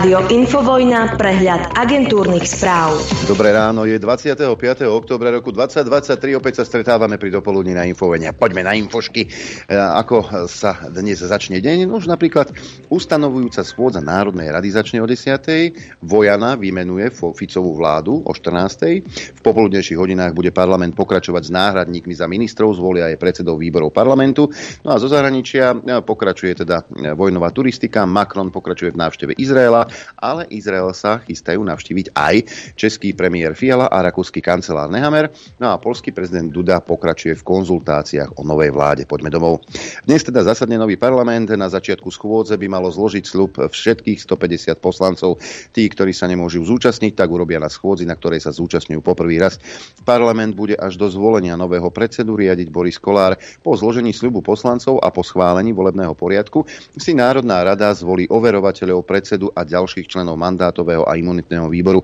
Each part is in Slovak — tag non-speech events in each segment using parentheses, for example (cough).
Rádio Infovojna, prehľad agentúrnych správ. Dobré ráno, je 25. oktobra roku 2023, opäť sa stretávame pri dopoludní na Infovojne. Poďme na infošky, e, ako sa dnes začne deň. No už napríklad ustanovujúca schôdza Národnej rady začne o 10. Vojana vymenuje Ficovú vládu o 14. V popoludnejších hodinách bude parlament pokračovať s náhradníkmi za ministrov, zvolia aj predsedov výborov parlamentu. No a zo zahraničia e, pokračuje teda e, vojnová turistika, Macron pokračuje v návšteve Izraela, Izraela, ale Izrael sa chystajú navštíviť aj český premiér Fiala a rakúsky kancelár Nehammer. No a polský prezident Duda pokračuje v konzultáciách o novej vláde. Poďme domov. Dnes teda zasadne nový parlament. Na začiatku schôdze by malo zložiť slub všetkých 150 poslancov. Tí, ktorí sa nemôžu zúčastniť, tak urobia na schôdzi, na ktorej sa zúčastňujú poprvý raz. Parlament bude až do zvolenia nového predsedu riadiť Boris Kolár. Po zložení sľubu poslancov a po schválení volebného poriadku si Národná rada zvolí overovateľov predsedu a ďalších členov mandátového a imunitného výboru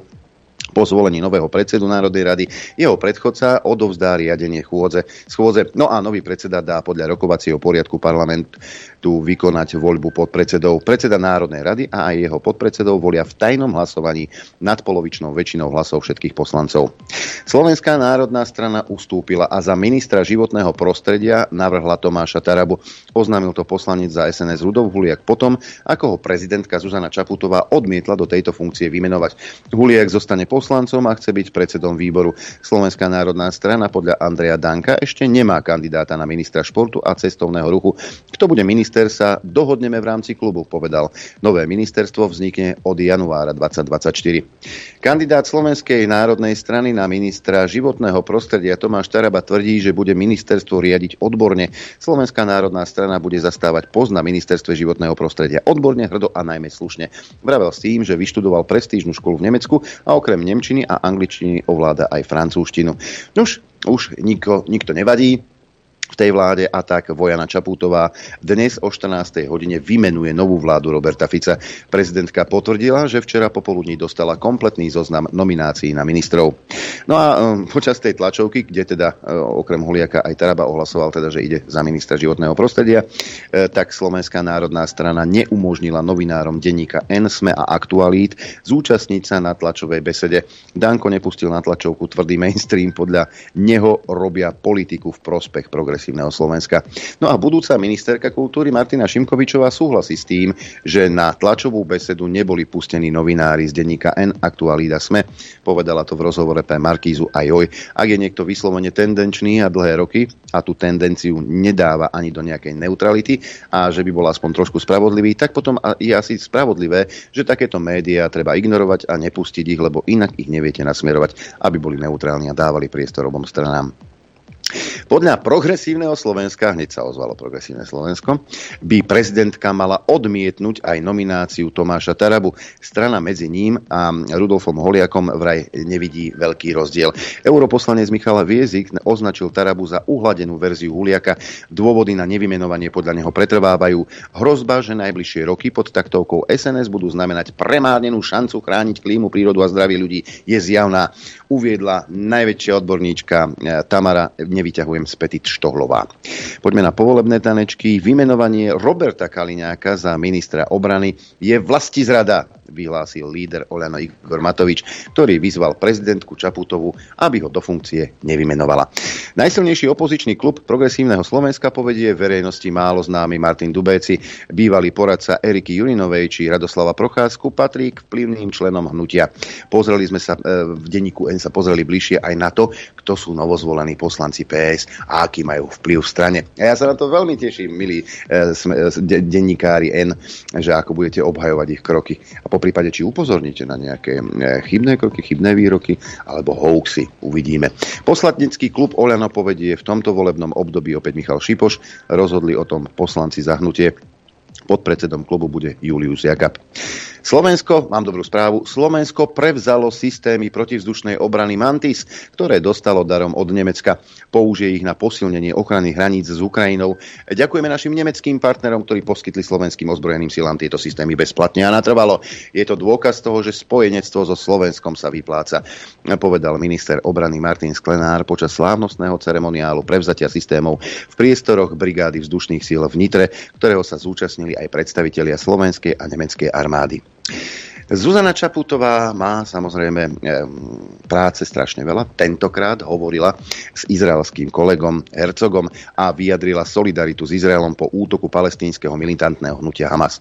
po zvolení nového predsedu Národnej rady jeho predchodca odovzdá riadenie chôdze, schôdze. No a nový predseda dá podľa rokovacieho poriadku parlamentu vykonať voľbu podpredsedov. Predseda Národnej rady a aj jeho podpredsedov volia v tajnom hlasovaní nadpolovičnou väčšinou hlasov všetkých poslancov. Slovenská národná strana ustúpila a za ministra životného prostredia navrhla Tomáša Tarabu. Oznámil to poslanec za SNS Rudov Huliak potom, ako ho prezidentka Zuzana Čaputová odmietla do tejto funkcie vymenovať. Huliak zostane poslancom a chce byť predsedom výboru. Slovenská národná strana podľa Andreja Danka ešte nemá kandidáta na ministra športu a cestovného ruchu. Kto bude minister, sa dohodneme v rámci klubu, povedal. Nové ministerstvo vznikne od januára 2024. Kandidát Slovenskej národnej strany na ministra životného prostredia Tomáš Taraba tvrdí, že bude ministerstvo riadiť odborne. Slovenská národná strana bude zastávať post na ministerstve životného prostredia odborne, hrdo a najmä slušne. Vravel s tým, že vyštudoval prestížnu školu v Nemecku a okrem nemčiny a angličtiny ovláda aj francúzštinu. Nož, už nikto, nikto nevadí, v tej vláde a tak Vojana Čapútová dnes o 14. hodine vymenuje novú vládu Roberta Fica. Prezidentka potvrdila, že včera popoludní dostala kompletný zoznam nominácií na ministrov. No a um, počas tej tlačovky, kde teda um, okrem Holiaka aj Taraba ohlasoval teda, že ide za ministra životného prostredia, um, tak Slovenská národná strana neumožnila novinárom denníka N, SME a Aktualít zúčastniť sa na tlačovej besede. Danko nepustil na tlačovku tvrdý mainstream, podľa neho robia politiku v prospech progresu progresívneho Slovenska. No a budúca ministerka kultúry Martina Šimkovičová súhlasí s tým, že na tlačovú besedu neboli pustení novinári z denníka N Aktualida Sme. Povedala to v rozhovore pre Markízu a. Ak je niekto vyslovene tendenčný a dlhé roky a tú tendenciu nedáva ani do nejakej neutrality a že by bol aspoň trošku spravodlivý, tak potom je asi spravodlivé, že takéto médiá treba ignorovať a nepustiť ich, lebo inak ich neviete nasmerovať, aby boli neutrálni a dávali priestor obom stranám. Podľa progresívneho Slovenska, hneď sa ozvalo progresívne Slovensko, by prezidentka mala odmietnúť aj nomináciu Tomáša Tarabu. Strana medzi ním a Rudolfom Holiakom vraj nevidí veľký rozdiel. Europoslanec Michal Viezik označil Tarabu za uhladenú verziu Huliaka. Dôvody na nevymenovanie podľa neho pretrvávajú. Hrozba, že najbližšie roky pod taktovkou SNS budú znamenať premárnenú šancu chrániť klímu, prírodu a zdravie ľudí, je zjavná. Uviedla najväčšia odborníčka eh, Tamara nevyťahujem z Petit Štohlová. Poďme na povolebné tanečky. Vymenovanie Roberta Kaliňáka za ministra obrany je vlasti zrada vyhlásil líder Oľano Igor Matovič, ktorý vyzval prezidentku Čaputovu, aby ho do funkcie nevymenovala. Najsilnejší opozičný klub progresívneho Slovenska povedie verejnosti málo známy Martin Dubéci, bývalý poradca Eriky Jurinovej či Radoslava Procházku patrí k vplyvným členom hnutia. Pozreli sme sa e, v denníku N sa pozreli bližšie aj na to, kto sú novozvolení poslanci PS a aký majú vplyv v strane. A ja sa na to veľmi teším, milí e, e, denníkári N, že ako budete obhajovať ich kroky. A prípade, či upozorníte na nejaké eh, chybné kroky, chybné výroky alebo hoaxy. Uvidíme. Poslatnický klub Oľano povedie v tomto volebnom období opäť Michal Šipoš. Rozhodli o tom poslanci zahnutie. Podpredsedom klubu bude Julius Jakab. Slovensko, mám dobrú správu, Slovensko prevzalo systémy protivzdušnej obrany Mantis, ktoré dostalo darom od Nemecka. Použije ich na posilnenie ochrany hraníc s Ukrajinou. Ďakujeme našim nemeckým partnerom, ktorí poskytli slovenským ozbrojeným silám tieto systémy bezplatne a natrvalo. Je to dôkaz toho, že spojenectvo so Slovenskom sa vypláca, povedal minister obrany Martin Sklenár počas slávnostného ceremoniálu prevzatia systémov v priestoroch brigády vzdušných síl v Nitre, ktorého sa zúčastnili aj predstavitelia slovenskej a nemeckej armády. Zuzana Čaputová má samozrejme práce strašne veľa. Tentokrát hovorila s izraelským kolegom Hercogom a vyjadrila solidaritu s Izraelom po útoku palestínskeho militantného hnutia Hamas.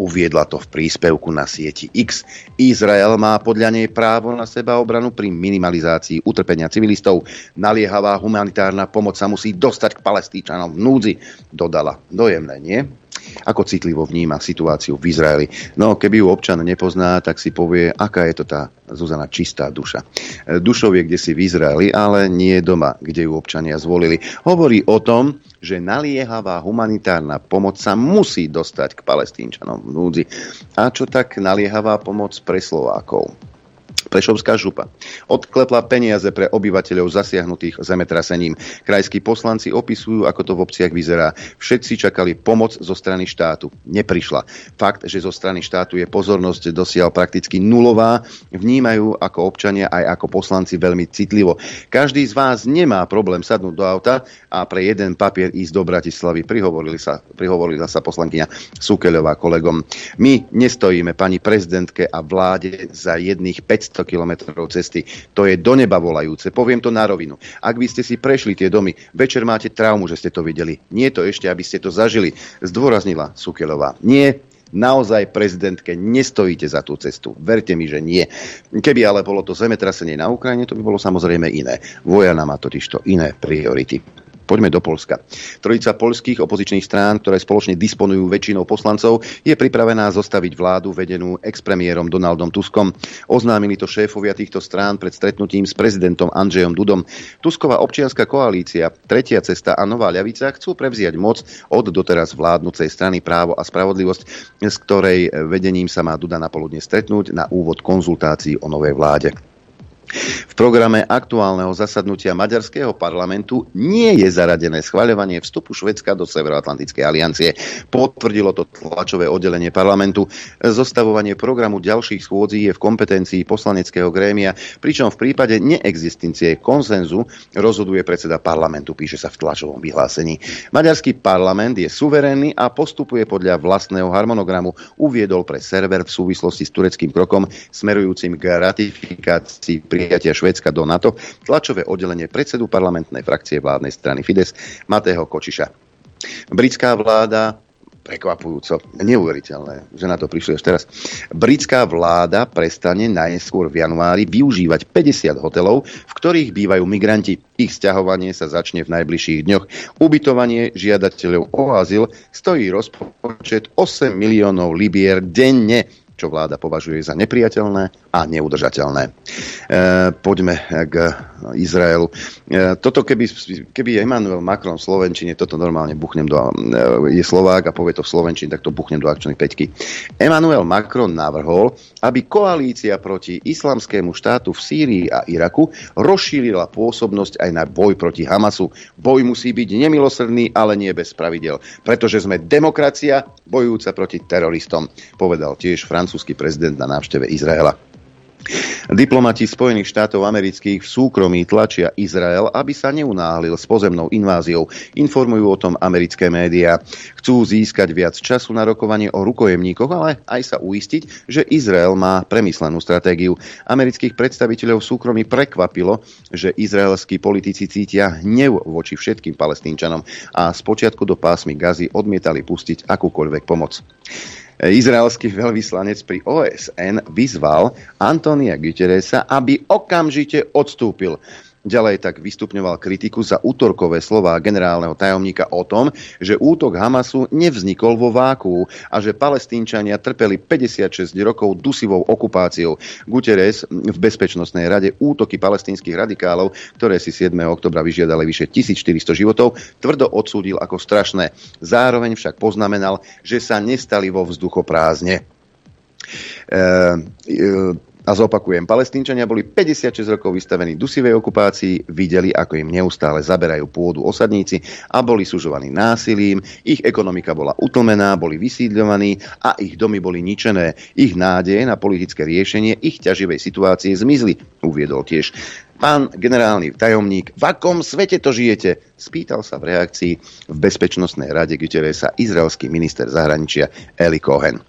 Uviedla to v príspevku na sieti X. Izrael má podľa nej právo na seba obranu pri minimalizácii utrpenia civilistov. Naliehavá humanitárna pomoc sa musí dostať k palestíčanom v núdzi, dodala. Dojemné, nie? Ako citlivo vníma situáciu v Izraeli. No, keby ju občan nepozná, tak si povie, aká je to tá Zuzana čistá duša. Dušov je kde si v Izraeli, ale nie doma, kde ju občania zvolili. Hovorí o tom, že naliehavá humanitárna pomoc sa musí dostať k palestínčanom v núdzi. A čo tak naliehavá pomoc pre Slovákov? Prešovská župa odklepla peniaze pre obyvateľov zasiahnutých zemetrasením. Krajskí poslanci opisujú, ako to v obciach vyzerá. Všetci čakali pomoc zo strany štátu. Neprišla. Fakt, že zo strany štátu je pozornosť dosiaľ prakticky nulová, vnímajú ako občania aj ako poslanci veľmi citlivo. Každý z vás nemá problém sadnúť do auta a pre jeden papier ísť do Bratislavy. Prihovorili sa, prihovorila sa poslankyňa Sukeľová kolegom. My nestojíme pani prezidentke a vláde za jedných 500 kilometrov cesty. To je do neba volajúce. Poviem to na rovinu. Ak by ste si prešli tie domy, večer máte traumu, že ste to videli. Nie to ešte, aby ste to zažili. Zdôraznila Sukelová. Nie, naozaj prezidentke nestojíte za tú cestu. Verte mi, že nie. Keby ale bolo to zemetrasenie na Ukrajine, to by bolo samozrejme iné. Vojana má totižto iné priority. Poďme do Polska. Trojica polských opozičných strán, ktoré spoločne disponujú väčšinou poslancov, je pripravená zostaviť vládu vedenú expremiérom Donaldom Tuskom. Oznámili to šéfovia týchto strán pred stretnutím s prezidentom Andrzejom Dudom. Tusková občianská koalícia, Tretia cesta a Nová ľavica chcú prevziať moc od doteraz vládnucej strany Právo a spravodlivosť, s ktorej vedením sa má Duda napoludne stretnúť na úvod konzultácií o novej vláde. V programe aktuálneho zasadnutia Maďarského parlamentu nie je zaradené schvaľovanie vstupu Švedska do Severoatlantickej aliancie. Potvrdilo to tlačové oddelenie parlamentu. Zostavovanie programu ďalších schôdzí je v kompetencii poslaneckého grémia, pričom v prípade neexistencie konsenzu rozhoduje predseda parlamentu, píše sa v tlačovom vyhlásení. Maďarský parlament je suverénny a postupuje podľa vlastného harmonogramu, uviedol pre server v súvislosti s tureckým krokom smerujúcim k ratifikácii pri prijatia Švédska do NATO tlačové oddelenie predsedu parlamentnej frakcie vládnej strany Fides Matého Kočiša. Britská vláda prekvapujúco, neuveriteľné, že na to prišli až teraz. Britská vláda prestane najskôr v januári využívať 50 hotelov, v ktorých bývajú migranti. Ich sťahovanie sa začne v najbližších dňoch. Ubytovanie žiadateľov o azyl stojí rozpočet 8 miliónov libier denne čo vláda považuje za nepriateľné a neudržateľné. E, poďme k Izraelu. E, toto keby, keby Emmanuel Macron v Slovenčine, toto normálne buchnem do, e, je Slovák a povie to v Slovenčine, tak to buchnem do akčnej peťky. Emmanuel Macron navrhol, aby koalícia proti islamskému štátu v Sýrii a Iraku rozšírila pôsobnosť aj na boj proti Hamasu. Boj musí byť nemilosrdný, ale nie bez pravidel, pretože sme demokracia bojujúca proti teroristom, povedal tiež francúzsky prezident na návšteve Izraela. Diplomati Spojených štátov amerických v súkromí tlačia Izrael, aby sa neunáhlil s pozemnou inváziou. Informujú o tom americké médiá. Chcú získať viac času na rokovanie o rukojemníkoch, ale aj sa uistiť, že Izrael má premyslenú stratégiu. Amerických predstaviteľov v súkromí prekvapilo, že izraelskí politici cítia hnev voči všetkým palestínčanom a spočiatku do pásmy Gazy odmietali pustiť akúkoľvek pomoc. Izraelský veľvyslanec pri OSN vyzval Antonia Guterresa, aby okamžite odstúpil. Ďalej tak vystupňoval kritiku za útorkové slová generálneho tajomníka o tom, že útok Hamasu nevznikol vo váku a že palestínčania trpeli 56 rokov dusivou okupáciou. Guterres v Bezpečnostnej rade útoky palestínskych radikálov, ktoré si 7. oktobra vyžiadali vyše 1400 životov, tvrdo odsúdil ako strašné. Zároveň však poznamenal, že sa nestali vo vzduchoprázdne. E, e, a zopakujem, palestínčania boli 56 rokov vystavení dusivej okupácii, videli, ako im neustále zaberajú pôdu osadníci a boli sužovaní násilím, ich ekonomika bola utlmená, boli vysídľovaní a ich domy boli ničené. Ich nádeje na politické riešenie ich ťaživej situácie zmizli, uviedol tiež Pán generálny tajomník, v akom svete to žijete? Spýtal sa v reakcii v Bezpečnostnej rade, kde sa izraelský minister zahraničia Eli Cohen.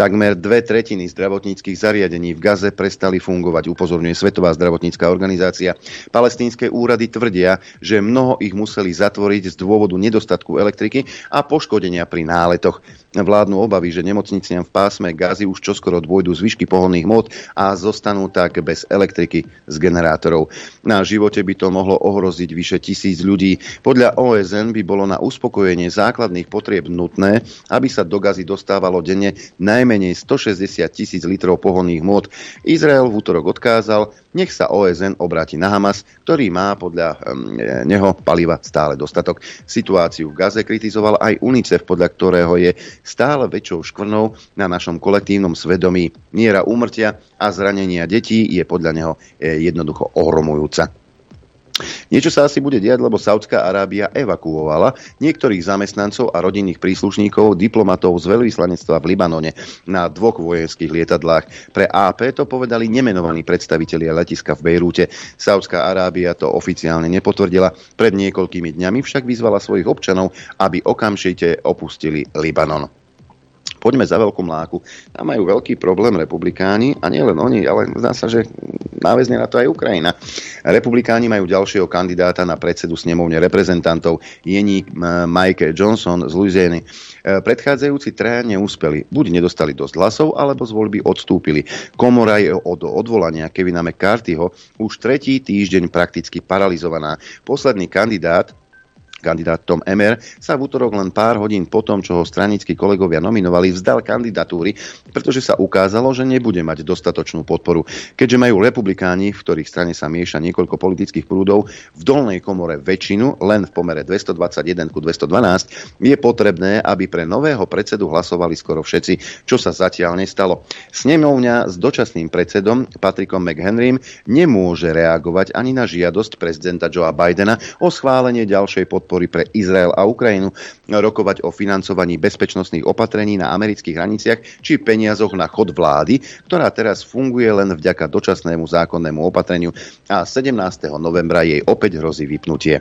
Takmer dve tretiny zdravotníckých zariadení v Gaze prestali fungovať, upozorňuje Svetová zdravotnícká organizácia. Palestínske úrady tvrdia, že mnoho ich museli zatvoriť z dôvodu nedostatku elektriky a poškodenia pri náletoch. Vládnu obavy, že nemocniciam v pásme Gazy už čoskoro dôjdu zvyšky pohodných mód a zostanú tak bez elektriky z generátorov. Na živote by to mohlo ohroziť vyše tisíc ľudí. Podľa OSN by bolo na uspokojenie základných potrieb nutné, aby sa do Gazy dostávalo denne najmenej 160 tisíc litrov pohodných mód. Izrael v útorok odkázal, nech sa OSN obráti na Hamas, ktorý má podľa neho paliva stále dostatok. Situáciu v Gaze kritizoval aj UNICEF, podľa ktorého je stále väčšou škvrnou na našom kolektívnom svedomí. Miera úmrtia a zranenia detí je podľa neho eh, jednoducho ohromujúca. Niečo sa asi bude diať, lebo Saudská Arábia evakuovala niektorých zamestnancov a rodinných príslušníkov diplomatov z veľvyslanectva v Libanone na dvoch vojenských lietadlách. Pre AP to povedali nemenovaní predstavitelia letiska v Bejrúte. Saudská Arábia to oficiálne nepotvrdila. Pred niekoľkými dňami však vyzvala svojich občanov, aby okamžite opustili Libanon poďme za veľkú mláku. Tam majú veľký problém republikáni a nielen oni, ale zdá sa, že náväzne na to aj Ukrajina. Republikáni majú ďalšieho kandidáta na predsedu snemovne reprezentantov. Jeník Mike Johnson z Louisiany. E, predchádzajúci traja neúspeli. Buď nedostali dosť hlasov, alebo z voľby odstúpili. Komora je od odvolania Kevina McCarthyho už tretí týždeň prakticky paralizovaná. Posledný kandidát Kandidát Tom Emer sa v útorok len pár hodín po tom, čo ho stranickí kolegovia nominovali, vzdal kandidatúry, pretože sa ukázalo, že nebude mať dostatočnú podporu. Keďže majú republikáni, v ktorých strane sa mieša niekoľko politických prúdov, v dolnej komore väčšinu, len v pomere 221 ku 212, je potrebné, aby pre nového predsedu hlasovali skoro všetci, čo sa zatiaľ nestalo. Snemovňa s dočasným predsedom Patrickom McHenrym nemôže reagovať ani na žiadosť prezidenta Joea Bidena o schválenie ďalšej podpory podpory pre Izrael a Ukrajinu, rokovať o financovaní bezpečnostných opatrení na amerických hraniciach či peniazoch na chod vlády, ktorá teraz funguje len vďaka dočasnému zákonnému opatreniu a 17. novembra jej opäť hrozí vypnutie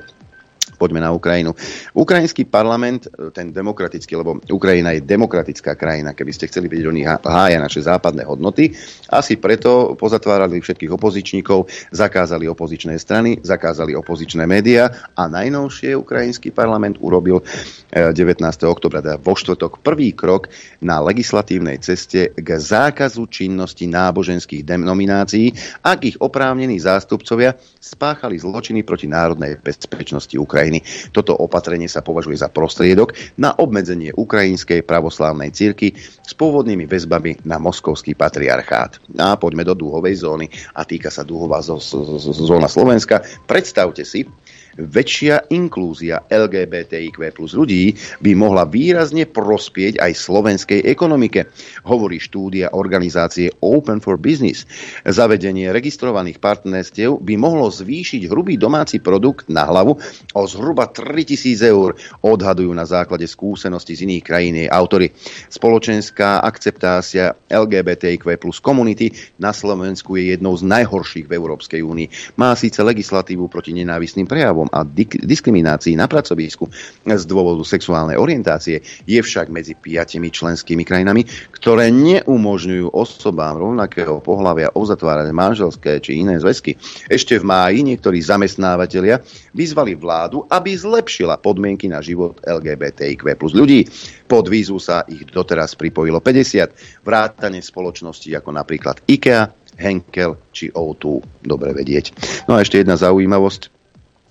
poďme na Ukrajinu. Ukrajinský parlament, e, ten demokratický, lebo Ukrajina je demokratická krajina, keby ste chceli vidieť, oni hája naše západné hodnoty. Asi preto pozatvárali všetkých opozičníkov, zakázali opozičné strany, zakázali opozičné médiá a najnovšie ukrajinský parlament urobil 19. E, oktobra, teda vo štvrtok, prvý krok na legislatívnej ceste k zákazu činnosti náboženských denominácií, ak ich oprávnení zástupcovia spáchali zločiny proti národnej bezpečnosti Ukrajiny. Ukrajiny. Toto opatrenie sa považuje za prostriedok na obmedzenie ukrajinskej pravoslávnej cirky s pôvodnými väzbami na moskovský patriarchát. A poďme do dúhovej zóny a týka sa dúhová zóna Slovenska. Predstavte si, väčšia inklúzia LGBTIQ plus ľudí by mohla výrazne prospieť aj slovenskej ekonomike, hovorí štúdia organizácie Open for Business. Zavedenie registrovaných partnerstiev by mohlo zvýšiť hrubý domáci produkt na hlavu o zhruba 3000 eur, odhadujú na základe skúseností z iných krajín jej autory. Spoločenská akceptácia LGBTIQ plus komunity na Slovensku je jednou z najhorších v Európskej únii. Má síce legislatívu proti nenávistným prejavom, a diskriminácii na pracovisku z dôvodu sexuálnej orientácie je však medzi piatimi členskými krajinami, ktoré neumožňujú osobám rovnakého pohľavia uzatvárať manželské či iné zväzky. Ešte v máji niektorí zamestnávateľia vyzvali vládu, aby zlepšila podmienky na život LGBTIQ plus ľudí. Pod výzvu sa ich doteraz pripojilo 50 vrátane spoločnosti ako napríklad IKEA, Henkel či O2. Dobre vedieť. No a ešte jedna zaujímavosť.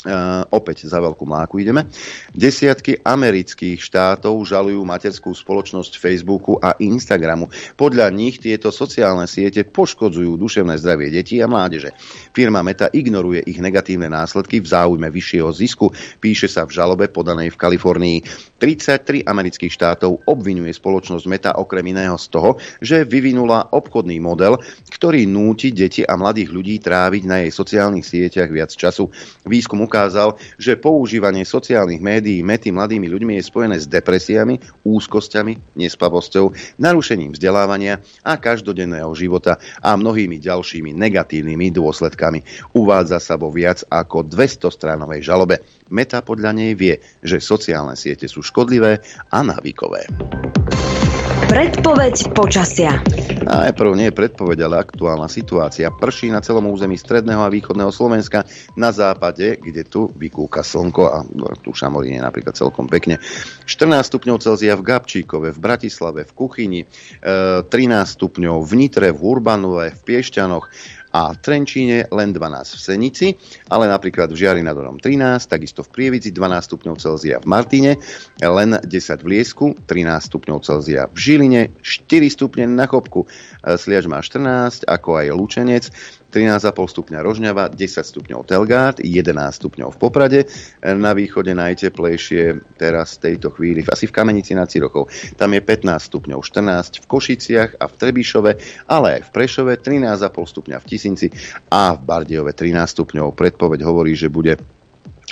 Uh, opäť za veľkú mláku ideme. Desiatky amerických štátov žalujú materskú spoločnosť Facebooku a Instagramu. Podľa nich tieto sociálne siete poškodzujú duševné zdravie detí a mládeže. Firma Meta ignoruje ich negatívne následky v záujme vyššieho zisku, píše sa v žalobe podanej v Kalifornii. 33 amerických štátov obvinuje spoločnosť Meta okrem iného z toho, že vyvinula obchodný model, ktorý núti deti a mladých ľudí tráviť na jej sociálnych sieťach viac času. Výskum ukázal, že používanie sociálnych médií mety mladými ľuďmi je spojené s depresiami, úzkosťami, nespavosťou, narušením vzdelávania a každodenného života a mnohými ďalšími negatívnymi dôsledkami. Uvádza sa vo viac ako 200 stránovej žalobe. Meta podľa nej vie, že sociálne siete sú škodlivé a návykové. Predpoveď počasia. Najprv nie je predpoveď, ale aktuálna situácia. Prší na celom území stredného a východného Slovenska, na západe, kde tu vykúka slnko a tu šamorín je napríklad celkom pekne. 14 stupňov Celzia v Gabčíkove, v Bratislave, v Kuchyni, 13 e, stupňov v Nitre, v Urbanove, v Piešťanoch, a v Trenčíne len 12 v Senici, ale napríklad v Žiari nad Orom 13, takisto v Prievidzi 12 stupňov Celzia v Martine, len 10 v Liesku, 13 stupňov Celzia v Žiline, 4 stupne na Chopku, Sliač má 14, ako aj Lučenec, 13,5 stupňa Rožňava, 10 stupňov Telgát, 11 stupňov v Poprade, na východe najteplejšie teraz v tejto chvíli, asi v Kamenici nad Cirochou, tam je 15 stupňov, 14 v Košiciach a v Trebišove, ale aj v Prešove, 13,5 stupňa v Tisinci a v Bardiove 13 stupňov. Predpoveď hovorí, že bude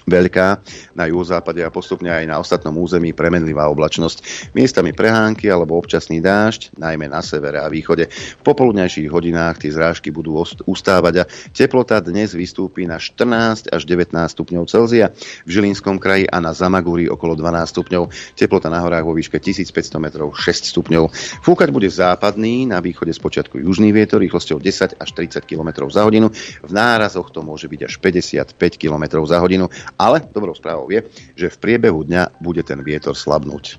veľká na juhozápade a postupne aj na ostatnom území premenlivá oblačnosť. Miestami prehánky alebo občasný dážď, najmä na severe a východe. V popoludňajších hodinách tie zrážky budú ustávať a teplota dnes vystúpi na 14 až 19 stupňov Celzia. V Žilinskom kraji a na Zamagúri okolo 12 stupňov. Teplota na horách vo výške 1500 metrov 6 stupňov. Fúkať bude západný, na východe spočiatku južný vietor rýchlosťou 10 až 30 km za hodinu. V nárazoch to môže byť až 55 km za hodinu ale dobrou správou je, že v priebehu dňa bude ten vietor slabnúť.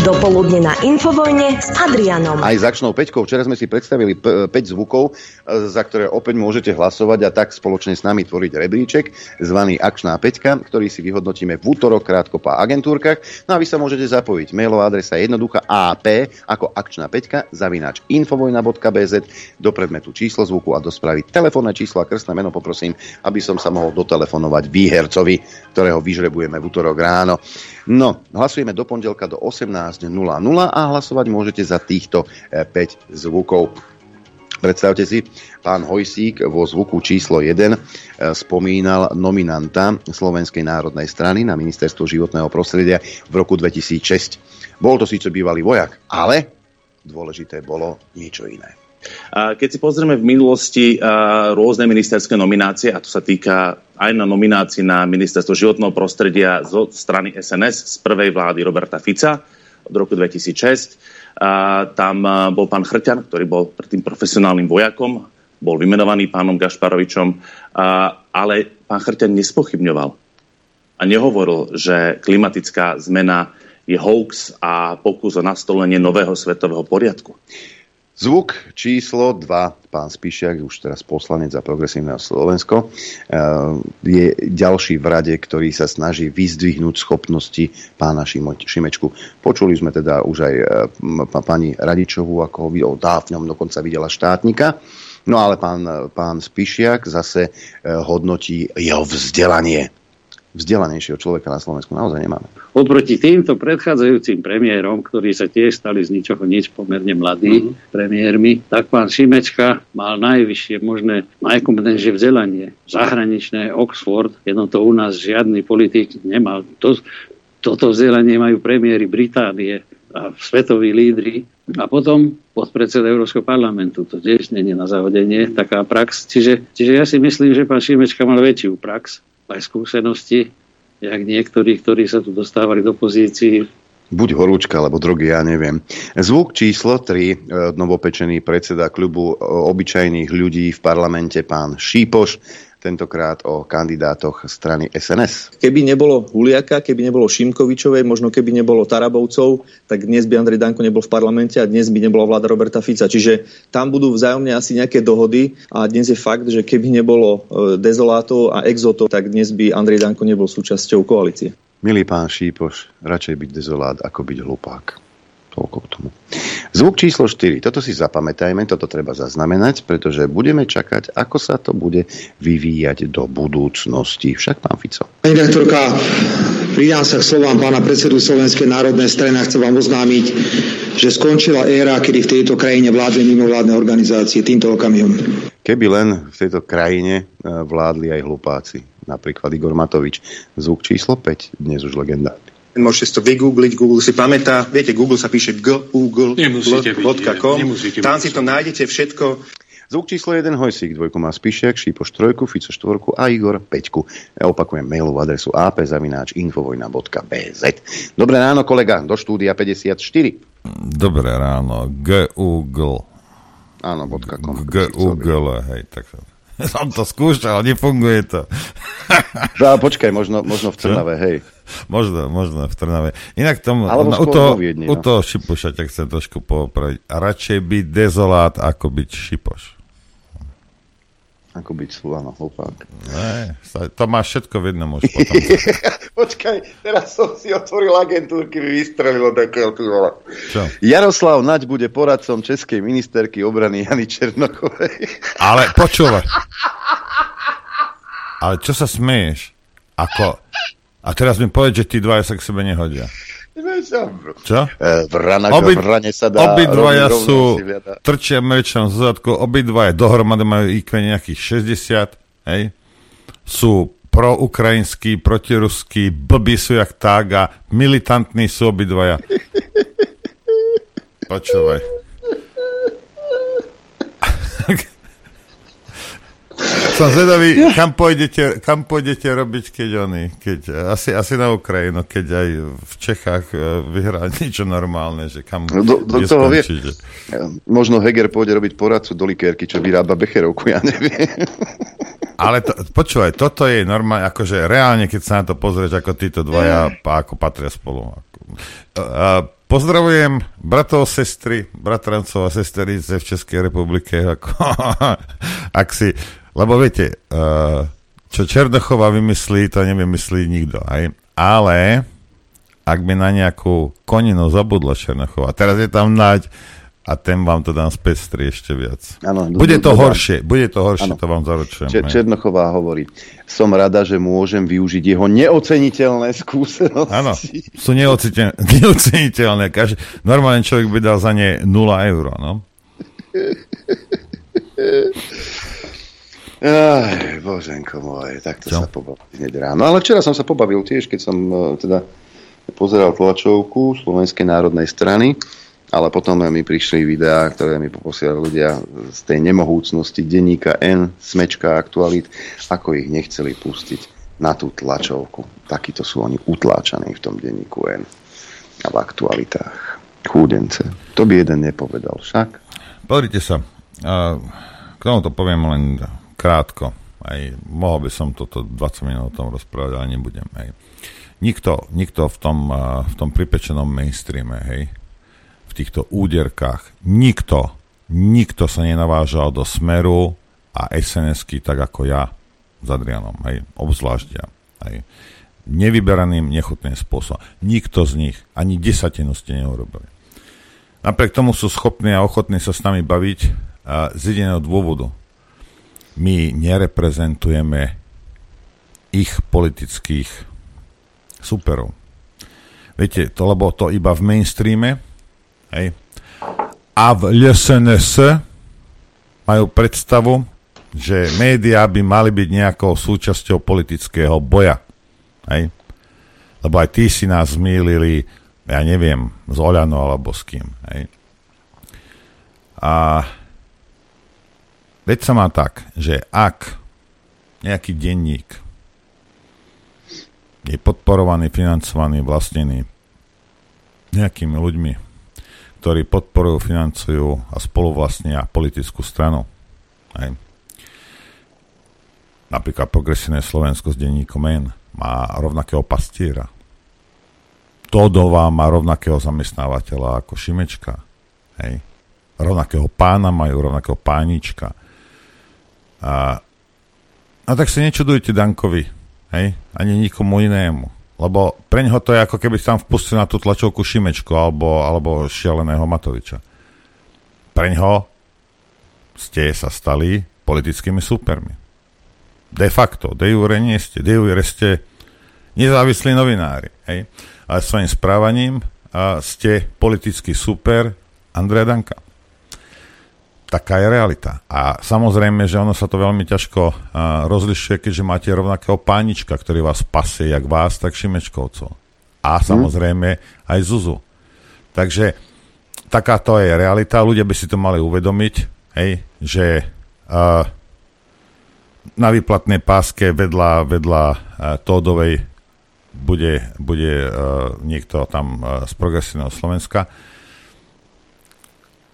Dopoludne na Infovojne s Adrianom. Aj s akčnou peťkou. Včera sme si predstavili 5 zvukov, e, za ktoré opäť môžete hlasovať a tak spoločne s nami tvoriť rebríček, zvaný Akčná peťka, ktorý si vyhodnotíme v útorok krátko po agentúrkach. No a vy sa môžete zapojiť. Mailová adresa je jednoduchá AP ako akčná peťka zavináč infovojna.bz do predmetu číslo zvuku a do správy telefónne číslo a krstné meno poprosím, aby som sa mohol dotelefonovať výhercovi, ktorého vyžrebujeme v útorok ráno. No, hlasujeme do pondelka do 18.00 a hlasovať môžete za týchto 5 e, zvukov. Predstavte si, pán Hojsík vo zvuku číslo 1 e, spomínal nominanta Slovenskej národnej strany na ministerstvo životného prostredia v roku 2006. Bol to síce bývalý vojak, ale dôležité bolo niečo iné. Keď si pozrieme v minulosti rôzne ministerské nominácie, a to sa týka aj na nominácii na ministerstvo životného prostredia zo strany SNS z prvej vlády Roberta Fica od roku 2006. Tam bol pán Chrťan, ktorý bol predtým profesionálnym vojakom, bol vymenovaný pánom Gašparovičom, ale pán Chrťan nespochybňoval a nehovoril, že klimatická zmena je hoax a pokus o nastolenie nového svetového poriadku. Zvuk číslo 2, pán Spíšiak, už teraz poslanec za progresívneho Slovensko, eh, je ďalší v rade, ktorý sa snaží vyzdvihnúť schopnosti pána Šimečku. Počuli sme teda už aj eh, pani Radičovú, ako ho dávňom dokonca videla štátnika. No ale pán, pán Spišiak zase eh, hodnotí jeho vzdelanie vzdelanejšieho človeka na Slovensku naozaj nemáme. Oproti týmto predchádzajúcim premiérom, ktorí sa tiež stali z ničoho nič pomerne mladí mm-hmm. premiérmi, tak pán Šimečka mal najvyššie možné, najkompetentnejšie vzdelanie. Zahraničné Oxford, jedno to u nás žiadny politik nemal. To, toto vzdelanie majú premiéry Británie a svetoví lídry a potom podpredseda Európskeho parlamentu. To tiež nie je na zahodenie taká prax. Čiže, čiže ja si myslím, že pán Šimečka mal väčšiu prax aj skúsenosti, jak niektorí, ktorí sa tu dostávali do pozícií. Buď horúčka, alebo drogy, ja neviem. Zvuk číslo 3, e, novopečený predseda klubu obyčajných ľudí v parlamente, pán Šípoš, tentokrát o kandidátoch strany SNS. Keby nebolo Huliaka, keby nebolo Šimkovičovej, možno keby nebolo Tarabovcov, tak dnes by Andrej Danko nebol v parlamente a dnes by nebola vláda Roberta Fica. Čiže tam budú vzájomne asi nejaké dohody a dnes je fakt, že keby nebolo e, dezolátov a exotov, tak dnes by Andrej Danko nebol súčasťou koalície. Milý pán Šípoš, radšej byť dezolát, ako byť hlupák. Toľko k tomu. Zvuk číslo 4. Toto si zapamätajme, toto treba zaznamenať, pretože budeme čakať, ako sa to bude vyvíjať do budúcnosti. Však pán Fico. Pani rektorka, pridám sa k slovám pána predsedu Slovenskej národnej strany a chcem vám oznámiť, že skončila éra, kedy v tejto krajine vládli mimovládne organizácie týmto okamihom. Keby len v tejto krajine e, vládli aj hlupáci, napríklad Igor Matovič. Zvuk číslo 5, dnes už legenda. Môžete si to vygoogliť, Google si pamätá. Viete, Google sa píše google.com. Tam si to nájdete všetko. Zvuk číslo 1 Hojsík, dvojku má Spišiak, Šípoš trojku, Fico štvorku a Igor peťku. Ja opakujem mailovú adresu apzavináč.infovojna.bz Dobré ráno, kolega, do štúdia 54. Dobré ráno, Google. Áno, .com. Google, hej, tak (laughs) som to skúšal, nefunguje to. No, počkaj, možno, možno v Trnave, hej. Možno, možno v Trnave. Inak tomu, Alebo no, u toho, Viedni, u no. toho Šipoša ťa chcem trošku popraviť. A radšej byť dezolát, ako byť Šipoš. Ako byť áno, hlupák. Ne, to máš všetko v jednom už potom. (laughs) Počkaj, teraz som si otvoril agentúrky, mi vystrelilo také ty vole. Čo? Jaroslav Naď bude poradcom českej ministerky obrany Jany Černokovej. Ale počúvaj. Ale čo sa smeješ? Ako... A teraz mi povedz, že tí dvaja sa k sebe nehodia. Čo? E, Vrana, Obi, vrane sa dá. obidvaja sú, trčia mečom z zadku, obidvaja dohromady majú IQ nejakých 60, hej? Sú proukrajinskí, protiruskí, blbí sú jak tak a militantní sú obidvaja. Počúvaj. (laughs) Som zvedavý, kam pôjdete, kam pôjdete robiť, keď oni, keď, asi, asi na Ukrajinu, keď aj v Čechách eh, vyhrá (laughs) niečo normálne, že kam No, do- do toho vie-. Možno Heger pôjde robiť poradcu do likérky, čo vyrába Becherovku, ja neviem. (laughs) Ale to, počúvaj, toto je normálne, akože reálne, keď sa na to pozrieš, ako títo dvaja ako patria spolu. Ako, a, pozdravujem bratov, sestry, bratrancov a sesterice v Českej republike. Ako, (laughs) ak si, lebo viete, uh, čo Černochová vymyslí, to nevymyslí nikto. Aj? Ale ak by na nejakú koninu zabudla Černochová, teraz je tam nať a ten vám to dám spestri ešte viac. Áno, bude to dodám. horšie, bude to horšie, Áno. to vám zaručujem. Čer-. Černochová hovorí, som rada, že môžem využiť jeho neoceniteľné skúsenosti. Áno, sú neocite- (laughs) neoceniteľné. Každý, normálne človek by dal za ne 0 eur, no. (laughs) Aj, boženko môj, takto Čo? sa pobavil hneď ráno. Ale včera som sa pobavil tiež, keď som eh, teda pozeral tlačovku Slovenskej národnej strany, ale potom mi prišli videá, ktoré mi poposielali ľudia z tej nemohúcnosti denníka N, smečka aktualít, ako ich nechceli pustiť na tú tlačovku. Takíto sú oni utláčaní v tom denníku N a v aktualitách. Chúdence. To by jeden nepovedal však. Pozrite sa, a k tomu to poviem len krátko. Aj mohol by som toto 20 minút o tom rozprávať, ale nebudem. Hej. Nikto, nikto v tom, a, v tom pripečenom mainstreame, hej, v týchto úderkách, nikto, nikto sa nenavážal do Smeru a SNS-ky tak ako ja s Adrianom, hej, obzvlášť ja. Hej. Nevyberaným, nechutným spôsobom. Nikto z nich, ani desatinu ste neurobili. Napriek tomu sú schopní a ochotní sa s nami baviť a z jediného dôvodu. My nereprezentujeme ich politických superov. Viete, to lebo to iba v mainstreame hej, a v LSNS majú predstavu, že médiá by mali byť nejakou súčasťou politického boja. Hej? Lebo aj tí si nás zmýlili, ja neviem, s Oľano alebo s kým. Hej? A veď sa má tak, že ak nejaký denník je podporovaný, financovaný, vlastnený nejakými ľuďmi, ktorí podporujú, financujú a spoluvlastnia politickú stranu. Hej. Napríklad Progresívne Slovensko s denníkom N má rovnakého pastiera. Todová má rovnakého zamestnávateľa ako Šimečka. Hej. Rovnakého pána majú, rovnakého pánička. A, a tak sa nečudujte Dankovi, hej, ani nikomu inému. Lebo pre ňoho to je ako keby tam vpustil na tú tlačovku Šimečku alebo, alebo šialeného Matoviča. Pre ňoho ste sa stali politickými supermi. De facto, de jure nie ste. De jure ste nezávislí novinári. Hej? Ale svojim správaním a ste politický super Andreja Danka. Taká je realita. A samozrejme, že ono sa to veľmi ťažko a, rozlišuje, keďže máte rovnakého pánička, ktorý vás pasie, jak vás, tak Šimečkovcov. A samozrejme aj Zuzu. Takže takáto je realita. Ľudia by si to mali uvedomiť, hej, že uh, na výplatnej páske vedľa, vedľa uh, Tódovej bude, bude uh, niekto tam uh, z progresívneho Slovenska.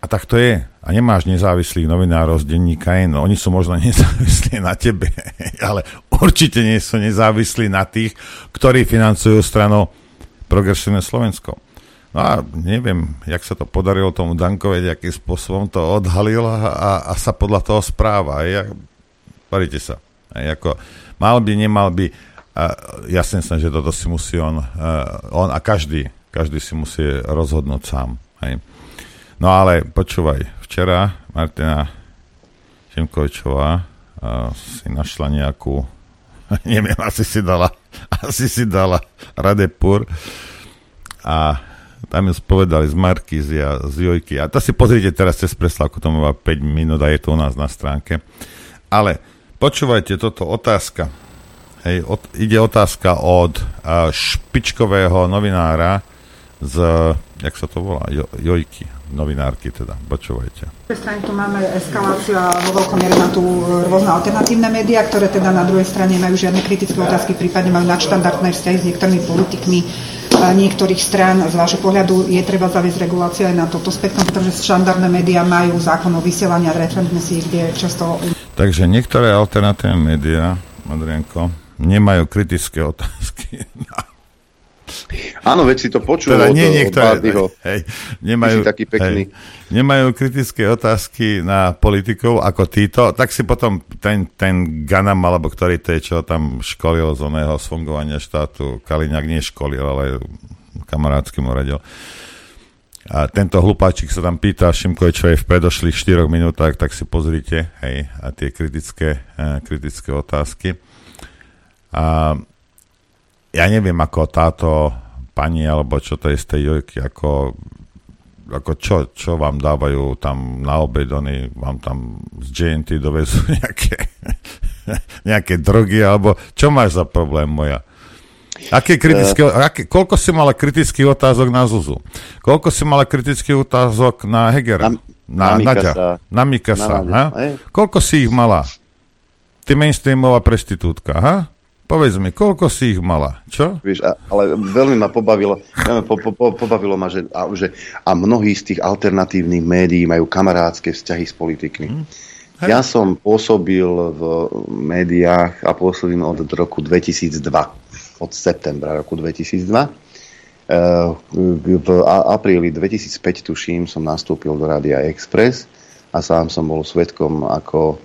A tak to je. A nemáš nezávislých novinárov z denníka N. Oni sú možno (laughs) nezávislí na tebe, ale určite nie sú nezávislí na tých, ktorí financujú stranu Progresívne Slovensko. No a neviem, jak sa to podarilo tomu Dankovi, akým spôsobom to odhalil a, a, sa podľa toho správa. Ja, paríte sa. A ako, mal by, nemal by, a jasne som, že toto si musí on, on a každý, každý si musí rozhodnúť sám. Hej. No ale počúvaj, včera Martina Šimkovičová si našla nejakú, (laughs) neviem, asi si dala, (laughs) asi si dala Radepur a tam ju spovedali z Markízy a z Jojky. A to si pozrite teraz cez preslavku, to má 5 minút a je to u nás na stránke. Ale počúvajte, toto otázka. Hej, od, ide otázka od uh, špičkového novinára z, jak sa to volá, jo, Jojky novinárky teda. Počúvajte. Na strane tu máme eskaláciu a vo veľkom miere na tu rôzne alternatívne médiá, ktoré teda na druhej strane majú žiadne kritické otázky, prípadne majú nadštandardné vzťahy s niektorými politikmi niektorých strán. Z vášho pohľadu je treba zaviesť reguláciu aj na toto spektrum, pretože štandardné médiá majú zákon o vysielaní a si kde často... Takže niektoré alternatívne médiá, Adrienko, nemajú kritické (laughs) otázky na Áno, veď si to počul teda nie, niektoré, od hej, nemajú, taký pekný. Hej, nemajú kritické otázky na politikov ako títo, tak si potom ten, ten Ganam, alebo ktorý to je, čo tam školil z oného z fungovania štátu, Kaliňák nie školil, ale kamarátsky mu radil. A tento hlupáčik sa tam pýta čo je v predošlých 4 minútach, tak si pozrite, hej, a tie kritické, eh, kritické otázky. A ja neviem, ako táto pani, alebo čo to je z tej Jojky, ako, ako čo, čo vám dávajú tam na obed, oni vám tam z JNT dovezú (laughs) nejaké, nejaké drogy, alebo čo máš za problém moja? Aké kritické, uh, aké, koľko si mala kritických otázok na Zuzu? Koľko si mala kritických otázok na Hegera? Na, na, na Naďa? Na Mikasa. Na Koľko si ich mala? Ty mainstreamová prestitútka, ha? Povedz mi, koľko si ich mala? Čo? Víš, a, ale veľmi ma pobavilo, po, po, po, pobavilo ma, že a, že a mnohí z tých alternatívnych médií majú kamarádske vzťahy s politikmi. Hmm. Ja som pôsobil v médiách a pôsobím od roku 2002, od septembra roku 2002. E, v apríli 2005, tuším, som nastúpil do Rádia Express a sám som bol svetkom, ako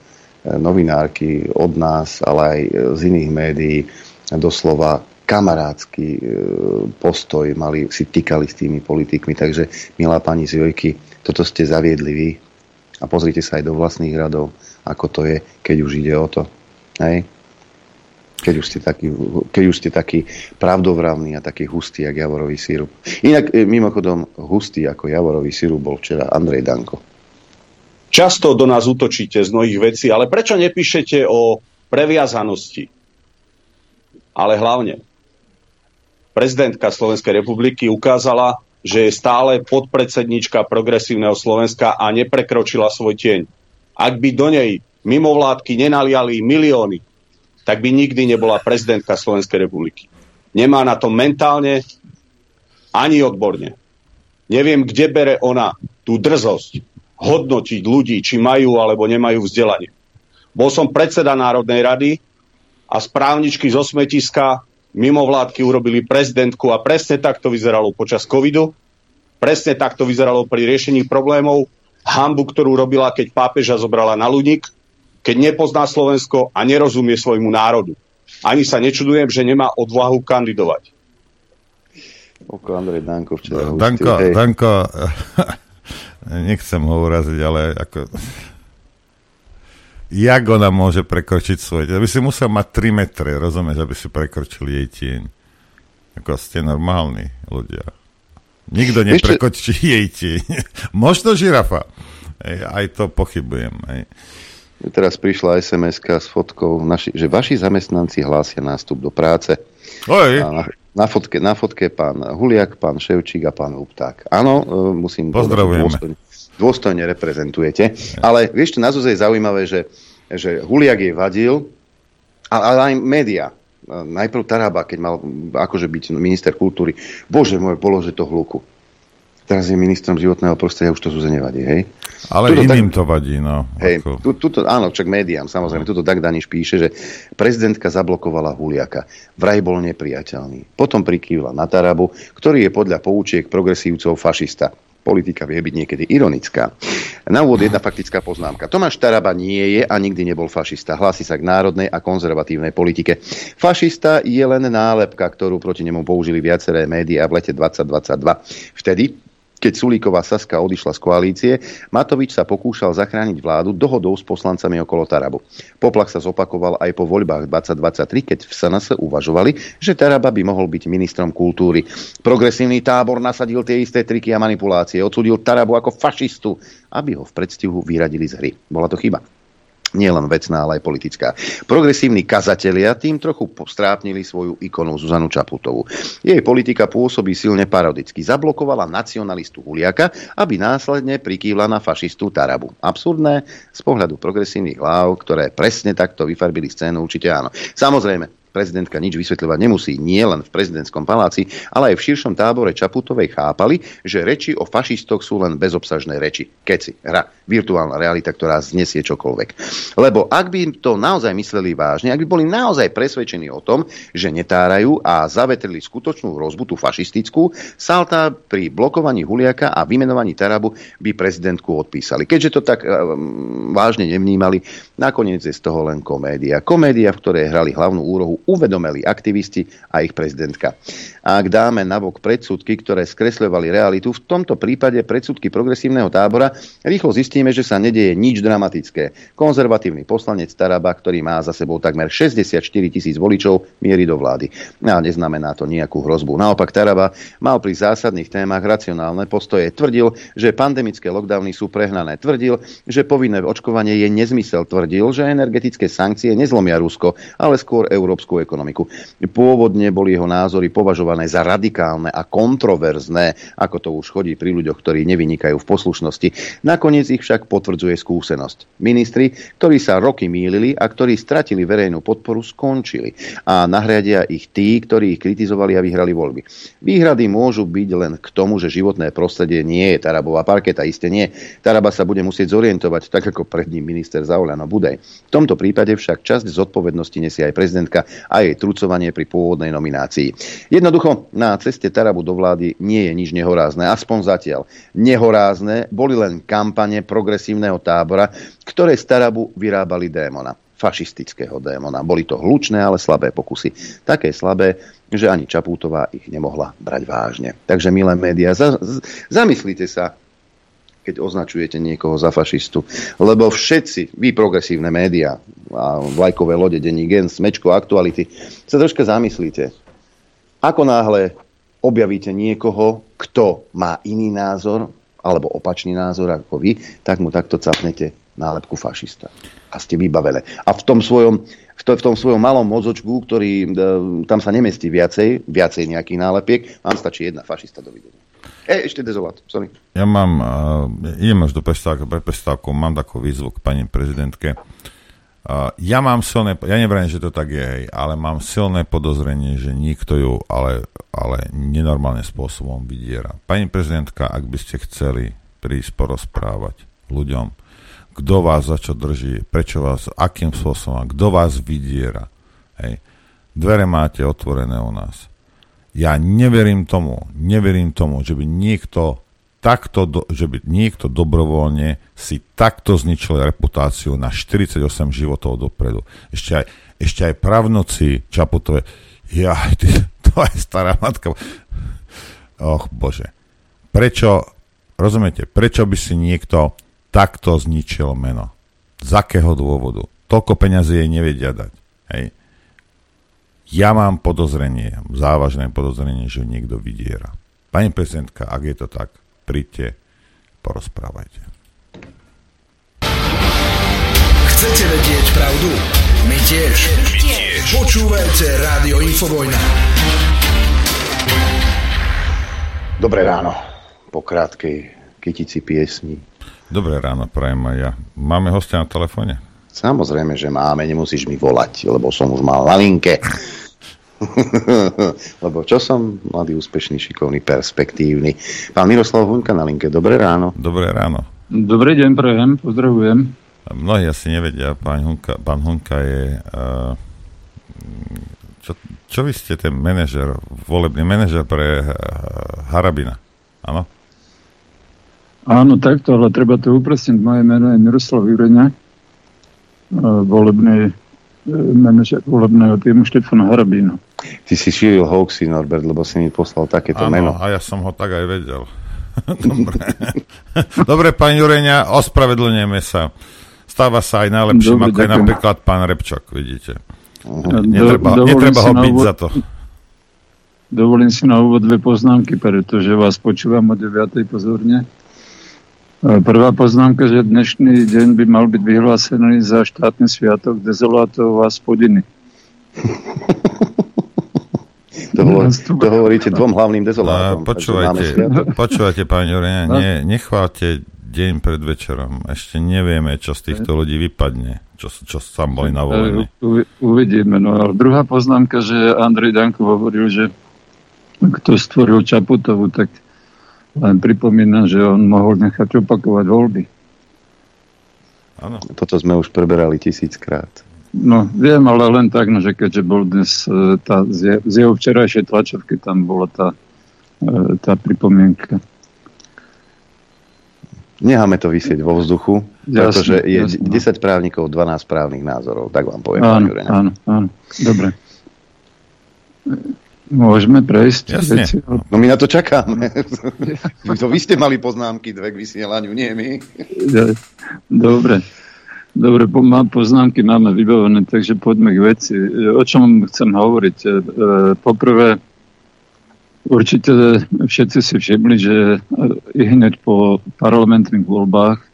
novinárky od nás, ale aj z iných médií doslova kamarádsky e, postoj mali, si týkali s tými politikmi. Takže, milá pani z toto ste zaviedli vy a pozrite sa aj do vlastných radov, ako to je, keď už ide o to. Hej? Keď už, ste taký, keď už ste taký pravdovravný a taký hustý, jak javorový sírup. Inak, e, mimochodom, hustý ako javorový sírup bol včera Andrej Danko. Často do nás útočíte z mnohých vecí, ale prečo nepíšete o previazanosti? Ale hlavne, prezidentka Slovenskej republiky ukázala, že je stále podpredsednička progresívneho Slovenska a neprekročila svoj tieň. Ak by do nej mimovládky nenaliali milióny, tak by nikdy nebola prezidentka Slovenskej republiky. Nemá na to mentálne ani odborne. Neviem, kde bere ona tú drzosť, hodnotiť ľudí, či majú alebo nemajú vzdelanie. Bol som predseda Národnej rady a správničky zo smetiska mimovládky urobili prezidentku a presne tak to vyzeralo počas covidu. Presne tak to vyzeralo pri riešení problémov. Hambu, ktorú robila, keď pápeža zobrala na ľudík, keď nepozná Slovensko a nerozumie svojmu národu. Ani sa nečudujem, že nemá odvahu kandidovať. Andrej Danko včera. Danko, Danko, nechcem ho uraziť, ale ako... Jak ona môže prekročiť svoj... Aby si musel mať 3 metre, rozumieš, aby si prekročil jej tieň. Ako ste normálni ľudia. Nikto neprekočí Ešte... (laughs) jej tieň. Možno žirafa. Ej, aj to pochybujem. Ej. Teraz prišla sms s fotkou, naši, že vaši zamestnanci hlásia nástup do práce. Oj. A Na fotke, na fotke pán Huliak, pán Ševčík a pán Upták. Áno, e, musím Pozdravujeme. dôstojne, dôstojne reprezentujete. Ale vieš, čo na Zuze je zaujímavé, že, že Huliak jej vadil, ale aj média. Najprv Taraba, keď mal akože byť minister kultúry. Bože môj, polože to hluku. Teraz je ministrom životného prostredia, už to Zuze nevadí, hej? Ale Tuto iným tak- to vadí, no. Hej, Ako- tu, tuto, áno, však médiám, samozrejme. Tuto tak Daniš píše, že prezidentka zablokovala Huliaka. Vraj bol nepriateľný. Potom prikývla na Tarabu, ktorý je podľa poučiek progresívcov fašista. Politika vie byť niekedy ironická. Na úvod jedna faktická poznámka. Tomáš Taraba nie je a nikdy nebol fašista. Hlási sa k národnej a konzervatívnej politike. Fašista je len nálepka, ktorú proti nemu použili viaceré médiá v lete 2022. Vtedy, keď Sulíková Saska odišla z koalície, Matovič sa pokúšal zachrániť vládu dohodou s poslancami okolo Tarabu. Poplach sa zopakoval aj po voľbách 2023, keď v SNS uvažovali, že Taraba by mohol byť ministrom kultúry. Progresívny tábor nasadil tie isté triky a manipulácie. Odsudil Tarabu ako fašistu, aby ho v predstihu vyradili z hry. Bola to chyba nie len vecná, ale aj politická. Progresívni kazatelia tým trochu strápnili svoju ikonu Zuzanu Čaputovú. Jej politika pôsobí silne parodicky. Zablokovala nacionalistu Huliaka, aby následne prikývla na fašistu Tarabu. Absurdné z pohľadu progresívnych hlav, ktoré presne takto vyfarbili scénu, určite áno. Samozrejme, prezidentka nič vysvetľovať nemusí, nie len v prezidentskom paláci, ale aj v širšom tábore Čaputovej chápali, že reči o fašistoch sú len bezobsažné reči. Keci, hra, virtuálna realita, ktorá znesie čokoľvek. Lebo ak by to naozaj mysleli vážne, ak by boli naozaj presvedčení o tom, že netárajú a zavetrili skutočnú hrozbu, tú fašistickú, Salta pri blokovaní Huliaka a vymenovaní Tarabu by prezidentku odpísali. Keďže to tak um, vážne nevnímali, nakoniec je z toho len komédia. Komédia, v ktorej hrali hlavnú úrohu uvedomeli aktivisti a ich prezidentka. Ak dáme nabok predsudky, ktoré skresľovali realitu, v tomto prípade predsudky progresívneho tábora, rýchlo zistíme, že sa nedeje nič dramatické. Konzervatívny poslanec Taraba, ktorý má za sebou takmer 64 tisíc voličov, mierí do vlády. A neznamená to nejakú hrozbu. Naopak Taraba mal pri zásadných témach racionálne postoje. Tvrdil, že pandemické lockdowny sú prehnané. Tvrdil, že povinné očkovanie je nezmysel. Tvrdil, že energetické sankcie nezlomia Rusko, ale skôr európsku ekonomiku. Pôvodne boli jeho názory považované za radikálne a kontroverzné, ako to už chodí pri ľuďoch, ktorí nevynikajú v poslušnosti. Nakoniec ich však potvrdzuje skúsenosť. Ministri, ktorí sa roky mýlili a ktorí stratili verejnú podporu, skončili. A nahradia ich tí, ktorí ich kritizovali a vyhrali voľby. Výhrady môžu byť len k tomu, že životné prostredie nie je Tarabová parketa, iste nie. Taraba sa bude musieť zorientovať, tak ako pred ním minister Zauľano Budej. V tomto prípade však časť zodpovednosti nesie aj prezidentka a jej trucovanie pri pôvodnej nominácii. Jednoducho, na ceste Tarabu do vlády nie je nič nehorázne, aspoň zatiaľ. Nehorázne boli len kampane progresívneho tábora, ktoré z Tarabu vyrábali démona fašistického démona. Boli to hlučné, ale slabé pokusy. Také slabé, že ani Čapútová ich nemohla brať vážne. Takže, milé médiá, za, z, zamyslite sa, keď označujete niekoho za fašistu. Lebo všetci, vy progresívne médiá a vlajkové lode, denní gen, smečko, aktuality, sa troška zamyslíte. Ako náhle objavíte niekoho, kto má iný názor, alebo opačný názor ako vy, tak mu takto capnete nálepku fašista. A ste vybavené. A v tom svojom, v, to, v tom svojom malom mozočku, ktorý e, tam sa nemestí viacej, viacej nejakých nálepiek, vám stačí jedna fašista do videnia. E, ešte dezolát, sorry. Ja mám, uh, idem až do prestávky, pre prestávku, mám takú výzvu k pani prezidentke. Uh, ja mám silné, ja nevrajím, že to tak je, hej, ale mám silné podozrenie, že nikto ju ale, ale nenormálnym spôsobom vydiera. Pani prezidentka, ak by ste chceli prísť porozprávať ľuďom, kto vás za čo drží, prečo vás, akým spôsobom, kto vás vydiera. Hej. Dvere máte otvorené u nás. Ja neverím tomu, neverím tomu, že by niekto takto, do, že by niekto dobrovoľne si takto zničil reputáciu na 48 životov dopredu. Ešte aj, ešte aj pravnoci Čaputové. Ja, ty, to je stará matka. Och, bože. Prečo, rozumiete, prečo by si niekto takto zničil meno? Z akého dôvodu? Toľko peňazí jej nevedia dať. Hej. Ja mám podozrenie, závažné podozrenie, že niekto vydiera. Pani prezidentka, ak je to tak, príďte, porozprávajte. Chcete vedieť pravdu? My tiež. My tiež. Počúvajte Rádio Infovojna. Dobré ráno. Po krátkej kytici piesni. Dobré ráno, prajem aj ja. Máme hostia na telefóne? Samozrejme, že máme, nemusíš mi volať, lebo som už mal na linke. (laughs) lebo čo som? Mladý, úspešný, šikovný, perspektívny. Pán Miroslav Hunka na linke, dobré ráno. Dobré ráno. Dobrý deň, prajem, pozdravujem. Mnohí asi nevedia, pán Hunka, pán Hunka je... Uh, čo, čo vy ste ten manažer, volebný manažer pre uh, Harabina? Áno? Áno, takto, ale treba to upresniť. Moje meno je Miroslav Jureňa, uh, volebný manažer volebného týmu Štefana Harabína. Ty si šíril hoaxy, Norbert, lebo si mi poslal takéto Áno, meno. a ja som ho tak aj vedel. (laughs) Dobre. (laughs) Dobre, pán Jureňa, ospravedlňujeme sa. Stáva sa aj najlepším, Dobre, ako je napríklad pán Repčok, vidíte. Do- Netreba, dovolím netreba si ho na byť úvod- za to. Dovolím si na úvod dve poznámky, pretože vás počúvam o 9. pozorne. Prvá poznámka, že dnešný deň by mal byť vyhlásený za štátny sviatok dezolátov a spodiny. (laughs) To, hovor, to hovoríte dvom hlavným A dezolátom. máme počúvajte, (laughs) počúvajte, pán Jureňa, ne, nechválte deň pred večerom. Ešte nevieme, čo z týchto ľudí vypadne, čo, čo tam boli na volení. E, uvi- Uvidíme. No ale druhá poznámka, že Andrej Danko hovoril, že kto stvoril Čaputovu, tak len pripomínam, že on mohol nechať opakovať voľby. Áno. Toto sme už preberali tisíckrát. No, viem, ale len tak, no, že keďže bol dnes e, tá, z, je, z jeho včerajšej tlačovky, tam bola tá, e, tá pripomienka. Necháme to vysieť vo vzduchu, Jasne, pretože je jasne, no. 10 právnikov, 12 právnych názorov. Tak vám poviem, Áno, áno, áno. Dobre. Môžeme prejsť. Jasne. veci? No my na to čakáme. to (laughs) vy ste mali poznámky dve k vysielaniu, nie my. Dobre. Dobre, po, mám poznámky máme vybavené, takže poďme k veci. O čom chcem hovoriť? E, Poprvé, určite všetci si všimli, že e, i hneď po parlamentných voľbách e,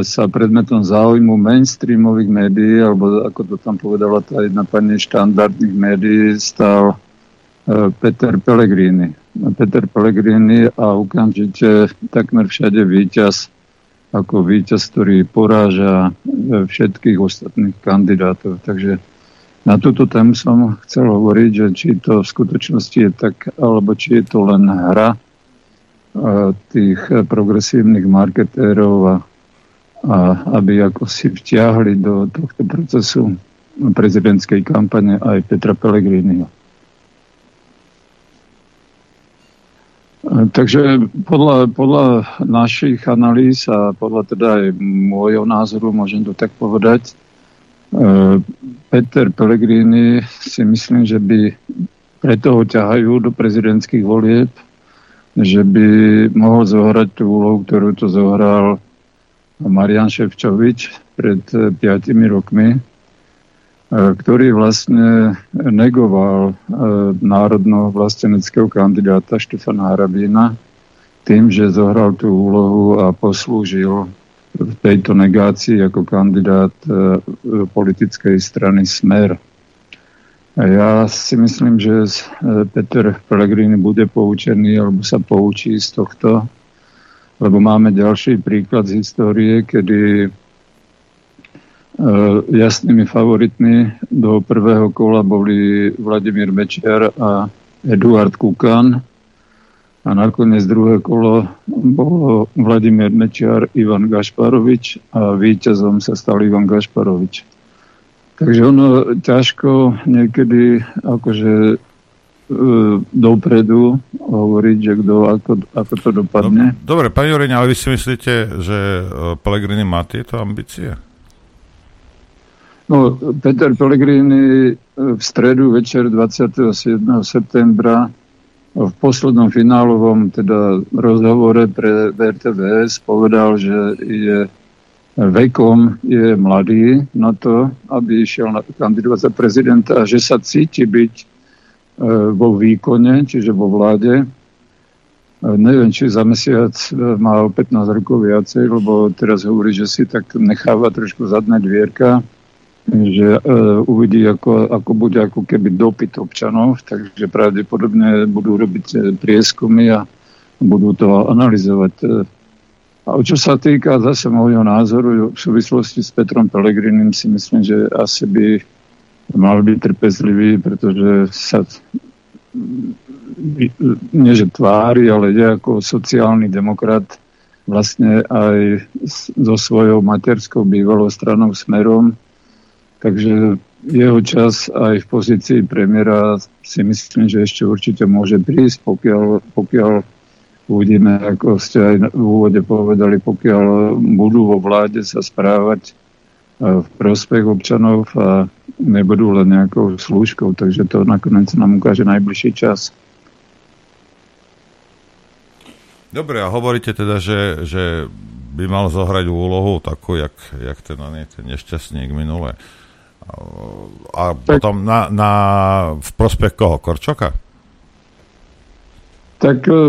sa predmetom záujmu mainstreamových médií, alebo ako to tam povedala tá jedna pani štandardných médií, stal Peter Pellegrini. Peter Pellegrini a okamžite takmer všade víťaz ako víťaz, ktorý poráža e, všetkých ostatných kandidátov. Takže na túto tému som chcel hovoriť, že či to v skutočnosti je tak, alebo či je to len hra e, tých progresívnych marketérov a, a aby ako si vtiahli do tohto procesu prezidentskej kampane aj Petra Pellegriniho. Takže podľa, podľa našich analýz a podľa teda aj môjho názoru, môžem to tak povedať, e, Peter Pellegrini si myslím, že by preto ho ťahajú do prezidentských volieb, že by mohol zohrať tú úlohu, ktorú to zohral Marian Ševčovič pred e, piatimi rokmi, e, ktorý vlastne negoval e, národno vlasteneckého kandidáta Štefana Harabína tým, že zohral tú úlohu a poslúžil v tejto negácii ako kandidát e, politickej strany Smer. Ja si myslím, že e, Peter Pellegrini bude poučený alebo sa poučí z tohto, lebo máme ďalší príklad z histórie, kedy E, jasnými favoritmi do prvého kola boli Vladimír Mečiar a Eduard Kukan. A nakoniec druhé kolo bolo Vladimír Mečiar, Ivan Gašparovič a víťazom sa stal Ivan Gašparovič. Takže ono ťažko niekedy akože e, dopredu hovoriť, že kto, ako, ako to dopadne. Dobre, pani Jureň, ale vy si myslíte, že e, Pellegrini má tieto ambície? No, Peter Pellegrini e, v stredu večer 27. septembra v poslednom finálovom teda rozhovore pre RTVS povedal, že je vekom je mladý na to, aby išiel kandidovať za prezidenta a že sa cíti byť e, vo výkone, čiže vo vláde. E, Neviem, či za mesiac má o 15 rokov viacej, lebo teraz hovorí, že si tak necháva trošku zadné dvierka že e, uvidí, ako, ako bude ako keby dopyt občanov, takže pravdepodobne budú robiť e, prieskumy a budú to analyzovať. E, a čo sa týka zase môjho názoru v súvislosti s Petrom Pelegrinim si myslím, že asi by mal byť trpezlivý, pretože sa nie že tvári, ale je ako sociálny demokrat vlastne aj so svojou materskou bývalou stranou Smerom Takže jeho čas aj v pozícii premiéra si myslím, že ešte určite môže prísť, pokiaľ, pokiaľ uvidíme, ako ste aj v úvode povedali, pokiaľ budú vo vláde sa správať e, v prospech občanov a nebudú len nejakou slúžkou, takže to nakoniec nám ukáže najbližší čas. Dobre, a hovoríte teda, že, že by mal zohrať úlohu takú, jak, jak ten, ten nešťastník minule a potom na, na, v prospech koho? Korčoka? Tak e,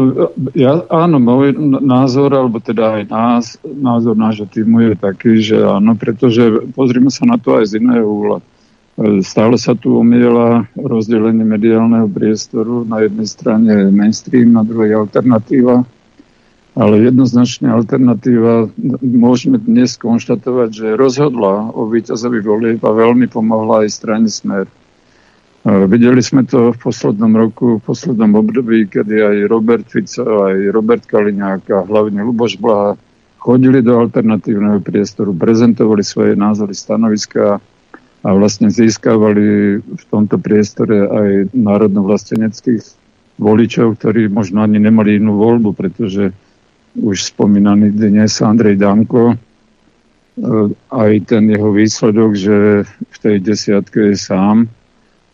ja, áno, môj názor, alebo teda aj nás, názor nášho týmu je taký, že áno, pretože pozrime sa na to aj z iného úla. E, stále sa tu omiela rozdelenie mediálneho priestoru. Na jednej strane mainstream, na druhej alternatíva ale jednoznačne alternatíva, môžeme dnes konštatovať, že rozhodla o víťazovi volieb a veľmi pomohla aj strane Smer. Videli sme to v poslednom roku, v poslednom období, kedy aj Robert Fico, aj Robert Kaliňák a hlavne Luboš Blaha chodili do alternatívneho priestoru, prezentovali svoje názory, stanoviska a vlastne získavali v tomto priestore aj národno-vlasteneckých voličov, ktorí možno ani nemali inú voľbu, pretože už spomínaný dnes Andrej Danko, e, aj ten jeho výsledok, že v tej desiatke je sám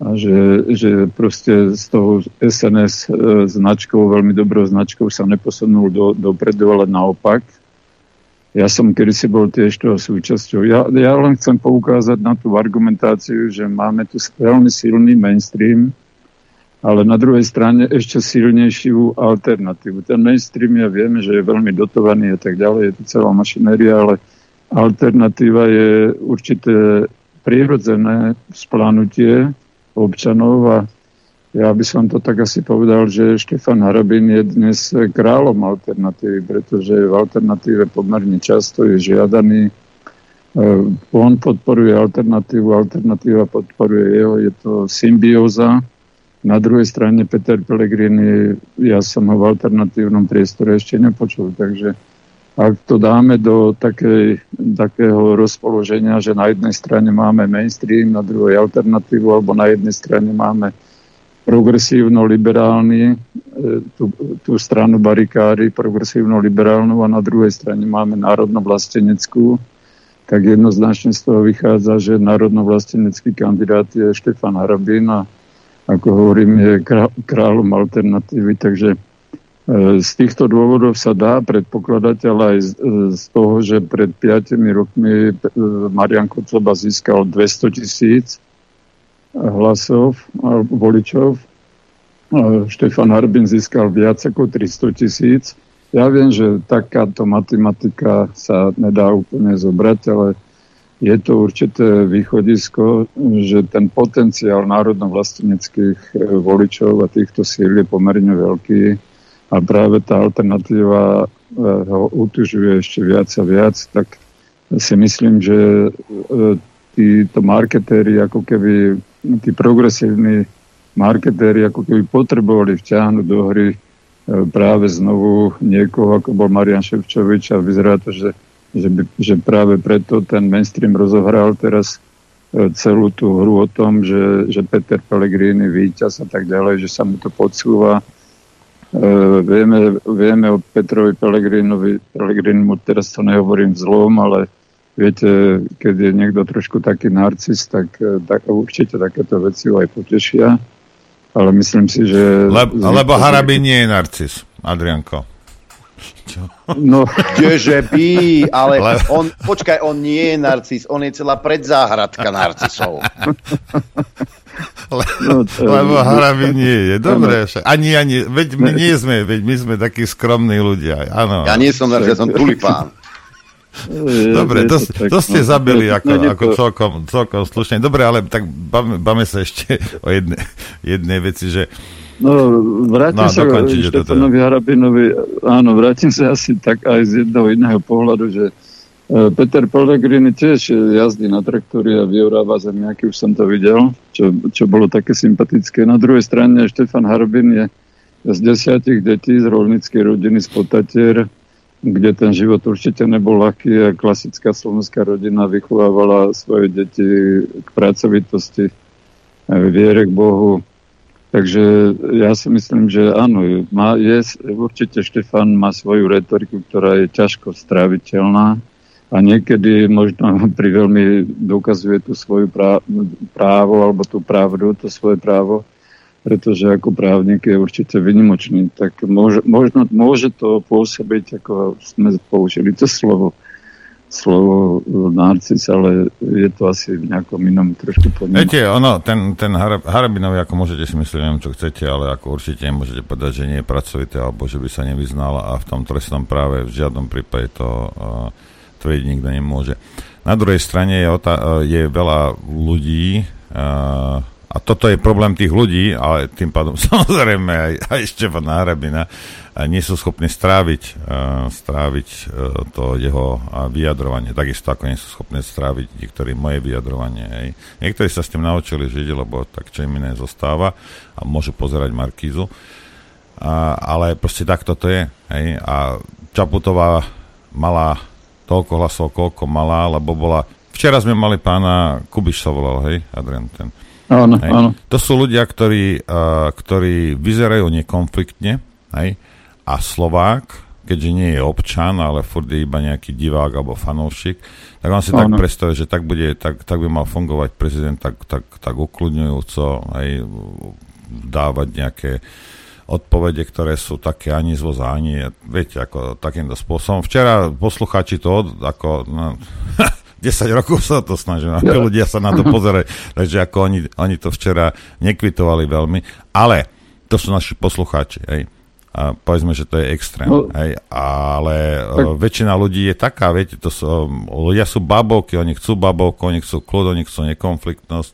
a že, že proste z toho SNS e, značkou, veľmi dobrou značkou sa neposunul do, dopredu, ale naopak. Ja som kedysi bol tiež toho súčasťou. Ja, ja len chcem poukázať na tú argumentáciu, že máme tu veľmi silný mainstream, ale na druhej strane ešte silnejšiu alternatívu. Ten mainstream ja vieme, že je veľmi dotovaný a tak ďalej, je to celá mašinéria, ale alternatíva je určité prirodzené splánutie občanov a ja by som to tak asi povedal, že Štefan Harabin je dnes kráľom alternatívy, pretože v alternatíve pomerne často je žiadaný. E, on podporuje alternatívu, alternatíva podporuje jeho, je to symbióza na druhej strane Peter Pellegrini, ja som ho v alternatívnom priestore ešte nepočul, takže ak to dáme do takej, takého rozpoloženia, že na jednej strane máme mainstream, na druhej alternatívu, alebo na jednej strane máme progresívno-liberálny, e, tú, tú stranu barikády, progresívno-liberálnu a na druhej strane máme národno-vlasteneckú, tak jednoznačne z toho vychádza, že národno-vlastenecký kandidát je Štefan Harabín a ako hovorím, je kráľom alternatívy, takže e, z týchto dôvodov sa dá predpokladať, ale aj z toho, že pred 5 rokmi e, Marian Kocloba získal 200 tisíc hlasov voličov. Štefan Harbin získal viac ako 300 tisíc. Ja viem, že takáto matematika sa nedá úplne zobrať, ale je to určité východisko, že ten potenciál národno-vlasteneckých eh, voličov a týchto síl je pomerne veľký a práve tá alternatíva eh, ho utužuje ešte viac a viac, tak si myslím, že eh, títo marketéri, ako keby tí progresívni marketéri, ako keby potrebovali vťahnuť do hry práve znovu niekoho, ako bol Marian Ševčovič a vyzerá to, že že, by, že práve preto ten mainstream rozohral teraz e, celú tú hru o tom, že, že Peter Pellegrini víťaz a tak ďalej, že sa mu to podsúva. E, vieme, vieme o Petrovi Pellegrinovi, Pellegrinimu, teraz to nehovorím zlom, ale viete, keď je niekto trošku taký narcis, tak, e, tak určite takéto veci ho aj potešia. Ale myslím si, že... Lebo, lebo Harabin nie je narcis, Adrianko. Čo? No. Kdeže by, ale Le... on, počkaj, on nie je narcis, on je celá predzáhradka narcisov. Le, no, to... Lebo hrabi nie je. Dobre, však. Ani, ani, veď my nie sme, veď my sme takí skromní ľudia. Áno. Ja nie som narcis, ja som tulipán. Dobre, to, to, to ste zabili ako, ako celkom, celkom slušne. Dobre, ale tak bavme, bavme sa ešte (laughs) o jednej, jednej veci, že No, vrátim no, sa k Štefanovi Harabinovi. Áno, vrátim sa asi tak aj z jedného iného pohľadu, že e, Peter Pellegrini tiež jazdí na traktory a vyuráva zemiaky, už som to videl, čo, čo bolo také sympatické. Na druhej strane Štefan Harbin je z desiatich detí z rolníckej rodiny z Potatier, kde ten život určite nebol ľahký a klasická slovenská rodina vychovávala svoje deti k pracovitosti, viere k Bohu, Takže ja si myslím, že áno, má, je, určite Štefan má svoju retoriku, ktorá je ťažko stráviteľná a niekedy možno (laughs) pri veľmi dokazuje tú svoju právo alebo tú pravdu, to svoje právo, pretože ako právnik je určite vynimočný, tak môže, možno, môže to pôsobiť, ako sme použili to slovo, slovo narcis, ale je to asi v nejakom inom trošku podnimu. Viete, ono, ten, ten Harabinovi, ako môžete si myslieť, neviem, čo chcete, ale ako určite nemôžete povedať, že nie je pracovité, alebo že by sa nevyznal a v tom trestnom práve v žiadnom prípade to uh, tvrdiť nikto nemôže. Na druhej strane je, otá- je veľa ľudí, uh, a toto je problém tých ľudí, ale tým pádom (laughs) samozrejme aj, aj Štefana Harabina, nie sú schopní stráviť, stráviť uh, to jeho vyjadrovanie, takisto ako nie sú schopní stráviť niektorí moje vyjadrovanie. Hej. Niektorí sa s tým naučili žiť, lebo tak čo im iné zostáva a môžu pozerať Markízu. A, ale proste takto to je. Hej. A Čaputová mala toľko hlasov, koľko mala, lebo bola... Včera sme mali pána Kubiš sa volal, hej, Adrian, ten. Áno, áno. To sú ľudia, ktorí, uh, ktorí vyzerajú nekonfliktne, hej, a Slovák, keďže nie je občan, ale furt je iba nejaký divák alebo fanúšik, tak on si ano. tak predstavuje, že tak, bude, tak, tak by mal fungovať prezident tak, tak, tak ukludňujúco, aj dávať nejaké odpovede, ktoré sú také ani zvoz ani, viete, ako takýmto spôsobom. Včera poslucháči to od, ako, no, (laughs) 10 rokov sa to snažím, aby ľudia sa na to pozerali, takže ako oni, oni to včera nekvitovali veľmi, ale to sú naši poslucháči, hej a povedzme, že to je extrém. No, hej, ale tak. E, väčšina ľudí je taká, viete, to sú, ľudia sú babovky, oni chcú babovku, oni chcú kľud, oni chcú nekonfliktnosť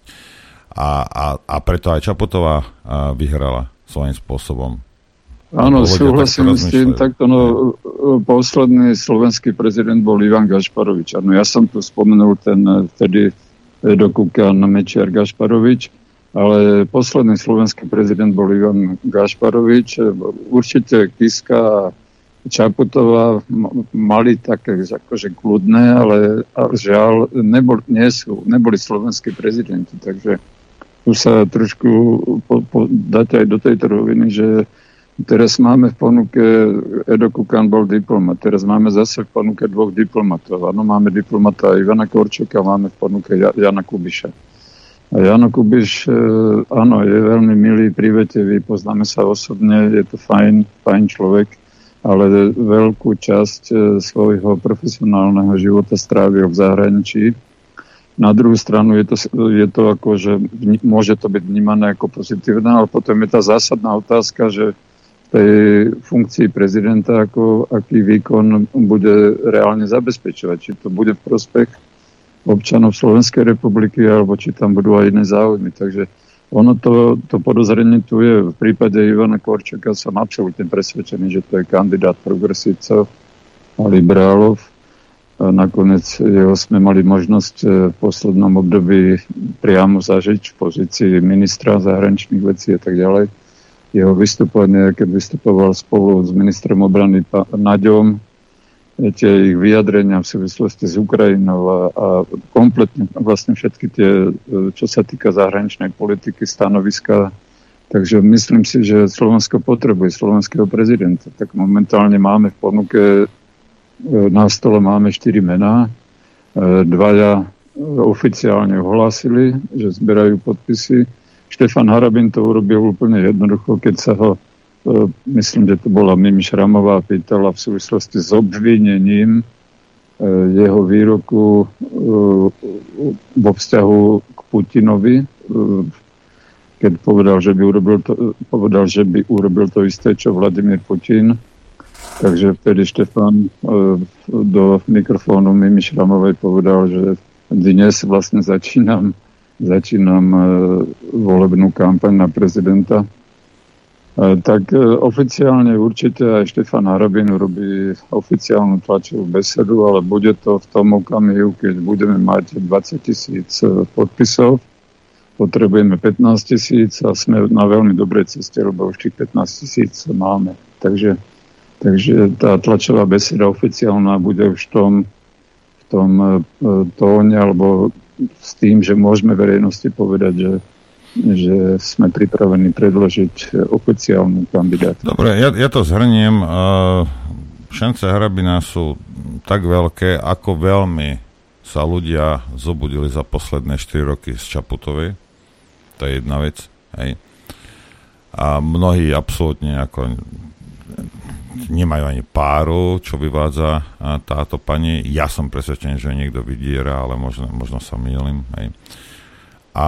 a, a, a preto aj Čaputová a, vyhrala svojím spôsobom. Áno, súhlasím s tým, takto no, posledný slovenský prezident bol Ivan Gašparovič. Ano, ja som tu spomenul ten vtedy dokúkan Mečiar Gašparovič, ale posledný slovenský prezident bol Ivan Gašparovič. Určite Kiska a Čaputová mali také akože kľudné, ale žiaľ nebol, nie sú, neboli slovenskí prezidenti, takže tu sa trošku po, po, dať aj do tejto roviny, že teraz máme v ponuke, Edo Kukan bol diplomat, teraz máme zase v ponuke dvoch diplomatov. Áno, máme diplomata Ivana Korčoka, máme v ponuke Jana Kubiša. Jano Kubiš, e, áno, je veľmi milý, privetevý, poznáme sa osobne, je to fajn, fajn človek, ale veľkú časť e, svojho profesionálneho života strávil v zahraničí. Na druhú stranu je to, je to ako, že môže to byť vnímané ako pozitívne, ale potom je tá zásadná otázka, že v tej funkcii prezidenta, ako, aký výkon bude reálne zabezpečovať. Či to bude v prospech občanov Slovenskej republiky, alebo či tam budú aj iné záujmy. Takže ono to, to podozrenie tu je. V prípade Ivana Korčaka som absolútne presvedčený, že to je kandidát progresívcov a liberálov. A nakoniec jeho sme mali možnosť e, v poslednom období priamo zažiť v pozícii ministra zahraničných vecí a tak ďalej. Jeho vystupovanie, keď vystupoval spolu s ministrom obrany Naďom, tie ich vyjadrenia v súvislosti s Ukrajinou a, a kompletne vlastne všetky tie, čo sa týka zahraničnej politiky, stanoviska. Takže myslím si, že Slovensko potrebuje slovenského prezidenta. Tak momentálne máme v ponuke, e, na stole máme štyri mená. E, dvaja oficiálne ohlásili, že zberajú podpisy. Štefan Harabin to urobil úplne jednoducho, keď sa ho E, myslím, že to bola Mimi Šramová, pýtala v súvislosti s obvinením e, jeho výroku e, vo vzťahu k Putinovi, keď povedal, že by urobil to, povedal, že by urobil to isté, čo Vladimír Putin. Takže vtedy Štefan e, do mikrofónu Mimi Šramovej povedal, že dnes vlastne začínam, začínam e, volebnú kampaň na prezidenta. E, tak oficiálne určite aj Štefan Harabin robí oficiálnu tlačovú besedu, ale bude to v tom okamihu, keď budeme mať 20 tisíc podpisov. Potrebujeme 15 tisíc a sme na veľmi dobrej ceste, lebo už tých 15 tisíc máme. Takže Takže tá tlačová beseda oficiálna bude už v tom, v tom e, tóne alebo s tým, že môžeme verejnosti povedať, že, že sme pripravení predložiť oficiálnu kandidátu. Dobre, ja, ja to zhrniem. Šance Hrabina sú tak veľké, ako veľmi sa ľudia zobudili za posledné 4 roky z Čaputovej. To je jedna vec. Hej. A mnohí absolútne ako nemajú ani páru, čo vyvádza táto pani. Ja som presvedčený, že niekto vydiera, ale možno, možno sa mýlim. Hej. A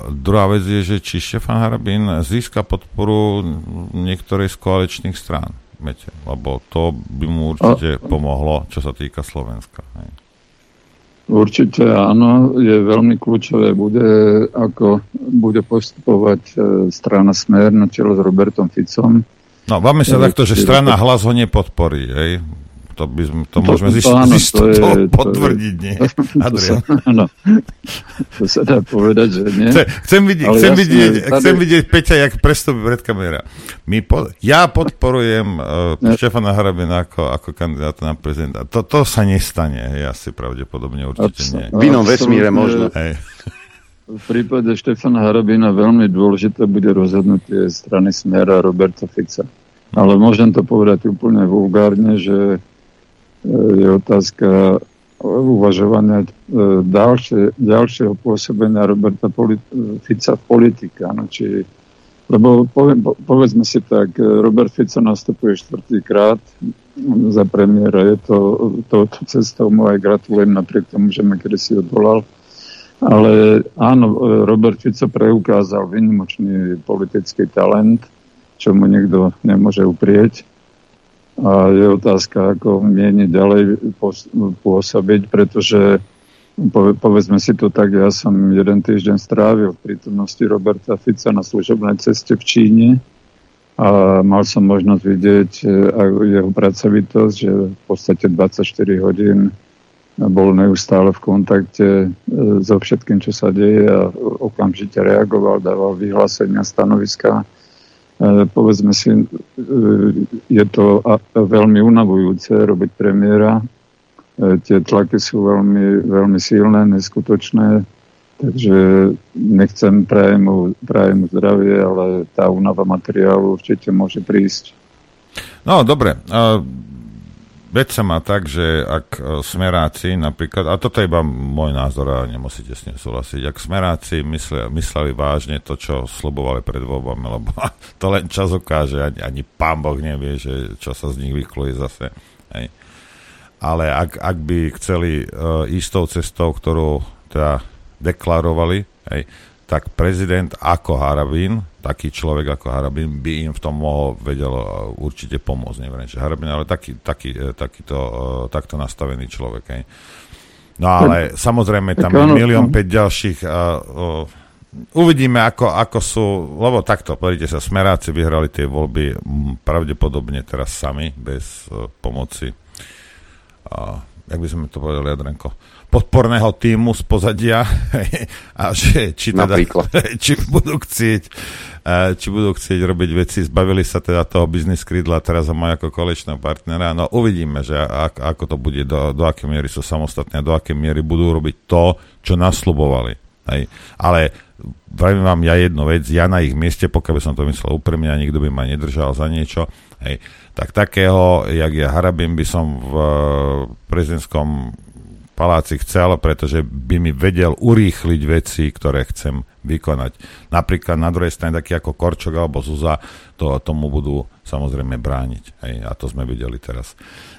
druhá vec je, že či Štefan Harabin získa podporu niektorej z koaličných strán. Viete, lebo to by mu určite pomohlo, čo sa týka Slovenska. Hej. Určite áno, je veľmi kľúčové, bude, ako bude postupovať e, strana Smer na čelo s Robertom Ficom No, máme sa takto, že strana hlas ho nepodporí, hej? To, by sme, to, to môžeme to, zisto, áno, zisto, to, je, to potvrdiť, nie? Adrian. (laughs) To sa, áno, to sa dá povedať, že nie. Chcem, chcem, vidieť, chcem, jasne, vidieť, tady... chcem vidieť Peťa, jak prestupí pred kamera. My po, ja podporujem uh, Štefana Harabina ako, ako kandidáta na prezidenta. To, to sa nestane, hej, asi pravdepodobne určite Abs- nie. V inom vesmíre možno. Hej. V prípade Štefana Harabina veľmi dôležité bude rozhodnutie strany Smera Roberta Fica. Ale môžem to povedať úplne vulgárne, že je otázka uvažovania e, ďalšie, ďalšieho pôsobenia Roberta Fica v politike. Ano, či, lebo poviem, povedzme si tak, e, Robert Fico nastupuje štvrtýkrát za premiéra. Je to, to, to cestou mu aj gratulujem napriek tomu, že ma kedy si odvolal. Ale áno, Robert Fico preukázal vynimočný politický talent čo mu niekto nemôže uprieť. A je otázka, ako mieni ďalej pôsobiť, pretože povedzme si to tak, ja som jeden týždeň strávil v prítomnosti Roberta Fica na služobnej ceste v Číne a mal som možnosť vidieť e, jeho pracovitosť, že v podstate 24 hodín bol neustále v kontakte e, so všetkým, čo sa deje a okamžite reagoval, dával vyhlásenia, stanoviska povedzme si, e, je to veľmi unavujúce robiť premiéra. E, tie tlaky sú veľmi, veľmi silné, neskutočné, takže nechcem prajem mu, prajem zdravie, ale tá únava materiálu určite môže prísť. No, dobre. Veď sa má tak, že ak e, smeráci napríklad, a toto je iba môj názor a nemusíte s ním súhlasiť, ak smeráci mysleli, mysleli vážne to, čo slobovali pred voľbami, lebo (laughs) to len čas ukáže, ani, ani pán Boh nevie, že čo sa z nich vykluje zase. Hej. Ale ak, ak by chceli uh, ísť tou cestou, ktorú teda deklarovali, hej, tak prezident ako Harabín, taký človek ako Harabín by im v tom mohol vedel e, určite pomôcť. Neviem, že Harabín, ale taký, taký, e, takýto, e, takto nastavený človek. Hej. No ale tak, samozrejme tam je milión päť ďalších a, uh, uvidíme, ako, ako sú, lebo takto, pozrite sa, smeráci vyhrali tie voľby pravdepodobne teraz sami, bez uh, pomoci uh, jak by sme to povedali, Adrenko, podporného týmu z pozadia (laughs) a že či, teda, (laughs) či budú chcieť e, či budú chcieť robiť veci, zbavili sa teda toho biznis krídla teraz ho majú ako kolečného partnera, no uvidíme, že ako, to bude, do, do akej miery sú samostatné a do akej miery budú robiť to, čo naslubovali. Hej. Ale vravím vám ja jednu vec, ja na ich mieste, pokiaľ by som to myslel úprimne a nikto by ma nedržal za niečo, hej, tak takého, jak je Harabin, by som v prezidentskom paláci chcel, pretože by mi vedel urýchliť veci, ktoré chcem vykonať. Napríklad na druhej strane taký ako Korčok alebo Zuza to, tomu budú samozrejme brániť. Hej, a to sme videli teraz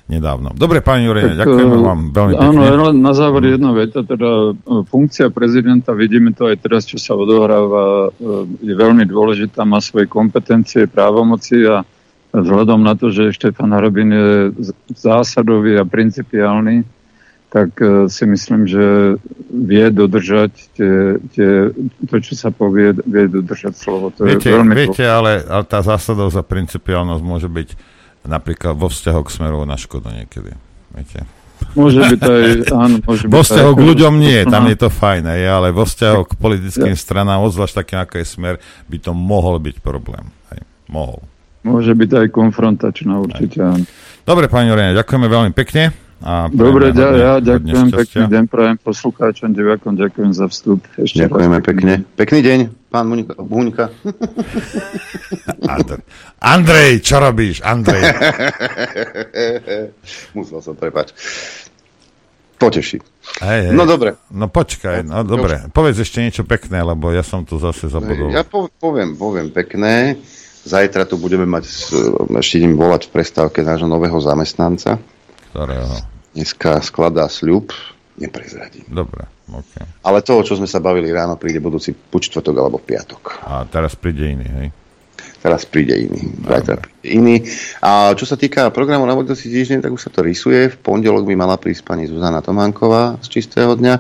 nedávno. Dobre, pani Jurene, ďakujeme vám veľmi pekne. Áno, na záver jedna veta, teda e, funkcia prezidenta, vidíme to aj teraz, čo sa odohráva, e, je veľmi dôležitá, má svoje kompetencie, právomoci a vzhľadom na to, že Štefan Harabin je zásadový a principiálny, tak e, si myslím, že vie dodržať tie, tie, to, čo sa povie, vie dodržať slovo. To viete, je veľmi viete ale, ale tá zásadová za principiálnosť môže byť napríklad vo vzťahu k smeru na škodu niekedy. Viete? Môže byť aj, (laughs) áno, môže byť Vo vzťahu aj, k ľuďom nie, tam je to fajn, hej, ale vo vzťahu k politickým stranám, obzvlášť takým, ako je smer, by to mohol byť problém. Hej, mohol. Môže byť aj konfrontačná určite. áno. Dobre, pani Orene, ďakujeme veľmi pekne. A Dobre, ja, ja ďakujem, pekný deň prajem poslucháčom, divákom, ďakujem za vstup. Ešte Ďakujeme raz. pekne. Pekný deň, pán Muňka. (laughs) Andrej, čo robíš? Andrej. (laughs) Musel som, prepač. Poteší. Hej, hej. No dobre. No počkaj, no dobre. Povedz ešte niečo pekné, lebo ja som tu zase zabudol. Ja po- poviem, poviem pekné. Zajtra tu budeme mať, s- ešte idem volať v prestávke nášho nového zamestnanca. Ktorého? Dneska skladá sľub, neprezradím. Dobre, OK. Ale toho, čo sme sa bavili ráno, príde budúci buď čtvrtok alebo v piatok. A teraz príde iný, hej? Teraz príde iný. Zajtra príde iný. A čo sa týka programu na budúci týždeň, tak už sa to rysuje. V pondelok by mala prísť pani Zuzana Tománková z čistého dňa.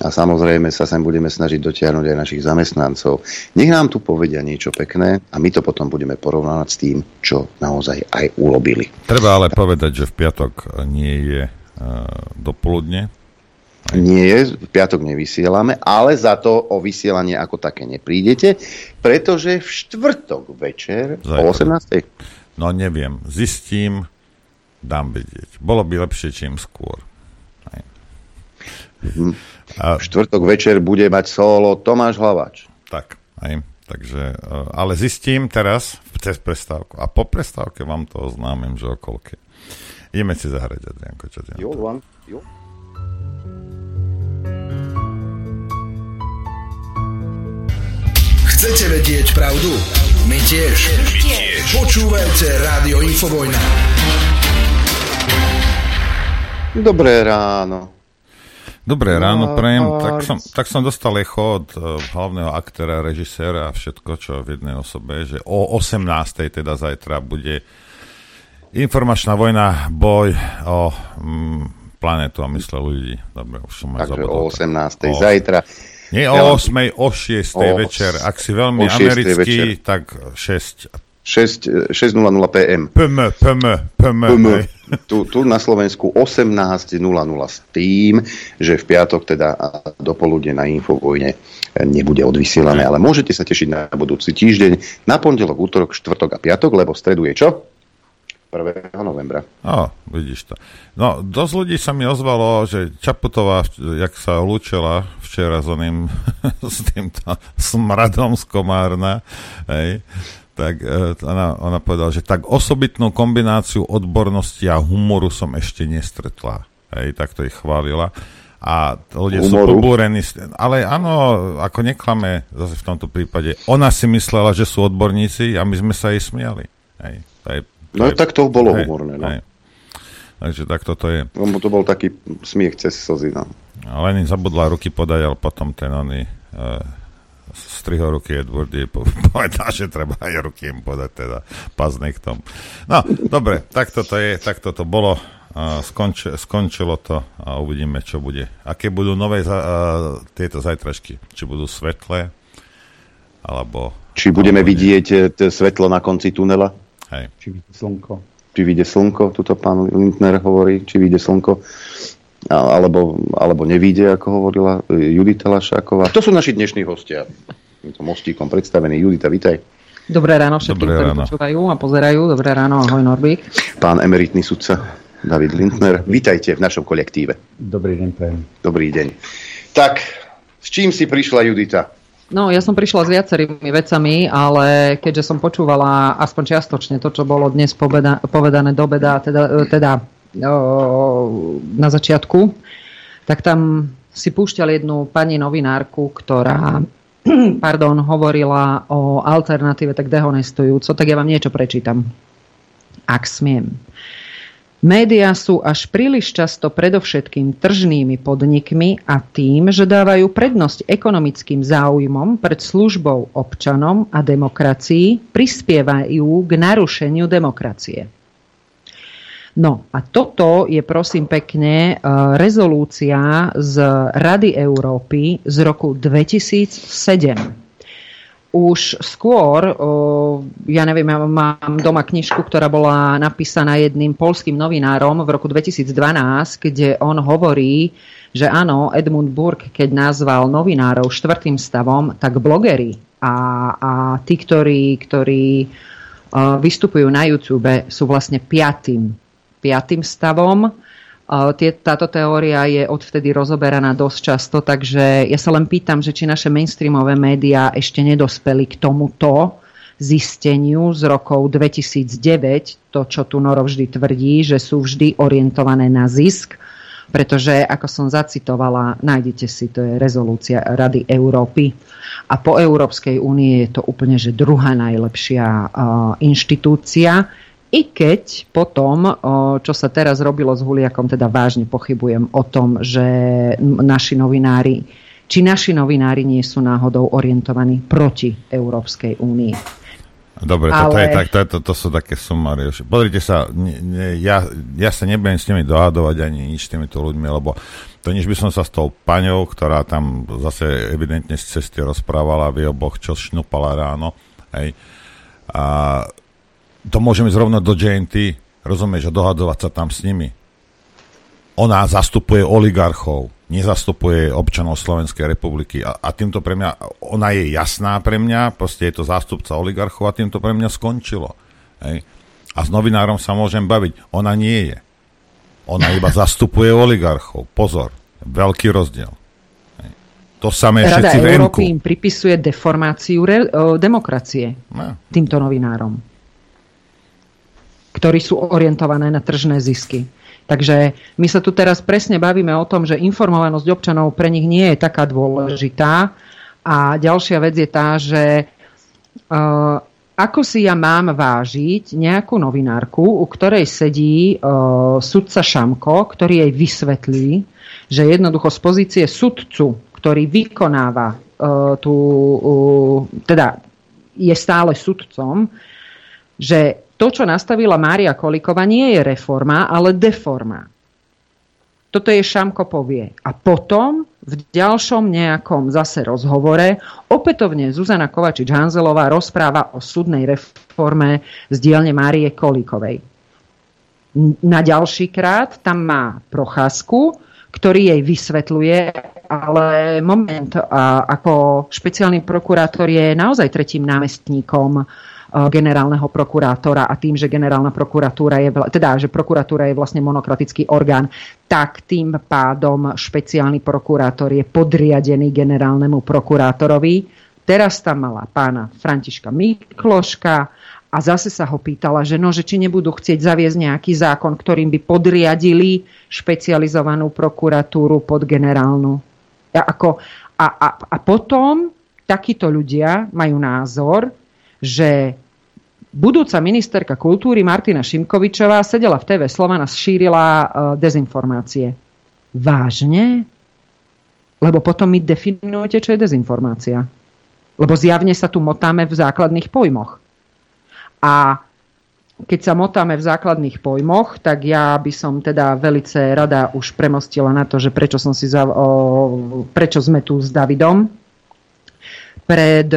A samozrejme sa sem budeme snažiť dotiahnuť aj našich zamestnancov. Nech nám tu povedia niečo pekné a my to potom budeme porovnávať s tým, čo naozaj aj urobili. Treba ale povedať, že v piatok nie je uh, dopoludne. Nie je, v piatok nevysielame, ale za to o vysielanie ako také neprídete, pretože v štvrtok večer o 18. No neviem, zistím, dám vedieť. Bolo by lepšie čím skôr. Hej. A v štvrtok večer bude mať solo Tomáš Hlavač. Tak, hej. Takže, uh, ale zistím teraz cez prestávku. A po prestávke vám to oznámim, že o koľke. Ideme si zahrať, Adrianko, čo ty na Jo? Luan, jo. Chcete vedieť pravdu? My tiež. My tiež. Počúvajte Rádio Infovojna. Dobré ráno. Dobré No, ráno, prejem. Tak som, tak som dostal echo od uh, hlavného aktéra, režiséra a všetko, čo v jednej osobe, že o 18. teda zajtra bude informačná vojna, boj o mm, planetu a mysle ľudí. Dobre, už som aj Takže zabudol. o 18. O- zajtra. Nie o vám- 8. o 6. O- večer. Ak si veľmi o 6. americký, večer. tak 6. 6, 6.00 PM. PM, PM, PM. PM. Tu, tu na Slovensku 18.00 s tým, že v piatok teda dopoludne na Infovojne nebude odvysielané, ale môžete sa tešiť na budúci týždeň, na pondelok, útorok, štvrtok a piatok, lebo v stredu je čo? 1. novembra. O, vidíš to. No, dosť ľudí sa mi ozvalo, že Čaputová, jak sa lúčila včera s oným, (laughs) s týmto smradom z Komárna, hej, tak e, ona, ona povedala, že tak osobitnú kombináciu odbornosti a humoru som ešte nestretla. Hej, tak to ich chválila. A ľudia sú Humoru? pobúrení. s- Ale áno, ako neklame zase v tomto prípade. Ona si myslela, že sú odborníci a my sme sa jej smiali. Hej, to je, No je- tak to bolo hej, humorné, no. hej. Takže tak toto je. Lebo to bol taký smiech cez slzy. No. Lenin zabudla ruky podať, ale potom ten oný uh, striho ruky Edward jej po- (laughs) povedal, že treba aj ruky im podať, teda pas nechtom. No, dobre, tak toto je, tak toto bolo. Uh, skonč, skončilo to a uvidíme, čo bude. Aké budú nové za, uh, tieto zajtražky? Či budú svetlé? Alebo... Či budeme alebo nie. vidieť e, t- svetlo na konci tunela? Hej. Či vidí slnko. Či vyjde slnko, tuto pán Lindner hovorí, či vyjde slnko, alebo, alebo nevíde, ako hovorila e, Judita Lašáková. To sú naši dnešní hostia. Týmto mostíkom predstavený. Judita, vitaj. Dobré ráno všetkým, Dobré ktorí ráno. počúvajú a pozerajú. Dobré ráno, ahoj Norbík. Pán emeritný sudca David Lindner, vítajte v našom kolektíve. Dobrý deň, prajem. Dobrý deň. Tak, s čím si prišla Judita? No, ja som prišla s viacerými vecami, ale keďže som počúvala aspoň čiastočne to, čo bolo dnes poveda- povedané do beda, teda, teda na začiatku, tak tam si púšťal jednu pani novinárku, ktorá (clears throat) pardon, hovorila o alternatíve tak dehonestujúco, tak ja vám niečo prečítam. Ak smiem. Média sú až príliš často predovšetkým tržnými podnikmi a tým, že dávajú prednosť ekonomickým záujmom pred službou občanom a demokracii, prispievajú k narušeniu demokracie. No a toto je prosím pekne e, rezolúcia z Rady Európy z roku 2007 už skôr, ja neviem, ja mám doma knižku, ktorá bola napísaná jedným polským novinárom v roku 2012, kde on hovorí, že áno, Edmund Burke, keď nazval novinárov štvrtým stavom, tak blogery a, a tí, ktorí, ktorí vystupujú na YouTube, sú vlastne piatým, piatým stavom. Táto teória je odvtedy rozoberaná dosť často, takže ja sa len pýtam, že či naše mainstreamové médiá ešte nedospeli k tomuto zisteniu z rokov 2009, to, čo tu Noro vždy tvrdí, že sú vždy orientované na zisk, pretože, ako som zacitovala, nájdete si, to je rezolúcia Rady Európy. A po Európskej únie je to úplne, že druhá najlepšia uh, inštitúcia i keď potom, čo sa teraz robilo s Huliakom, teda vážne pochybujem o tom, že naši novinári, či naši novinári nie sú náhodou orientovaní proti Európskej únii. Dobre, Ale... toto je tak, to, to, to sú také sumárie. Pozrite sa, ne, ne, ja, ja sa nebudem s nimi dohadovať ani nič s týmito ľuďmi, lebo to nič by som sa s tou paňou, ktorá tam zase evidentne z cesty rozprávala, vy oboch, čo šnupala ráno, hej, a to môžeme zrovna do JNT, rozumieš, a dohadovať sa tam s nimi. Ona zastupuje oligarchov, nezastupuje občanov Slovenskej republiky a, a týmto pre mňa, ona je jasná pre mňa, proste je to zástupca oligarchov a týmto pre mňa skončilo. Hej. A s novinárom sa môžem baviť, ona nie je. Ona iba (laughs) zastupuje oligarchov. Pozor, veľký rozdiel. Hej. To samé Rada všetci Európy im pripisuje deformáciu re, o, demokracie no. týmto novinárom ktorí sú orientované na tržné zisky. Takže my sa tu teraz presne bavíme o tom, že informovanosť občanov pre nich nie je taká dôležitá. A ďalšia vec je tá, že uh, ako si ja mám vážiť nejakú novinárku, u ktorej sedí uh, sudca Šamko, ktorý jej vysvetlí, že jednoducho z pozície sudcu, ktorý vykonáva uh, tú, uh, teda je stále sudcom, že to, čo nastavila Mária Kolíková, nie je reforma, ale deforma. Toto je Šamko povie. A potom v ďalšom nejakom zase rozhovore opätovne Zuzana Kovačič-Hanzelová rozpráva o súdnej reforme z dielne Márie Kolíkovej. Na ďalší krát tam má procházku, ktorý jej vysvetľuje, ale moment, ako špeciálny prokurátor je naozaj tretím námestníkom Eh, generálneho prokurátora a tým, že generálna prokuratúra je, teda, že prokuratúra je vlastne monokratický orgán, tak tým pádom špeciálny prokurátor je podriadený generálnemu prokurátorovi. Teraz tam mala pána Františka Mikloška a zase sa ho pýtala, že, no, že či nebudú chcieť zaviesť nejaký zákon, ktorým by podriadili špecializovanú prokuratúru pod generálnu. A, ako, a, a, a potom takíto ľudia majú názor, že budúca ministerka kultúry Martina Šimkovičová sedela v TV Slovana, šírila uh, dezinformácie. Vážne? Lebo potom mi definujete, čo je dezinformácia. Lebo zjavne sa tu motáme v základných pojmoch. A keď sa motáme v základných pojmoch, tak ja by som teda velice rada už premostila na to, že prečo, som si za, o, prečo sme tu s Davidom. Pred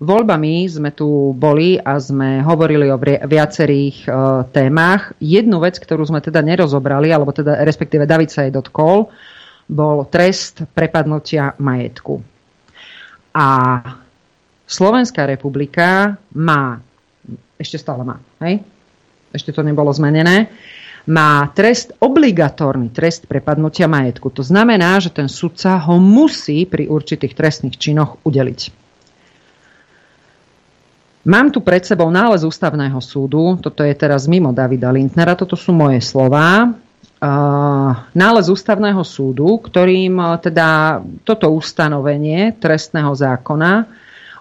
voľbami sme tu boli a sme hovorili o viacerých uh, témach. Jednu vec, ktorú sme teda nerozobrali, alebo teda respektíve David sa jej dotkol, bol trest prepadnutia majetku. A Slovenská republika má, ešte stále má, hej? Ešte to nebolo zmenené, má trest, obligatórny trest prepadnutia majetku. To znamená, že ten sudca ho musí pri určitých trestných činoch udeliť. Mám tu pred sebou nález ústavného súdu, toto je teraz mimo Davida Lindnera, toto sú moje slova. Nález ústavného súdu, ktorým teda toto ustanovenie trestného zákona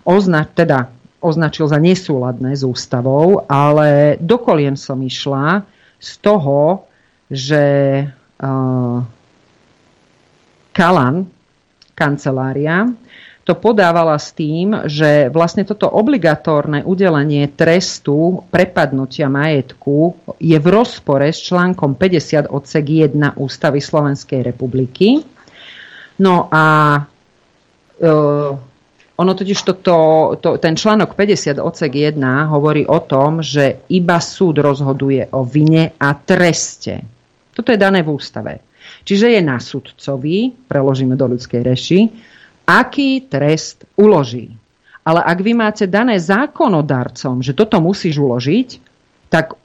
ozna, teda označil za nesúladné s ústavou, ale dokoliem som išla, z toho, že uh, Kalan, kancelária, to podávala s tým, že vlastne toto obligatórne udelenie trestu prepadnutia majetku je v rozpore s článkom 50 odsek 1 Ústavy Slovenskej republiky. No a e, ono totiž toto, to, ten článok 50 odsek 1 hovorí o tom, že iba súd rozhoduje o vine a treste. Toto je dané v ústave. Čiže je na sudcovi, preložíme do ľudskej reši, aký trest uloží. Ale ak vy máte dané zákonodarcom, že toto musíš uložiť, tak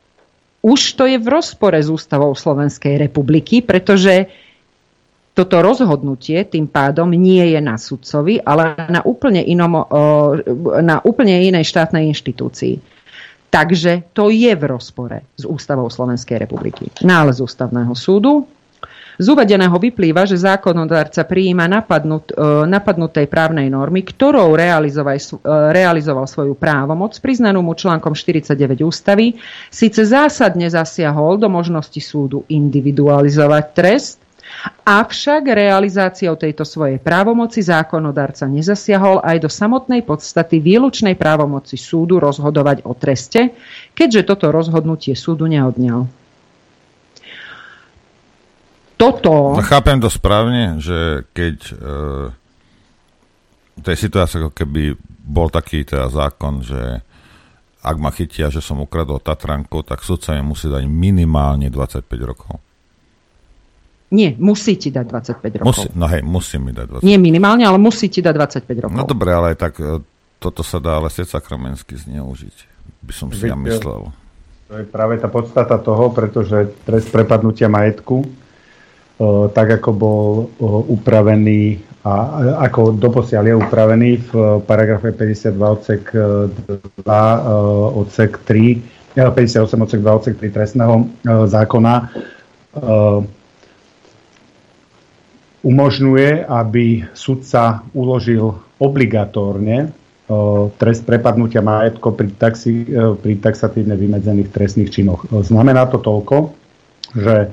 už to je v rozpore s ústavou Slovenskej republiky, pretože toto rozhodnutie tým pádom nie je na sudcovi, ale na úplne, inom, na úplne inej štátnej inštitúcii. Takže to je v rozpore s ústavou Slovenskej republiky. Nález ústavného súdu z uvedeného vyplýva, že zákonodárca prijíma napadnut, e, napadnutej právnej normy, ktorou realizoval, e, realizoval svoju právomoc priznanú mu článkom 49 ústavy, síce zásadne zasiahol do možnosti súdu individualizovať trest, Avšak realizáciou tejto svojej právomoci zákonodárca nezasiahol aj do samotnej podstaty výlučnej právomoci súdu rozhodovať o treste, keďže toto rozhodnutie súdu neodňal toto... No, chápem to správne, že keď e, to je situácia, ako keby bol taký teda zákon, že ak ma chytia, že som ukradol Tatranku, tak sudca mi musí dať minimálne 25 rokov. Nie, musí ti dať 25 rokov. Musí, no hej, musí mi dať 25 Nie minimálne, ale musí ti dať 25 rokov. No dobre, ale tak e, toto sa dá ale srdca kromensky zneužiť, by som si ja myslel. To je práve tá podstata toho, pretože trest prepadnutia majetku tak ako bol upravený a ako doposiaľ je upravený v paragrafe 52 odsek 2 odsek 3 58 odsek 2 odsek 3 trestného zákona umožňuje, aby sudca uložil obligatórne trest prepadnutia majetko pri, taxi, pri taxatívne vymedzených trestných činoch. Znamená to toľko, že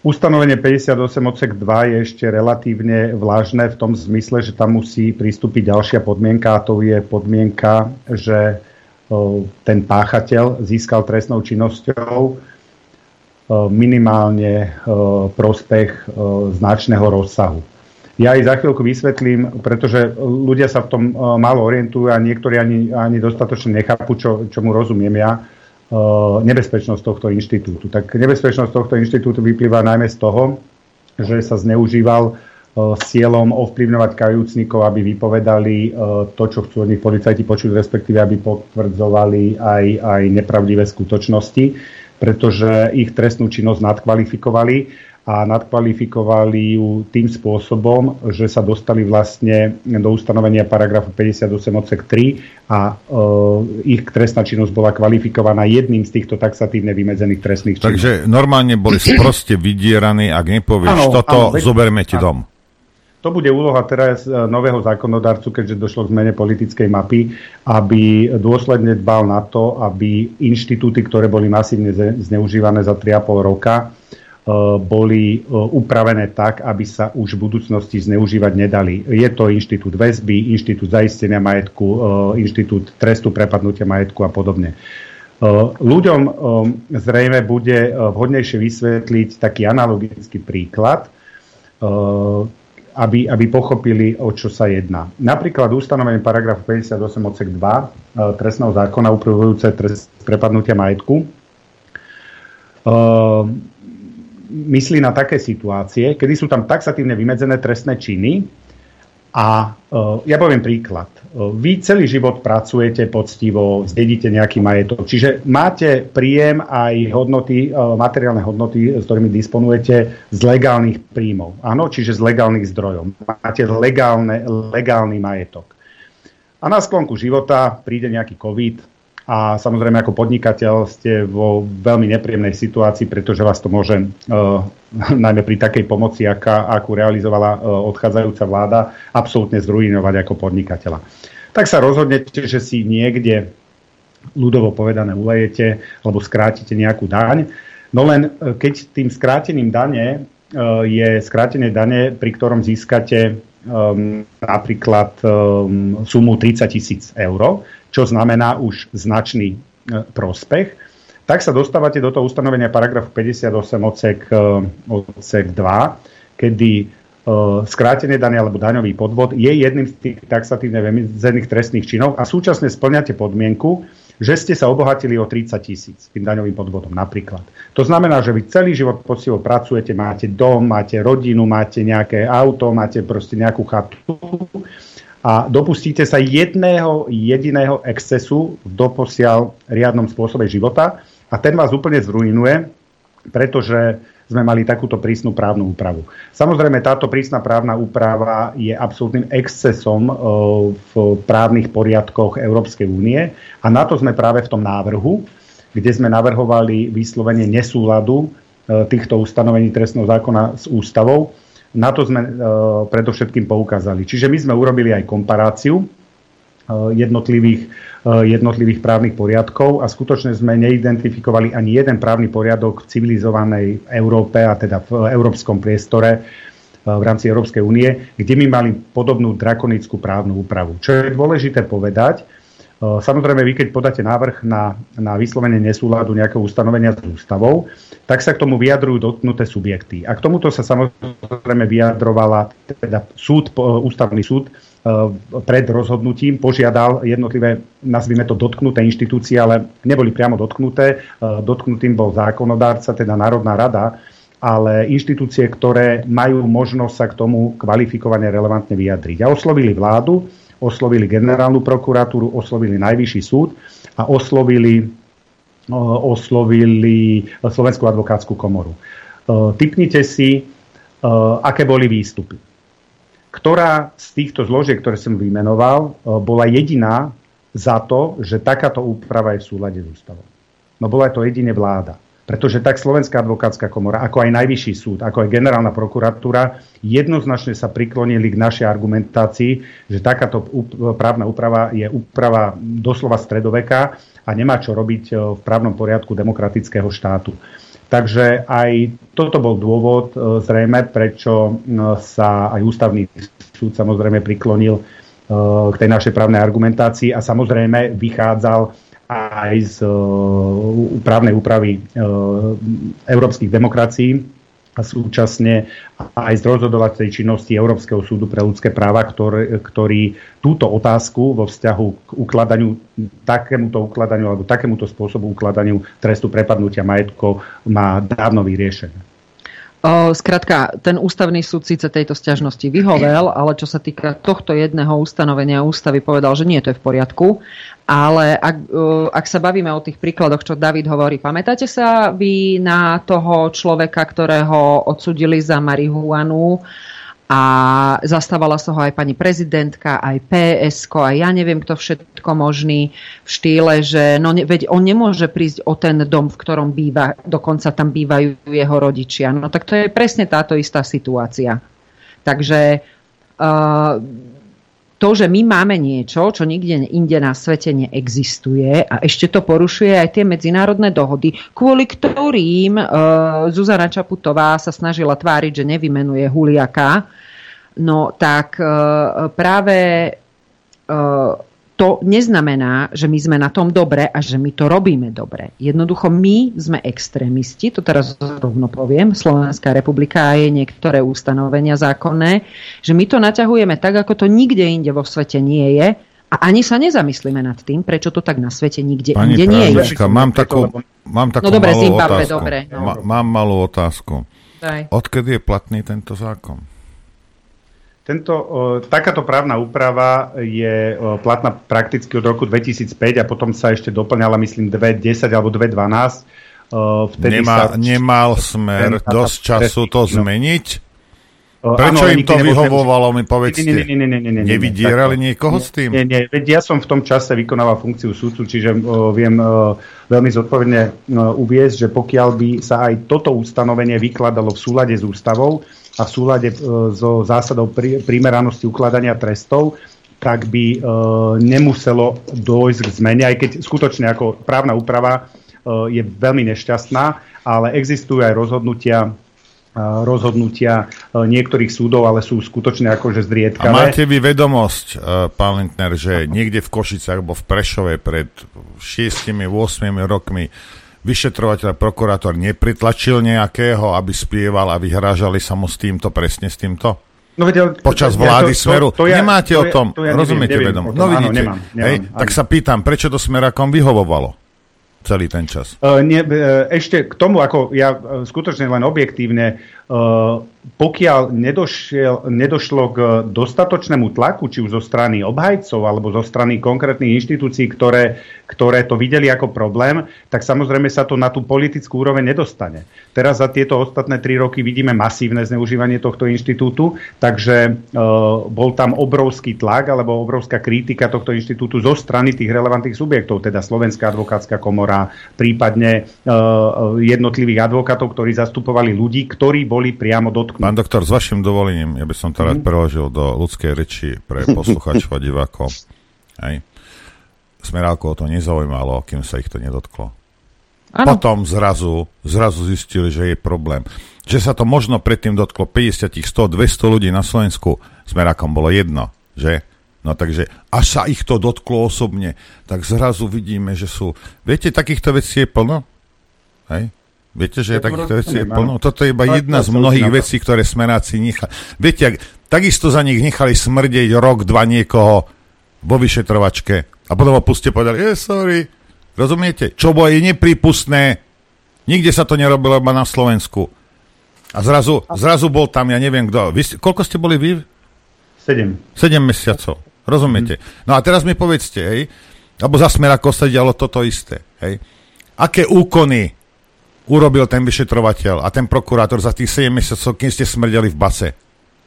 Ustanovenie 58 odsek 2 je ešte relatívne vlážne v tom zmysle, že tam musí pristúpiť ďalšia podmienka a to je podmienka, že ten páchateľ získal trestnou činnosťou minimálne prospech značného rozsahu. Ja aj za chvíľku vysvetlím, pretože ľudia sa v tom málo orientujú a niektorí ani, ani dostatočne nechápu, čo, čomu rozumiem ja nebezpečnosť tohto inštitútu. Tak nebezpečnosť tohto inštitútu vyplýva najmä z toho, že sa zneužíval s cieľom ovplyvňovať kajúcnikov, aby vypovedali to, čo chcú od nich policajti počuť, respektíve aby potvrdzovali aj, aj nepravdivé skutočnosti, pretože ich trestnú činnosť nadkvalifikovali a nadkvalifikovali ju tým spôsobom, že sa dostali vlastne do ustanovenia paragrafu 58 odsek 3 a e, ich trestná činnosť bola kvalifikovaná jedným z týchto taxatívne vymedzených trestných činov. Takže normálne boli (clears throat) proste vydieraní, ak nepovieš ano, toto, ano, zoberme ti dom. To bude úloha teraz e, nového zákonodarcu, keďže došlo k zmene politickej mapy, aby dôsledne dbal na to, aby inštitúty, ktoré boli masívne zneužívané za 3,5 roka, boli e, upravené tak, aby sa už v budúcnosti zneužívať nedali. Je to inštitút väzby, inštitút zaistenia majetku, e, inštitút trestu prepadnutia majetku a podobne. Ľuďom zrejme bude vhodnejšie vysvetliť taký analogický príklad, aby, aby pochopili, o čo sa jedná. Napríklad ustanovenie paragrafu 58 odsek 2 trestného zákona upravujúce trest prepadnutia majetku myslí na také situácie, kedy sú tam taxatívne vymedzené trestné činy a uh, ja poviem príklad. Uh, vy celý život pracujete poctivo, zdedíte nejaký majetok, čiže máte príjem aj hodnoty, uh, materiálne hodnoty, s ktorými disponujete z legálnych príjmov. Áno, čiže z legálnych zdrojov. Máte legálne, legálny majetok. A na sklonku života príde nejaký COVID, a samozrejme ako podnikateľ ste vo veľmi nepríjemnej situácii, pretože vás to môže, uh, (laughs) najmä pri takej pomoci, aká, akú realizovala uh, odchádzajúca vláda, absolútne zrujnovať ako podnikateľa. Tak sa rozhodnete, že si niekde ľudovo povedané ulejete alebo skrátite nejakú daň. No len e, keď tým skrátením dane e, je skrátenie dane, pri ktorom získate um, napríklad um, sumu 30 tisíc eur, čo znamená už značný uh, prospech, tak sa dostávate do toho ustanovenia paragrafu 58 odsek, uh, odsek 2, kedy uh, skrátenie dane alebo daňový podvod je jedným z tých taxatívne vymedzených trestných činov a súčasne splňate podmienku, že ste sa obohatili o 30 tisíc tým daňovým podvodom napríklad. To znamená, že vy celý život poctivo pracujete, máte dom, máte rodinu, máte nejaké auto, máte proste nejakú chatu a dopustíte sa jedného jediného excesu v doposiaľ riadnom spôsobe života. A ten vás úplne zrujnuje, pretože sme mali takúto prísnu právnu úpravu. Samozrejme, táto prísna právna úprava je absolútnym excesom e, v právnych poriadkoch Európskej únie. A na to sme práve v tom návrhu, kde sme navrhovali vyslovenie nesúladu e, týchto ustanovení trestného zákona s ústavou, na to sme e, predovšetkým poukázali. Čiže my sme urobili aj komparáciu jednotlivých Eh, jednotlivých právnych poriadkov a skutočne sme neidentifikovali ani jeden právny poriadok v civilizovanej Európe a teda v európskom priestore eh, v rámci Európskej únie, kde my mali podobnú drakonickú právnu úpravu. Čo je dôležité povedať, samozrejme vy keď podáte návrh na, na vyslovenie nesúladu nejakého ustanovenia s ústavou, tak sa k tomu vyjadrujú dotknuté subjekty. A k tomuto sa samozrejme vyjadrovala teda súd, ústavný súd Eh, pred rozhodnutím požiadal jednotlivé, nazvime to dotknuté inštitúcie, ale neboli priamo dotknuté. Eh, dotknutým bol zákonodárca, teda Národná rada, ale inštitúcie, ktoré majú možnosť sa k tomu kvalifikovane relevantne vyjadriť. A oslovili vládu, oslovili generálnu prokuratúru, oslovili najvyšší súd a oslovili, oslovili Slovenskú advokátsku komoru. Typnite si, aké boli výstupy ktorá z týchto zložiek, ktoré som vymenoval, e, bola jediná za to, že takáto úprava je v súlade s ústavou. No bola to jedine vláda. Pretože tak Slovenská advokátska komora, ako aj Najvyšší súd, ako aj Generálna prokuratúra jednoznačne sa priklonili k našej argumentácii, že takáto právna úprava je úprava doslova stredoveka a nemá čo robiť e, v právnom poriadku demokratického štátu. Takže aj toto bol dôvod e, zrejme, prečo sa aj ústavný súd samozrejme priklonil e, k tej našej právnej argumentácii a samozrejme vychádzal aj z právnej úpravy európskych demokracií a súčasne aj z rozhodovacej činnosti Európskeho súdu pre ľudské práva, ktorý, ktorý túto otázku vo vzťahu k ukladaniu, takémuto ukladaniu alebo takémuto spôsobu ukladaniu trestu prepadnutia majetkov má dávno vyriešené. Skrátka, ten ústavný súd síce tejto stiažnosti vyhovel, ale čo sa týka tohto jedného ustanovenia ústavy povedal, že nie, to je v poriadku. Ale ak, ak sa bavíme o tých príkladoch, čo David hovorí, pamätáte sa vy na toho človeka, ktorého odsudili za marihuanu a zastávala sa ho aj pani prezidentka, aj PSK, aj ja neviem kto všetko možný v štýle, že no, veď on nemôže prísť o ten dom, v ktorom býva, dokonca tam bývajú jeho rodičia. No tak to je presne táto istá situácia. Takže uh, to, že my máme niečo, čo nikde inde na svete neexistuje a ešte to porušuje aj tie medzinárodné dohody, kvôli ktorým uh, Zuzana Čaputová sa snažila tváriť, že nevymenuje Huliaka, no tak uh, práve uh, to neznamená, že my sme na tom dobre a že my to robíme dobre. Jednoducho my sme extrémisti, to teraz rovno poviem, Slovenská republika a je niektoré ustanovenia zákonné, že my to naťahujeme tak, ako to nikde inde vo svete nie je a ani sa nezamyslíme nad tým, prečo to tak na svete nikde Pani inde nie je. Mám takú, mám takú no dobre, malú Zimbabwe, otázku. dobre. No. Ma, mám malú otázku. Daj. Odkedy je platný tento zákon? Tento, takáto právna úprava je platná prakticky od roku 2005 a potom sa ešte doplňala, myslím, 2010 alebo 2012. Vtedy Nemá, sa... nemal smer dosť času to No. zmeniť? Prečo áno, im to vyhovovalo, mi povedzte? Nie, nie, nie, nie, nie, nie, nie, Nevydierali niekoho s tým? Nie, nie, veď ja som v tom čase vykonával funkciu súdcu, čiže o, viem o, veľmi zodpovedne o, uviezť, že pokiaľ by sa aj toto ustanovenie vykladalo v súlade s ústavou a v súlade o, so zásadou pri, primeranosti ukladania trestov, tak by e, nemuselo dôjsť k zmene, aj keď skutočne ako právna úprava e, je veľmi nešťastná, ale existujú aj rozhodnutia rozhodnutia niektorých súdov, ale sú skutočne akože zriedkavé. A máte vy vedomosť, pán Lindner, že niekde v Košicách alebo v Prešove pred 6-8 rokmi vyšetrovateľ, prokurátor nepritlačil nejakého, aby spieval a vyhrážali sa mu s týmto, presne s týmto? No, vedel, Počas vlády ja to, Smeru. To, to ja, Nemáte to, o tom, to ja rozumiete neviem, vedomo. No vidíte, áno, nemám, nemám, hej, tak sa pýtam, prečo to Smerakom vyhovovalo? Celý ten čas? Nie, uh, ešte k tomu, ako ja uh, skutočne len objektívne, pokiaľ nedošiel, nedošlo k dostatočnému tlaku, či už zo strany obhajcov alebo zo strany konkrétnych inštitúcií, ktoré, ktoré to videli ako problém, tak samozrejme sa to na tú politickú úroveň nedostane. Teraz za tieto ostatné tri roky vidíme masívne zneužívanie tohto inštitútu, takže uh, bol tam obrovský tlak alebo obrovská kritika tohto inštitútu zo strany tých relevantných subjektov, teda Slovenská advokátska komora, prípadne uh, jednotlivých advokátov, ktorí zastupovali ľudí, ktorí boli priamo do dotknúť. Pán doktor, s vašim dovolením, ja by som to rád mm. preložil do ľudskej reči pre posluchačov a divákov. Hej. Smerálko to nezaujímalo, kým sa ich to nedotklo. Ano. Potom zrazu, zrazu zistili, že je problém. Že sa to možno predtým dotklo 50, 100, 200 ľudí na Slovensku, smerákom bolo jedno, že? No takže, až sa ich to dotklo osobne, tak zrazu vidíme, že sú... Viete, takýchto vecí je plno? Hej? Viete, že je takýchto vecí je plno? Toto je iba jedna z mnohých vecí, ktoré smeráci nechali. Viete, ak, takisto za nich nechali smrdeť rok, dva niekoho vo vyšetrovačke a potom ho puste povedali, je, sorry, rozumiete? Čo bolo je nepripustné, nikde sa to nerobilo iba na Slovensku. A zrazu, zrazu bol tam, ja neviem kto. Vy, koľko ste boli vy? Sedem. Sedem mesiacov, rozumiete? No a teraz mi povedzte, hej, alebo za smer ako sa dialo toto isté, hej. Aké úkony urobil ten vyšetrovateľ a ten prokurátor za tých 7 mesiacov, kým ste smrdeli v base.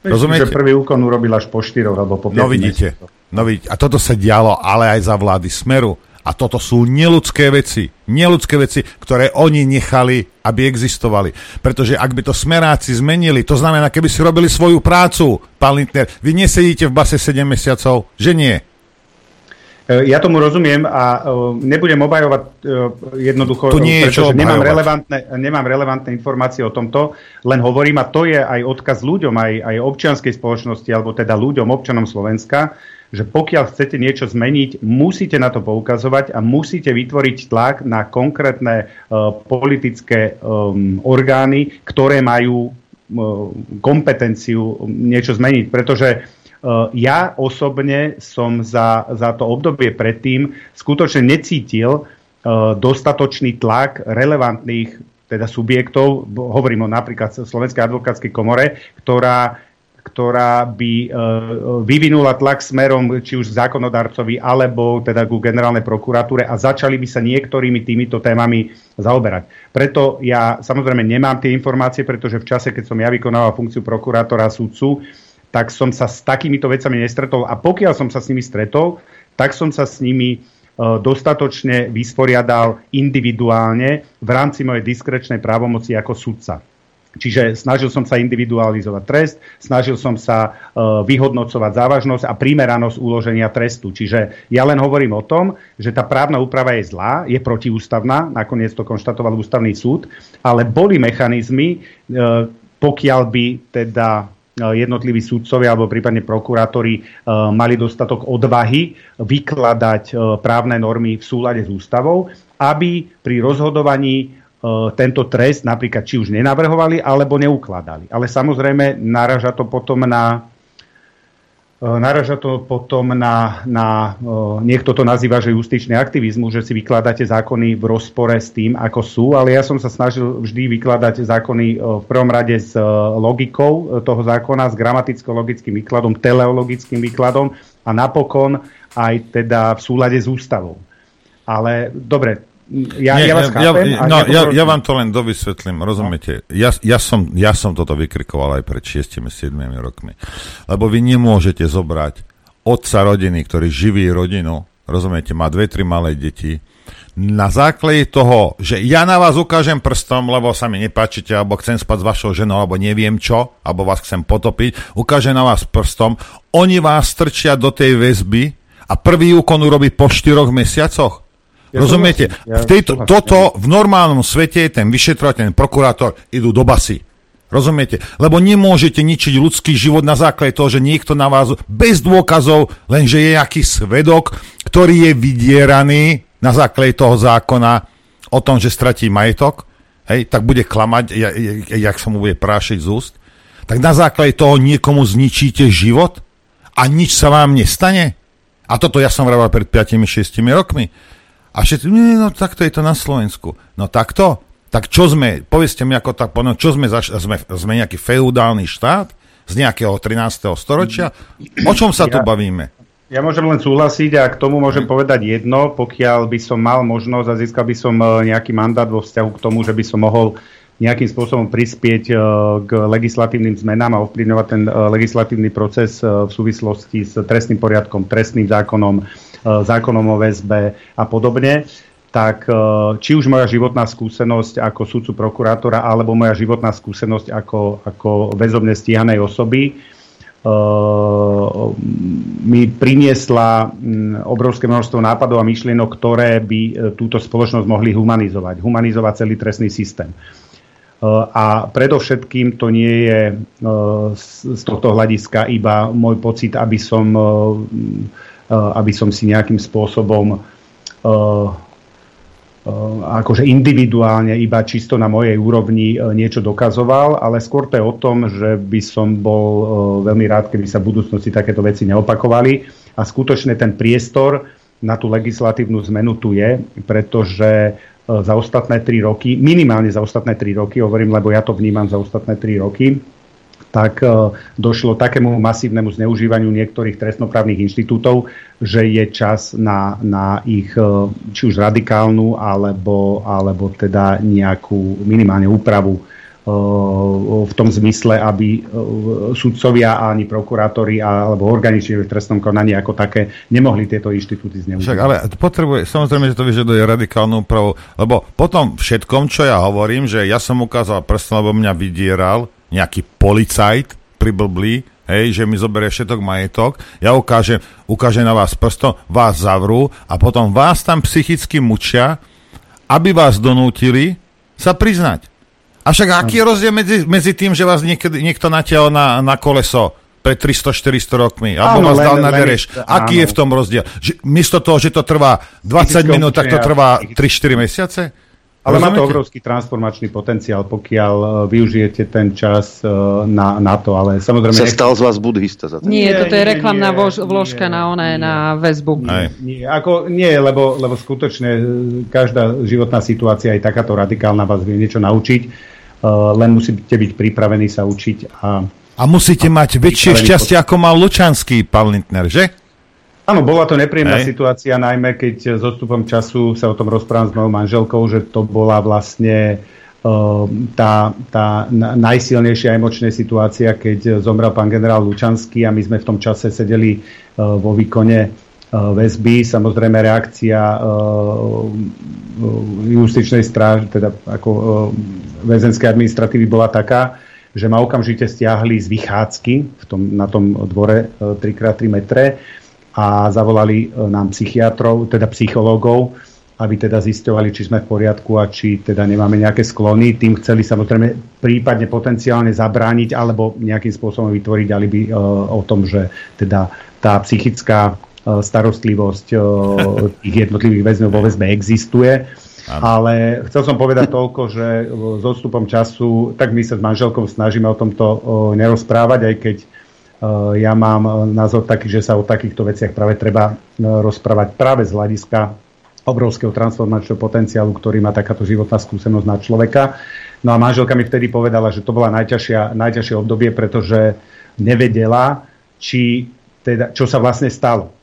Rozumiete? že prvý úkon urobil až po 4 alebo po 5 no vidíte, no vidíte. A toto sa dialo ale aj za vlády Smeru. A toto sú neludské veci. Neludské veci, ktoré oni nechali, aby existovali. Pretože ak by to smeráci zmenili, to znamená, keby si robili svoju prácu, pán Lindner, vy nesedíte v base 7 mesiacov, že nie? E, ja tomu rozumiem a e, nebudem obajovať e, jednoducho, to nie je pretože nemám relevantné, nemám relevantné informácie o tomto, len hovorím a to je aj odkaz ľuďom, aj, aj občianskej spoločnosti, alebo teda ľuďom, občanom Slovenska, že pokiaľ chcete niečo zmeniť, musíte na to poukazovať a musíte vytvoriť tlak na konkrétne uh, politické um, orgány, ktoré majú uh, kompetenciu niečo zmeniť. Pretože ja osobne som za, za to obdobie predtým skutočne necítil eh, dostatočný tlak relevantných teda subjektov, hovorím o napríklad Slovenskej advokátskej komore, ktorá, ktorá by e, vyvinula tlak smerom či už zákonodarcovi alebo teda ku generálnej prokuratúre a začali by sa niektorými týmito témami zaoberať. Preto ja samozrejme nemám tie informácie, pretože v čase, keď som ja vykonával funkciu prokurátora a sudcu, tak som sa s takýmito vecami nestretol a pokiaľ som sa s nimi stretol, tak som sa s nimi e, dostatočne vysporiadal individuálne v rámci mojej diskrečnej právomoci ako sudca. Čiže snažil som sa individualizovať trest, snažil som sa uh, vyhodnocovať závažnosť a primeranosť uloženia trestu. Čiže ja len hovorím o tom, že tá právna úprava je zlá, je protiústavná, nakoniec to konštatoval ústavný súd, ale boli mechanizmy, uh, pokiaľ by teda jednotliví súdcovia alebo prípadne prokurátori eh, mali dostatok odvahy vykladať eh, právne normy v súlade s ústavou, aby pri rozhodovaní tento trest napríklad či už nenavrhovali alebo neukladali. Ale samozrejme naraža to potom na E, naraža to potom na, na e, niekto to nazýva, že justičný aktivizmus, že si vykladáte zákony v rozpore s tým, ako sú, ale ja som sa snažil vždy vykladať zákony e, v prvom rade s logikou toho zákona, s gramaticko-logickým výkladom, teleologickým výkladom a napokon aj teda v súlade s ústavou. Ale dobre, ja, Nie, ja vás chápem. Ja, no, ja, ja vám to len dovysvetlím, rozumiete? Ja, ja, som, ja som toto vykrikoval aj pred 6-7 rokmi. Lebo vy nemôžete zobrať otca rodiny, ktorý živí rodinu, rozumiete, má dve, tri malé deti, na základe toho, že ja na vás ukážem prstom, lebo sa mi nepáčite, alebo chcem spať s vašou ženou, alebo neviem čo, alebo vás chcem potopiť, ukážem na vás prstom, oni vás strčia do tej väzby a prvý úkon urobí po 4 mesiacoch. Ja Rozumiete? Ja v tejto, toto v normálnom svete ten vyšetrovateľ, ten prokurátor idú do basy. Rozumiete? Lebo nemôžete ničiť ľudský život na základe toho, že niekto na vás bez dôkazov, lenže je nejaký svedok, ktorý je vydieraný na základe toho zákona o tom, že stratí majetok, hej, tak bude klamať, jak sa mu bude prášiť z úst, tak na základe toho niekomu zničíte život a nič sa vám nestane. A toto ja som vravel pred 5-6 rokmi. A všetci, nie, no takto je to na Slovensku. No takto? Tak čo sme, povedzte mi ako tak, no, čo sme, zaš, sme, sme nejaký feudálny štát z nejakého 13. storočia? O čom sa ja, tu bavíme? Ja môžem len súhlasiť a k tomu môžem povedať jedno, pokiaľ by som mal možnosť a získal by som e, nejaký mandát vo vzťahu k tomu, že by som mohol nejakým spôsobom prispieť e, k legislatívnym zmenám a ovplyvňovať ten e, legislatívny proces v súvislosti s trestným poriadkom, trestným zákonom, zákonom o väzbe a podobne tak e, či už moja životná skúsenosť ako sudcu prokurátora, alebo moja životná skúsenosť ako, ako väzobne stíhanej osoby uh, mi priniesla obrovské množstvo nápadov a myšlienok, ktoré by e, túto spoločnosť mohli humanizovať. Humanizovať celý trestný systém. Uh, a predovšetkým to nie je uh, z, z tohto hľadiska iba môj pocit, aby som, aby som si nejakým spôsobom Eh, akože individuálne iba čisto na mojej úrovni eh, niečo dokazoval, ale skôr to je o tom, že by som bol eh, veľmi rád, keby sa v budúcnosti takéto veci neopakovali. A skutočne ten priestor na tú legislatívnu zmenu tu je, pretože za ostatné tri roky, minimálne za ostatné tri roky, hovorím, lebo ja to vnímam za ostatné tri roky, tak e, došlo takému masívnemu zneužívaniu niektorých trestnoprávnych inštitútov, že je čas na, na ich e, či už radikálnu, alebo, alebo teda nejakú minimálne úpravu e, v tom zmysle, aby sudcovia ani prokurátori alebo organične v trestnom konaní ako také nemohli tieto inštitúty zneužívať. Však, ale potrebuje, samozrejme, že to vyžaduje radikálnu úpravu, lebo potom všetkom, čo ja hovorím, že ja som ukázal prstom, lebo mňa vydieral, nejaký policajt priblblý, hej, že mi zoberie všetok majetok, ja ukážem, ukážem na vás prsto, vás zavrú a potom vás tam psychicky mučia, aby vás donútili sa priznať. A však aký je rozdiel medzi, medzi tým, že vás niekedy, niekto natiaľ na, na koleso pred 300-400 rokmi, alebo áno, vás dal na dereš. Aký áno. je v tom rozdiel? Že, miesto toho, že to trvá 20 minút, tak to trvá 3-4 mesiace? Ale Rozumiete? má to obrovský transformačný potenciál, pokiaľ uh, využijete ten čas uh, na, na to, ale samozrejme... Sa stal z vás buddhista za to. Nie, nie toto je reklamná vložka nie, na oné, nie, na väzbu. Nie, nie, ako, nie lebo, lebo skutočne uh, každá životná situácia je takáto radikálna, vás vie niečo naučiť, len musíte byť pripravení sa učiť a... A musíte a mať väčšie šťastie, ako mal Lučanský, pán Lintner, že? Áno, bola to nepríjemná Hej. situácia, najmä keď s odstupom času sa o tom rozprávam s mojou manželkou, že to bola vlastne uh, tá, tá najsilnejšia emočná situácia, keď zomrel pán generál Lučanský a my sme v tom čase sedeli vo výkone väzby. Samozrejme reakcia justičnej stráž, teda ako väzenskej administratívy bola taká, že ma okamžite stiahli z vychádzky v tom, na tom dvore 3x3 metre a zavolali e, nám psychiatrov, teda psychológov, aby teda zisťovali, či sme v poriadku a či teda nemáme nejaké sklony. Tým chceli samozrejme prípadne potenciálne zabrániť alebo nejakým spôsobom vytvoriť alibi uh, o tom, že teda tá psychická uh, starostlivosť tých jednotlivých väzňov vo väzbe existuje. Ale chcel som povedať toľko, že s odstupom času, tak my sa s manželkou snažíme o tomto nerozprávať, aj keď ja mám eh, názor taký, že sa o takýchto veciach práve treba eh, rozprávať práve z hľadiska obrovského transformačného potenciálu, ktorý má takáto životná skúsenosť na človeka. No a manželka mi vtedy povedala, že to bola najťažšia, najťažšie obdobie, pretože nevedela, či teda, čo sa vlastne stalo.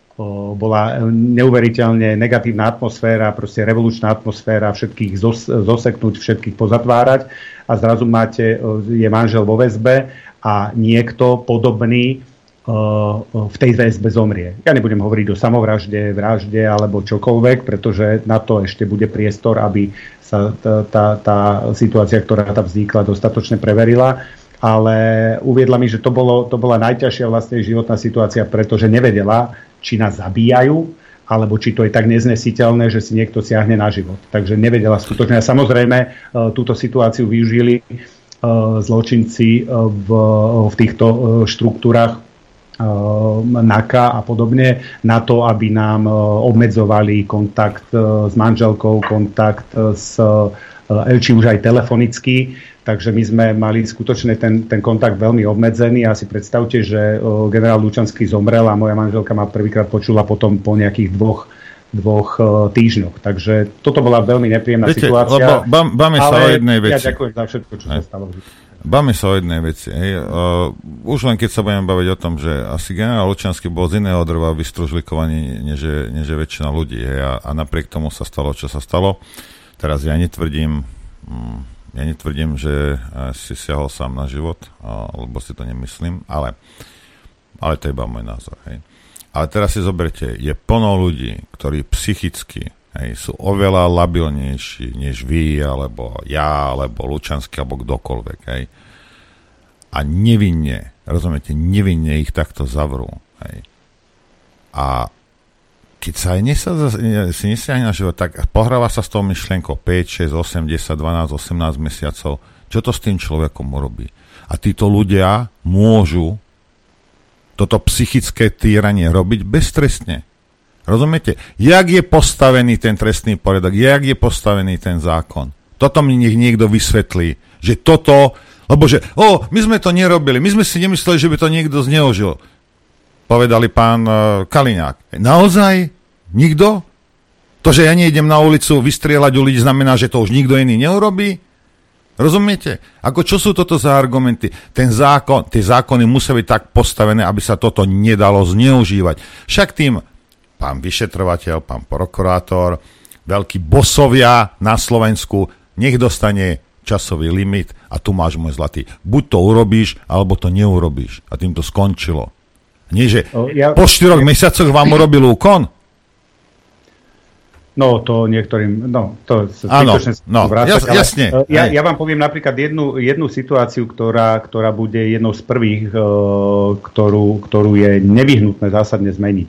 Bola neuveriteľne negatívna atmosféra, proste revolučná atmosféra, všetkých zos, zoseknúť, všetkých pozatvárať a zrazu máte, je manžel vo väzbe a niekto podobný v tej väzbe zomrie. Ja nebudem hovoriť o samovražde, vražde alebo čokoľvek, pretože na to ešte bude priestor, aby sa tá, tá, tá situácia, ktorá tam vznikla, dostatočne preverila. Ale uviedla mi, že to, bolo, to bola najťažšia vlastne životná situácia, pretože nevedela, či nás zabíjajú, alebo či to je tak neznesiteľné, že si niekto siahne na život. Takže nevedela skutočne. A samozrejme e, túto situáciu využili e, zločinci e, v, v týchto štruktúrach NAKA a podobne na to, aby nám obmedzovali kontakt s manželkou, kontakt s či už aj telefonicky. Takže my sme mali skutočne ten, ten kontakt veľmi obmedzený a si predstavte, že generál Lučanský zomrel a moja manželka ma prvýkrát počula potom po nejakých dvoch dvoch týždňoch. Takže toto bola veľmi nepríjemná Viete, situácia. Lebo báme sa o jednej veci. Ja ďakujem za všetko, čo sa stalo. Báme sa o jednej veci. Hej. Uh, už len keď sa budeme baviť o tom, že asi generál Lučanský bol z iného drva vystružlikovaný, než než je väčšina ľudí. Hej. A, a napriek tomu sa stalo, čo sa stalo. Teraz ja netvrdím, mm, ja netvrdím, že eh, si siahol sám na život, lebo si to nemyslím, ale, ale to je iba môj názor. Hej. Ale teraz si zoberte, je plno ľudí, ktorí psychicky hej, sú oveľa labilnejší než vy, alebo ja, alebo Lučanský, alebo kdokoľvek. Hej. A nevinne, rozumiete, nevinne ich takto zavrú. Hej. A keď sa aj nesa, si nesiahne na život, tak pohráva sa s tou myšlienkou 5, 6, 8, 10, 12, 18 mesiacov. Čo to s tým človekom urobí? A títo ľudia môžu toto psychické týranie robiť beztrestne. Rozumiete? Jak je postavený ten trestný poriadok? Jak je postavený ten zákon? Toto mi nech niekto vysvetlí, že toto, lebo že, o, my sme to nerobili, my sme si nemysleli, že by to niekto zneužil povedali pán uh, Kaliňák. Naozaj? Nikto? To, že ja nejdem na ulicu vystrieľať u ľudí, znamená, že to už nikto iný neurobí? Rozumiete? Ako čo sú toto za argumenty? Ten zákon, tie zákony musia byť tak postavené, aby sa toto nedalo zneužívať. Však tým pán vyšetrovateľ, pán prokurátor, veľkí bosovia na Slovensku, nech dostane časový limit a tu máš môj zlatý. Buď to urobíš, alebo to neurobíš. A tým to skončilo. Nie, že ja, po štyroch ja, mesiacoch vám (laughs) urobil úkon? No, to niektorým, no, to Áno, no, jas, jasne. Ja, ja vám poviem napríklad jednu, jednu situáciu, ktorá, ktorá bude jednou z prvých, uh, ktorú, ktorú je nevyhnutné zásadne zmeniť.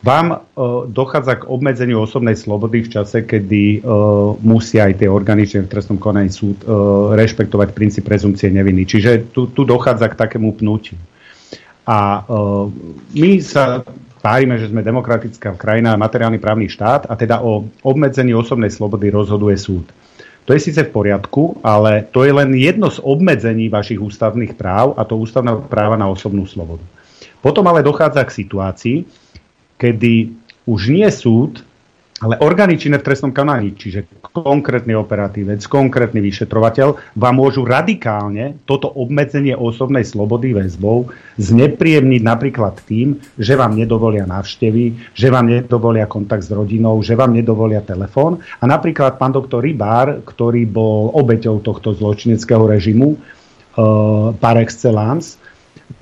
Vám uh, dochádza k obmedzeniu osobnej slobody v čase, kedy uh, musia aj tie organičné v trestnom konaní súd uh, rešpektovať princíp prezumcie neviny. Čiže tu, tu dochádza k takému pnutiu. A uh, my sa tvárime, že sme demokratická krajina, materiálny právny štát a teda o obmedzení osobnej slobody rozhoduje súd. To je síce v poriadku, ale to je len jedno z obmedzení vašich ústavných práv a to ústavného práva na osobnú slobodu. Potom ale dochádza k situácii, kedy už nie súd ale orgány činné v trestnom kanáli, čiže konkrétny operatívec, konkrétny vyšetrovateľ, vám môžu radikálne toto obmedzenie osobnej slobody väzbou znepríjemniť napríklad tým, že vám nedovolia návštevy, že vám nedovolia kontakt s rodinou, že vám nedovolia telefón. A napríklad pán doktor Rybár, ktorý bol obeťou tohto zločineckého režimu, uh, par excellence,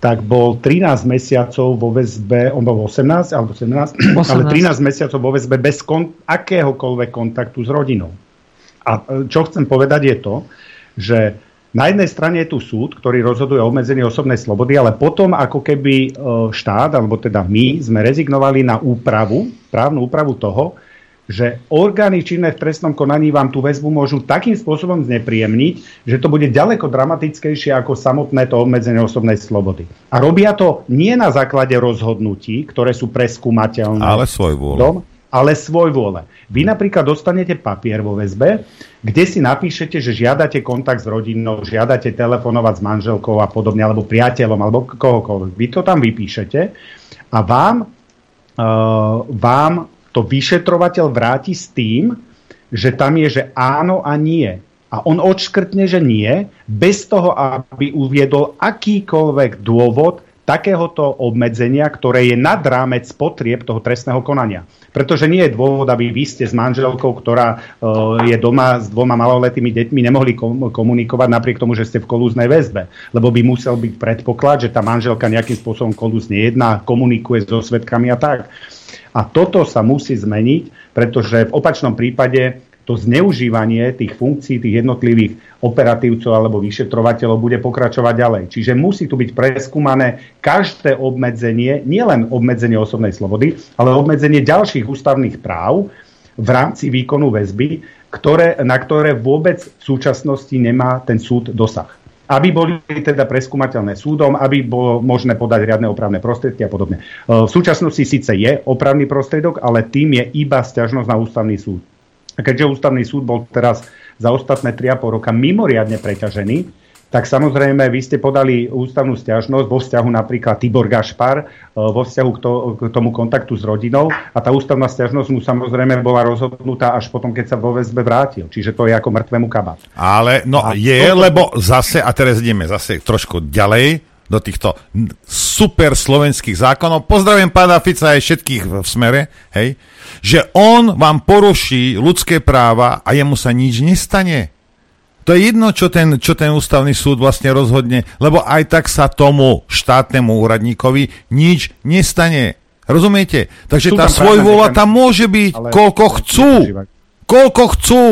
tak bol 13 mesiacov vo väzbe, on bol 18 alebo 17, 18. (clears throat) ale 13 mesiacov vo väzbe bez kon, akéhokoľvek kontaktu s rodinou. A e, čo chcem povedať je to, že na jednej strane je tu súd, ktorý rozhoduje o obmedzení osobnej slobody, ale potom ako keby e, štát, alebo teda my, sme rezignovali na úpravu, právnu úpravu toho, že orgány činné v trestnom konaní vám tú väzbu môžu takým spôsobom znepríjemniť, že to bude ďaleko dramatickejšie ako samotné to obmedzenie osobnej slobody. A robia to nie na základe rozhodnutí, ktoré sú preskúmateľné. Ale svoj vôle. Ale svoj vôle. Vy napríklad dostanete papier vo väzbe, kde si napíšete, že žiadate kontakt s rodinou, žiadate telefonovať s manželkou a podobne, alebo priateľom, alebo kohokoľvek. Vy to tam vypíšete a vám, uh, vám to vyšetrovateľ vráti s tým, že tam je, že áno a nie. A on odškrtne, že nie, bez toho, aby uviedol akýkoľvek dôvod, takéhoto obmedzenia, ktoré je nad rámec potrieb toho trestného konania. Pretože nie je dôvod, aby vy ste s manželkou, ktorá uh, je doma s dvoma maloletými deťmi, nemohli kom- komunikovať napriek tomu, že ste v kolúznej väzbe. Lebo by musel byť predpoklad, že tá manželka nejakým spôsobom kolúzne jedná, komunikuje so svetkami a tak. A toto sa musí zmeniť, pretože v opačnom prípade to zneužívanie tých funkcií tých jednotlivých operatívcov alebo vyšetrovateľov bude pokračovať ďalej. Čiže musí tu byť preskúmané každé obmedzenie, nielen obmedzenie osobnej slobody, ale obmedzenie ďalších ústavných práv v rámci výkonu väzby, ktoré, na ktoré vôbec v súčasnosti nemá ten súd dosah aby boli teda preskúmateľné súdom, aby bolo možné podať riadne opravné prostriedky a podobne. V súčasnosti síce je opravný prostriedok, ale tým je iba stiažnosť na ústavný súd. A keďže ústavný súd bol teraz za ostatné 3,5 roka mimoriadne preťažený, tak samozrejme vy ste podali ústavnú stiažnosť vo vzťahu napríklad Tibor Gašpar, e, vo vzťahu k, to, k tomu kontaktu s rodinou a tá ústavná stiažnosť mu samozrejme bola rozhodnutá až potom, keď sa vo väzbe vrátil. Čiže to je ako mŕtvemu kabát. Ale no a je, to... lebo zase, a teraz ideme zase trošku ďalej, do týchto super slovenských zákonov. Pozdravujem pána Fica aj všetkých v smere, hej, že on vám poruší ľudské práva a jemu sa nič nestane. To je jedno, čo ten, čo ten ústavný súd vlastne rozhodne, lebo aj tak sa tomu štátnemu úradníkovi nič nestane. Rozumiete? Takže tá svojvola tam môže byť, ale... koľko chcú. Koľko chcú.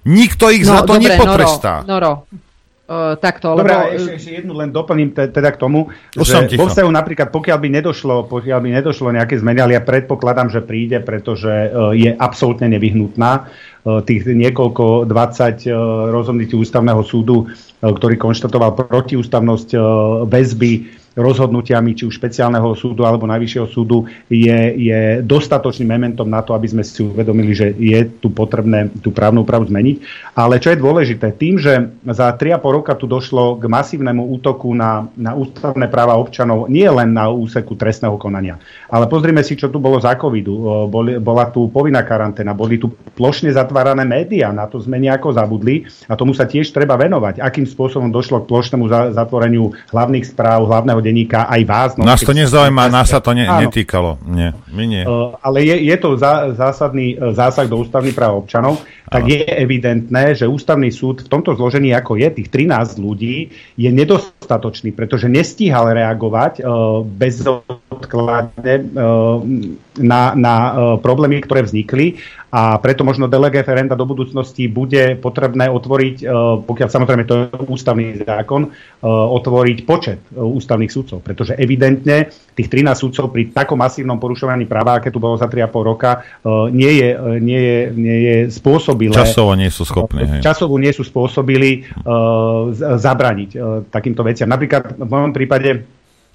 Nikto ich no, za to dobre, nepotrestá. Noro, Noro, Uh, takto, Dobre, lebo... ešte, ešte jednu len doplním te, teda k tomu, Už že vo vzťahu napríklad, pokiaľ by nedošlo, pokiaľ by nedošlo nejaké zmeny, ale ja predpokladám, že príde, pretože uh, je absolútne nevyhnutná. Uh, tých niekoľko 20 uh, rozhodnutí ústavného súdu, ktorý konštatoval protiústavnosť väzby rozhodnutiami či už špeciálneho súdu alebo najvyššieho súdu je, je dostatočným mementom na to, aby sme si uvedomili, že je tu potrebné tú právnu úpravu zmeniť. Ale čo je dôležité, tým, že za 3,5 roka tu došlo k masívnemu útoku na, na ústavné práva občanov, nie len na úseku trestného konania. Ale pozrime si, čo tu bolo za covidu. Boli, bola tu povinná karanténa, boli tu plošne zatvárané médiá, na to sme nejako zabudli a tomu sa tiež treba venovať. Akým spôsobom došlo k plošnému zatvoreniu hlavných správ, hlavného týždenného denníka, aj vás. No, nás to nezaujíma, nás sa to ne, netýkalo. Nie, my nie. Uh, ale je, je to zá, zásadný uh, zásah do ústavných práv občanov, tak je evidentné, že ústavný súd v tomto zložení, ako je, tých 13 ľudí, je nedostatočný, pretože nestíhal reagovať uh, bezodkladne uh, na, na uh, problémy, ktoré vznikli. A preto možno delege referenda do budúcnosti bude potrebné otvoriť, e, pokiaľ samozrejme to je ústavný zákon, e, otvoriť počet e, ústavných súdcov, pretože evidentne tých 13 súdcov pri takom masívnom porušovaní práva, aké tu bolo za 3,5 roka, nie je, nie je, nie je spôsobilé. Časovo nie sú schopní. Časovo nie sú spôsobili zabraniť takýmto veciam. Napríklad v mojom prípade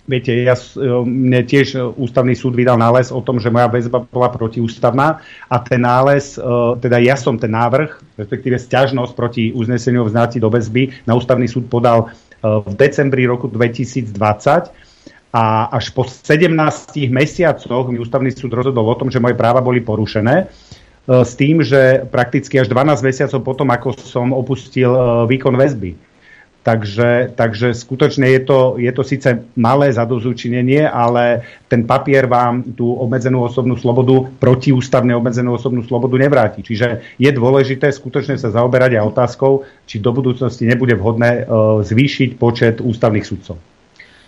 Viete, ja, e, mne tiež ústavný súd vydal nález o tom, že moja väzba bola protiústavná a ten nález, teda ja som ten návrh, respektíve stiažnosť proti uzneseniu vznáti do väzby na ústavný súd podal v decembri roku 2020 a až po 17 mesiacoch mi ústavný súd rozhodol o tom, že moje práva boli porušené s tým, že prakticky až 12 mesiacov potom, ako som opustil výkon väzby. Takže, takže skutočne je to, je to síce malé zadozúčinenie, ale ten papier vám tú obmedzenú osobnú slobodu, protiústavne obmedzenú osobnú slobodu nevráti. Čiže je dôležité skutočne sa zaoberať aj otázkou, či do budúcnosti nebude vhodné uh, zvýšiť počet ústavných sudcov.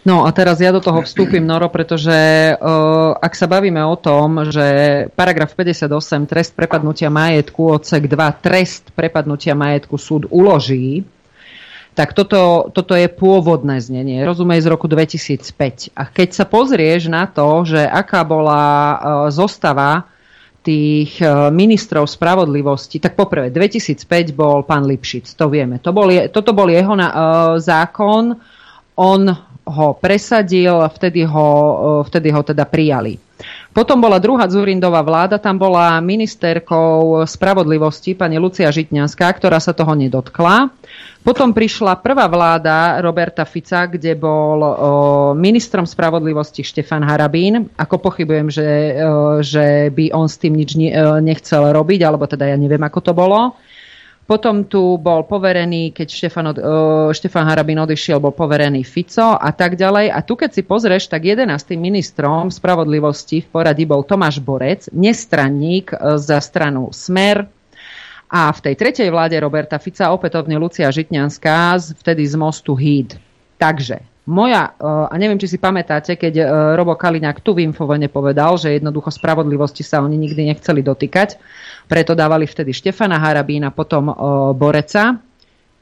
No a teraz ja do toho vstúpim, Noro, pretože uh, ak sa bavíme o tom, že paragraf 58 trest prepadnutia majetku, odsek 2 trest prepadnutia majetku súd uloží, tak toto, toto je pôvodné znenie, rozumej z roku 2005. A keď sa pozrieš na to, že aká bola e, zostava tých e, ministrov spravodlivosti, tak poprvé 2005 bol pán Lipšic, to vieme. To bol, toto bol jeho na, uh, zákon, on ho presadil, vtedy ho, uh, vtedy ho teda prijali. Potom bola druhá Zurindová vláda, tam bola ministerkou spravodlivosti pani Lucia Žitňanská, ktorá sa toho nedotkla. Potom prišla prvá vláda Roberta Fica, kde bol o, ministrom spravodlivosti Štefan Harabín. Ako pochybujem, že, o, že by on s tým nič ne, nechcel robiť, alebo teda ja neviem, ako to bolo. Potom tu bol poverený, keď Štefan, od, uh, Štefan Harabin odišiel, bol poverený Fico a tak ďalej. A tu keď si pozrieš, tak 11. ministrom spravodlivosti v poradí bol Tomáš Borec, nestranník uh, za stranu Smer, a v tej tretej vláde Roberta Fica opätovne Lucia Žitňanská, vtedy z mostu Híd. Takže moja, a neviem, či si pamätáte, keď Robo Kaliňák tu v Infovene povedal, že jednoducho spravodlivosti sa oni nikdy nechceli dotýkať, preto dávali vtedy Štefana Harabína, potom Boreca.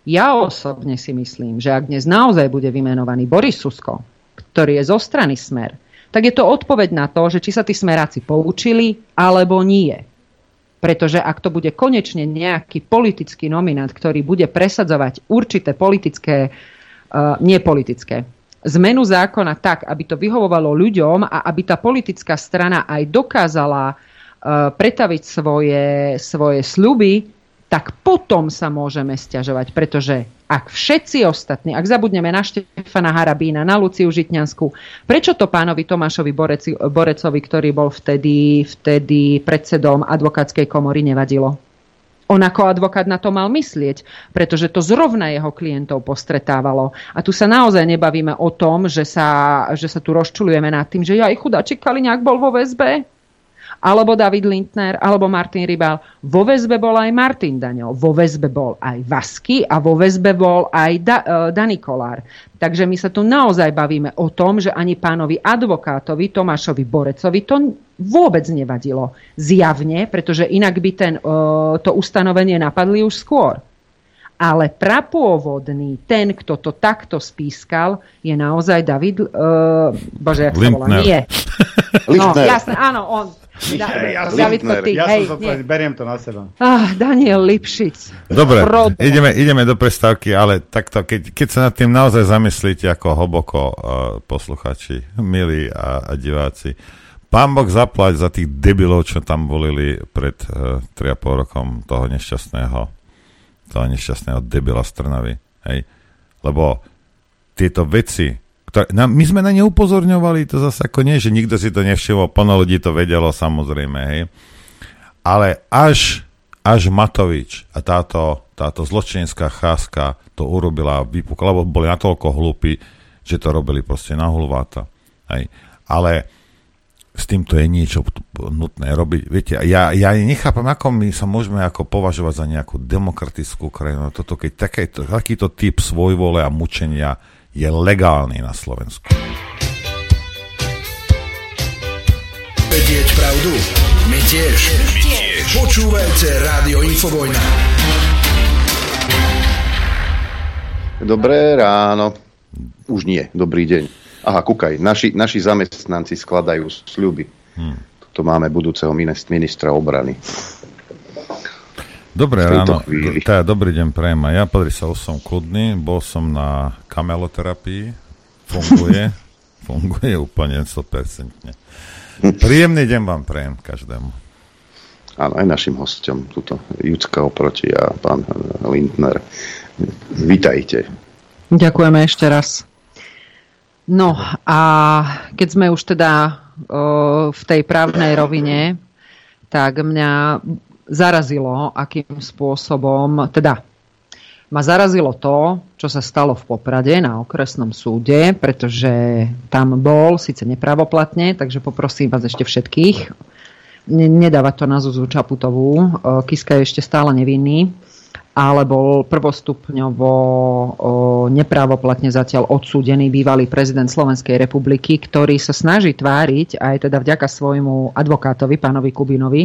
Ja osobne si myslím, že ak dnes naozaj bude vymenovaný Boris Susko, ktorý je zo strany Smer, tak je to odpoveď na to, že či sa tí smeráci poučili, alebo nie. Pretože ak to bude konečne nejaký politický nominant, ktorý bude presadzovať určité politické, uh, nepolitické, zmenu zákona tak, aby to vyhovovalo ľuďom a aby tá politická strana aj dokázala uh, pretaviť svoje, svoje sľuby, tak potom sa môžeme stiažovať, pretože ak všetci ostatní, ak zabudneme na Štefana Harabína, na Luciu Žitňanskú, prečo to pánovi Tomášovi Boreci, Borecovi, ktorý bol vtedy, vtedy predsedom advokátskej komory, nevadilo? On ako advokát na to mal myslieť, pretože to zrovna jeho klientov postretávalo. A tu sa naozaj nebavíme o tom, že sa, že sa tu rozčulujeme nad tým, že ja ich chudáčik Kaliňák bol vo väzbe alebo David Lindner, alebo Martin Rybal. Vo väzbe bol aj Martin Daňo, vo väzbe bol aj Vasky a vo väzbe bol aj da, uh, Dani Kolár. Takže my sa tu naozaj bavíme o tom, že ani pánovi advokátovi Tomášovi Borecovi to vôbec nevadilo. Zjavne, pretože inak by ten, uh, to ustanovenie napadli už skôr. Ale prapôvodný, ten, kto to takto spískal, je naozaj David... Uh, bože, jak sa volá? Nie. (laughs) No, jasné, áno, on. Da, ja, David Koty, ja hej, som to beriem to na seba. Ah, Daniel Lipšic. Dobre, ideme, ideme do prestávky, ale takto, keď, keď sa nad tým naozaj zamyslíte ako hlboko uh, posluchači, milí a, a diváci, pán Boh zaplať za tých debilov, čo tam volili pred uh, 3,5 rokom toho nešťastného toho nešťastného debila Strnavy. Hej? Lebo tieto veci, ktoré, na, my sme na ne upozorňovali, to zase ako nie, že nikto si to nevšimol, plno ľudí to vedelo samozrejme, hej. Ale až, až Matovič a táto, táto zločinecká cháska to urobila, vypukla, lebo boli natoľko hlúpi, že to robili proste na hulváta. Hej. Ale s týmto je niečo nutné robiť. Viete, ja, ja nechápam, ako my sa môžeme ako považovať za nejakú demokratickú krajinu. Toto, keď takéto, takýto typ svojvole a mučenia je legálny na Slovensku. Vedieť pravdu? My tiež. My tiež. Počúvajte Rádio Infovojna. Dobré ráno. Už nie, dobrý deň. Aha, kúkaj, naši, naši zamestnanci skladajú sľuby. Hmm. To máme budúceho ministra obrany. Dobré ráno, teda dobrý deň prejem. Ja, podri sa, som kľudný, bol som na kameloterapii, funguje, (laughs) funguje úplne 100%. Príjemný deň vám prejem každému. Áno, aj našim hostom, tuto Judska oproti a pán Lindner. Vítajte. Ďakujeme ešte raz. No a keď sme už teda o, v tej právnej rovine, tak mňa zarazilo, akým spôsobom, teda ma zarazilo to, čo sa stalo v Poprade na okresnom súde, pretože tam bol, síce nepravoplatne, takže poprosím vás ešte všetkých, nedávať to na Zuzu Čaputovú, Kiska je ešte stále nevinný, ale bol prvostupňovo nepravoplatne zatiaľ odsúdený bývalý prezident Slovenskej republiky, ktorý sa snaží tváriť, aj teda vďaka svojmu advokátovi, pánovi Kubinovi,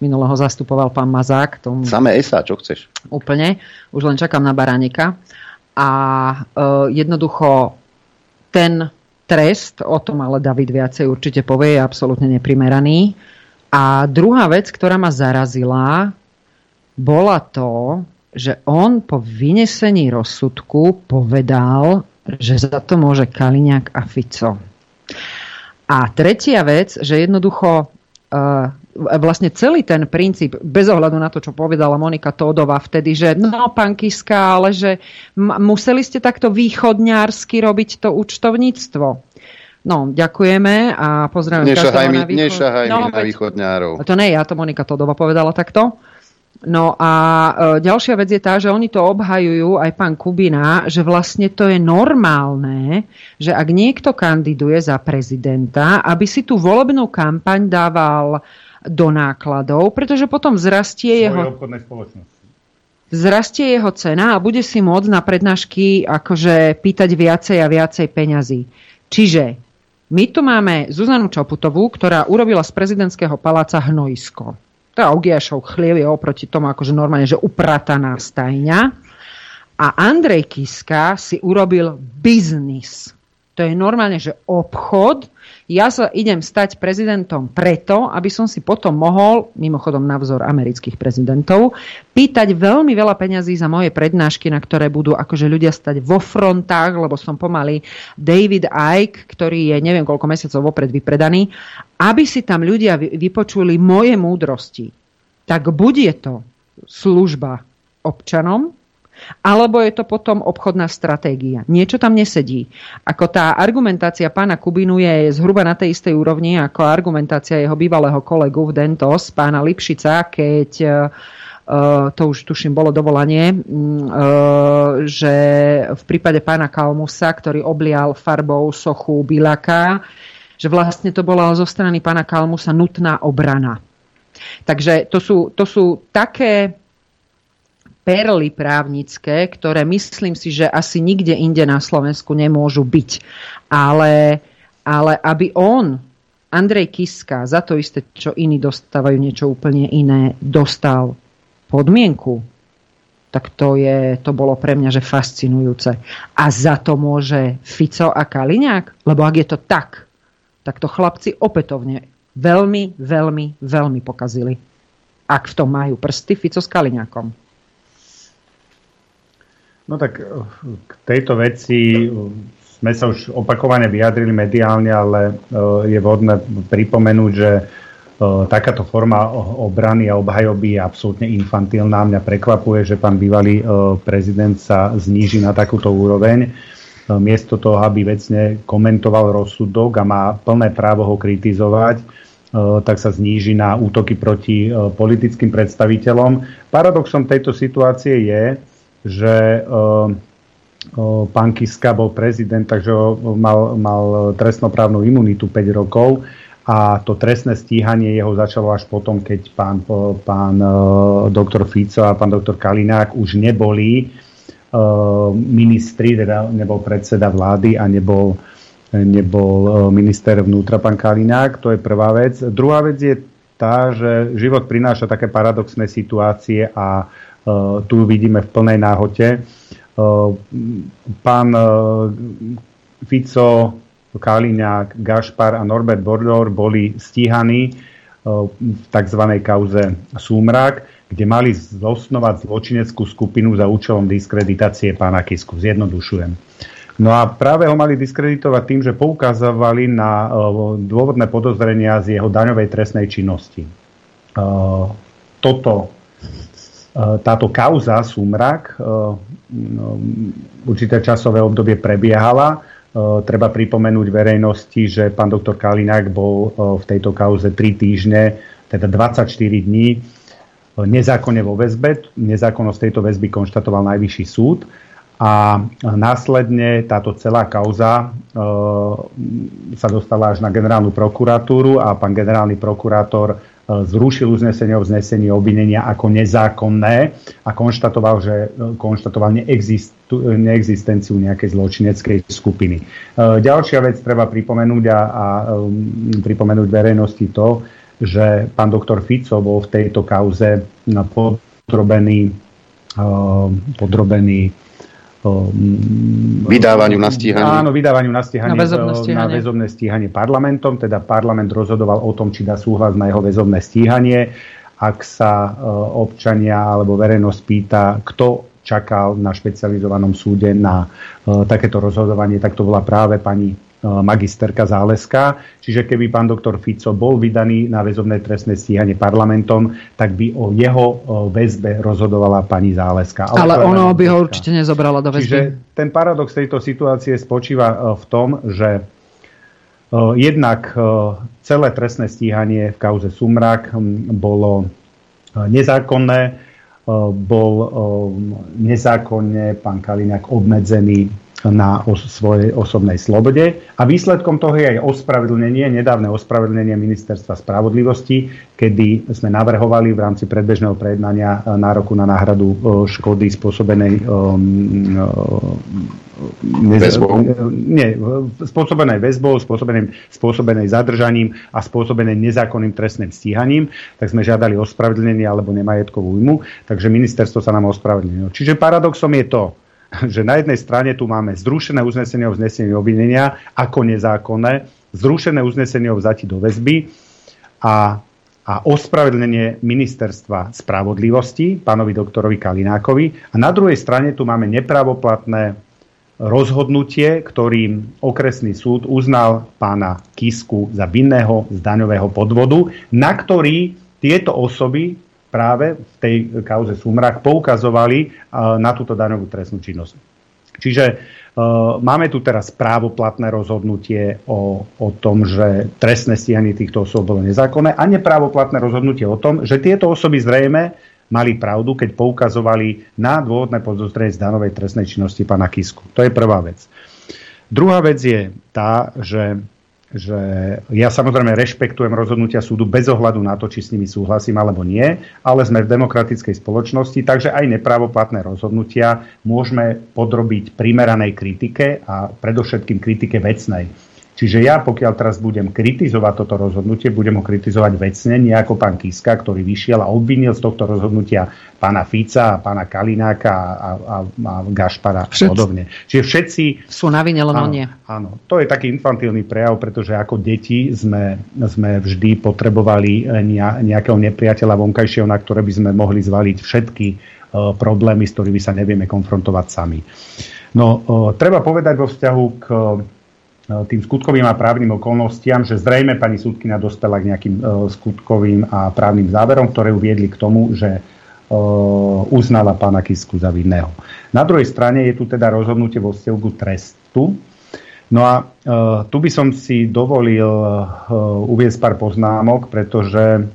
Minulého zastupoval pán Mazák. Tomu... Samé SA, čo chceš? Úplne. Už len čakám na Baranika. A e, jednoducho ten trest, o tom ale David viacej určite povie, je absolútne neprimeraný. A druhá vec, ktorá ma zarazila, bola to, že on po vynesení rozsudku povedal, že za to môže Kaliňák a Fico. A tretia vec, že jednoducho uh, vlastne celý ten princíp, bez ohľadu na to, čo povedala Monika Tódová vtedy, že no, pán Kiska, ale že museli ste takto východňársky robiť to účtovníctvo. No, ďakujeme a každého na, východ... nešahaj no, na východňárov. To nie ja, to Monika Todova povedala takto. No a e, ďalšia vec je tá, že oni to obhajujú, aj pán Kubina, že vlastne to je normálne, že ak niekto kandiduje za prezidenta, aby si tú volebnú kampaň dával do nákladov, pretože potom zrastie jeho... Zrastie jeho cena a bude si môcť na prednášky akože pýtať viacej a viacej peňazí. Čiže my tu máme Zuzanu Čoputovú, ktorá urobila z prezidentského paláca hnojisko tá Augiašov chliev je oproti tomu akože normálne, že uprataná stajňa. A Andrej Kiska si urobil biznis. To je normálne, že obchod. Ja sa idem stať prezidentom preto, aby som si potom mohol, mimochodom na vzor amerických prezidentov, pýtať veľmi veľa peňazí za moje prednášky, na ktoré budú akože ľudia stať vo frontách, lebo som pomaly David Icke, ktorý je neviem koľko mesiacov vopred vypredaný, aby si tam ľudia vypočuli moje múdrosti. Tak bude to služba občanom, alebo je to potom obchodná stratégia. Niečo tam nesedí. Ako tá argumentácia pána Kubinu je zhruba na tej istej úrovni ako argumentácia jeho bývalého kolegu v Dentos, pána Lipšica, keď Uh, to už tuším bolo dovolanie, uh, že v prípade pána Kalmusa, ktorý oblial farbou sochu Bilaka, že vlastne to bola zo strany pána Kalmusa nutná obrana. Takže to sú, to sú také perly právnické, ktoré myslím si, že asi nikde inde na Slovensku nemôžu byť. Ale, ale aby on, Andrej Kiska, za to isté, čo iní dostávajú niečo úplne iné, dostal podmienku, tak to, je, to bolo pre mňa že fascinujúce. A za to môže Fico a Kaliňák? Lebo ak je to tak, tak to chlapci opätovne veľmi, veľmi, veľmi pokazili. Ak v tom majú prsty Fico s Kaliňákom. No tak eh, k tejto veci eh, sme sa už opakovane vyjadrili mediálne, ale eh, je vhodné pripomenúť, že takáto forma obrany a obhajoby je absolútne infantilná. Mňa prekvapuje, že pán bývalý prezident sa zníži na takúto úroveň. Miesto toho, aby vecne komentoval rozsudok a má plné právo ho kritizovať, tak sa zníži na útoky proti politickým predstaviteľom. Paradoxom tejto situácie je, že pán Kiska bol prezident, takže mal, mal trestnoprávnu imunitu 5 rokov a to trestné stíhanie jeho začalo až potom, keď pán, pán doktor Fico a pán doktor Kalinák už neboli ministri, teda nebol predseda vlády a nebol, nebol minister vnútra pán Kalinák, to je prvá vec. Druhá vec je tá, že život prináša také paradoxné situácie a Eh, tu vidíme v plnej náhote. Eh, pán eh, Fico, Kaliňák, Gašpar a Norbert Bordor boli stíhaní v tzv. kauze Súmrak, kde mali zosnovať zločineckú skupinu za účelom diskreditácie pána Kisku. Zjednodušujem. No a práve ho mali diskreditovať tým, že poukazovali na dôvodné podozrenia z jeho daňovej trestnej činnosti. Toto táto kauza Sumrak e, no, určité časové obdobie prebiehala. E, treba pripomenúť verejnosti, že pán doktor Kalinák bol v tejto kauze 3 týždne, teda 24 dní nezákonne vo väzbe. Nezákonnosť tejto väzby konštatoval Najvyšší súd a následne táto celá kauza sa dostala až na generálnu prokuratúru a pán generálny prokurátor zrušil uznesenie o vznesení obvinenia ako nezákonné a konštatoval, že konštatoval neexistu, neexistenciu nejakej zločineckej skupiny. E, ďalšia vec treba pripomenúť a, a um, pripomenúť verejnosti to, že pán doktor Fico bol v tejto kauze podrobený, podrobený Mm, vydávaniu na stíhanie. Áno, vydávaniu na stíhanie, na väzobné stíhanie. na väzobné stíhanie parlamentom, teda parlament rozhodoval o tom, či dá súhlas na jeho väzobné stíhanie. Ak sa e, občania alebo verejnosť pýta, kto čakal na špecializovanom súde na e, takéto rozhodovanie, tak to bola práve pani magisterka Záleska. Čiže keby pán doktor Fico bol vydaný na väzobné trestné stíhanie parlamentom, tak by o jeho e, väzbe rozhodovala pani Záleska. Ale, Ale ono by ho určite nezobrala do väzby. Čiže ten paradox tejto situácie spočíva e, v tom, že jednak celé trestné stíhanie v kauze Sumrak bolo nezákonné, bol nezákonne pán Kaliňák obmedzený na os- svojej osobnej slobode. A výsledkom toho je aj ospravedlnenie, nedávne ospravedlnenie Ministerstva spravodlivosti, kedy sme navrhovali v rámci predbežného prejednania e, nároku na náhradu e, škody spôsobenej um, Väzbou? Nie, spôsobenej väzbou, spôsobenej, spôsobenej zadržaním a spôsobenej nezákonným trestným stíhaním, tak sme žiadali ospravedlnenie alebo nemajetkovú újmu, takže ministerstvo sa nám ospravedlnilo. Čiže paradoxom je to, (laughs) že na jednej strane tu máme zrušené uznesenie o vznesení obvinenia ako nezákonné, zrušené uznesenie o vzati do väzby a, a ospravedlnenie ministerstva spravodlivosti pánovi doktorovi Kalinákovi. A na druhej strane tu máme nepravoplatné rozhodnutie, ktorým okresný súd uznal pána Kisku za vinného z daňového podvodu, na ktorý tieto osoby práve v tej kauze Sumrak poukazovali na túto daňovú trestnú činnosť. Čiže uh, máme tu teraz právoplatné rozhodnutie o, o tom, že trestné stíhanie týchto osôb bolo nezákonné a neprávoplatné rozhodnutie o tom, že tieto osoby zrejme mali pravdu, keď poukazovali na dôvodné podozrenie z danovej trestnej činnosti pána Kisku. To je prvá vec. Druhá vec je tá, že že ja samozrejme rešpektujem rozhodnutia súdu bez ohľadu na to, či s nimi súhlasím alebo nie, ale sme v demokratickej spoločnosti, takže aj nepravoplatné rozhodnutia môžeme podrobiť primeranej kritike a predovšetkým kritike vecnej. Čiže ja, pokiaľ teraz budem kritizovať toto rozhodnutie, budem ho kritizovať vecne, nie ako pán Kiska, ktorý vyšiel a obvinil z tohto rozhodnutia pána Fica, pána Kalináka a, a, a Gašpara a podobne. Čiže všetci... Sú na vine, len nie. Áno, to je taký infantilný prejav, pretože ako deti sme, sme vždy potrebovali nejakého nepriateľa vonkajšieho, na ktoré by sme mohli zvaliť všetky uh, problémy, s ktorými sa nevieme konfrontovať sami. No, uh, treba povedať vo vzťahu k tým skutkovým a právnym okolnostiam, že zrejme pani súdkina dostala k nejakým e, skutkovým a právnym záverom, ktoré uviedli k tomu, že e, uznala pána Kisku za vinného. Na druhej strane je tu teda rozhodnutie vo vzťahu trestu. No a tu by som si dovolil uviezť pár poznámok, pretože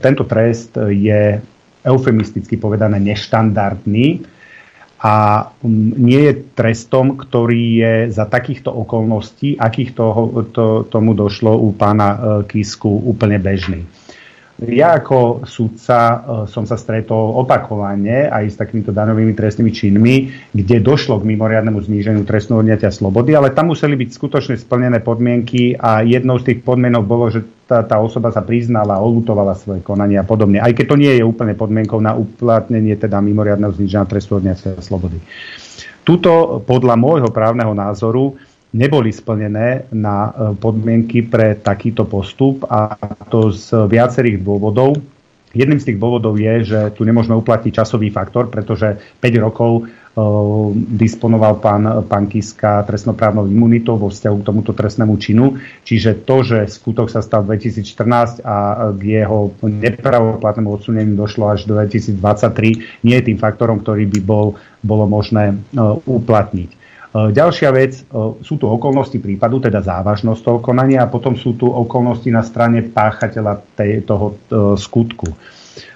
tento trest je eufemisticky povedané neštandardný a mm, nie je trestom, ktorý je za takýchto okolností, akých toho, to, tomu došlo u pána e, Kisku, úplne bežný. Ja ako sudca e, som sa stretol opakovane aj s takýmito daňovými trestnými činmi, kde došlo k mimoriadnemu zníženiu trestného odňatia slobody, ale tam museli byť skutočne splnené podmienky a jednou z tých podmienok bolo, že tá, tá osoba sa priznala, olutovala svoje konanie a podobne. Aj keď to nie je úplne podmienkou na uplatnenie teda mimoriadného zniženia trestu odňatia slobody. Tuto podľa môjho právneho názoru neboli splnené na e, podmienky pre takýto postup a to z viacerých dôvodov. Jedným z tých dôvodov je, že tu nemôžeme uplatniť časový faktor, pretože 5 rokov disponoval pán, pán Kiska trestnoprávnou imunitou vo vzťahu k tomuto trestnému činu. Čiže to, že skutok sa stal v 2014 a k jeho nepravoplatnému odsuneniu došlo až do 2023, nie je tým faktorom, ktorý by bol, bolo možné uplatniť. Ďalšia vec, sú tu okolnosti prípadu, teda závažnosť toho konania a potom sú tu okolnosti na strane páchateľa toho skutku.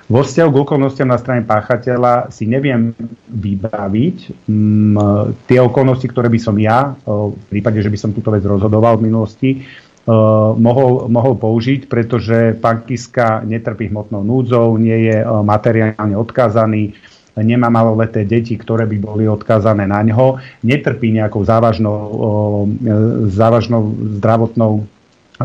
Vo vzťahu k okolnostiam na strane páchateľa si neviem vybaviť m, mm, tie okolnosti, ktoré by som ja, v prípade, že by som túto vec rozhodoval v minulosti, mohol, mohol použiť, pretože pán Kiska netrpí hmotnou núdzou, nie je materiálne odkázaný, nemá maloleté deti, ktoré by boli odkázané na ňo, netrpí nejakou závažnou, závažnou zdravotnou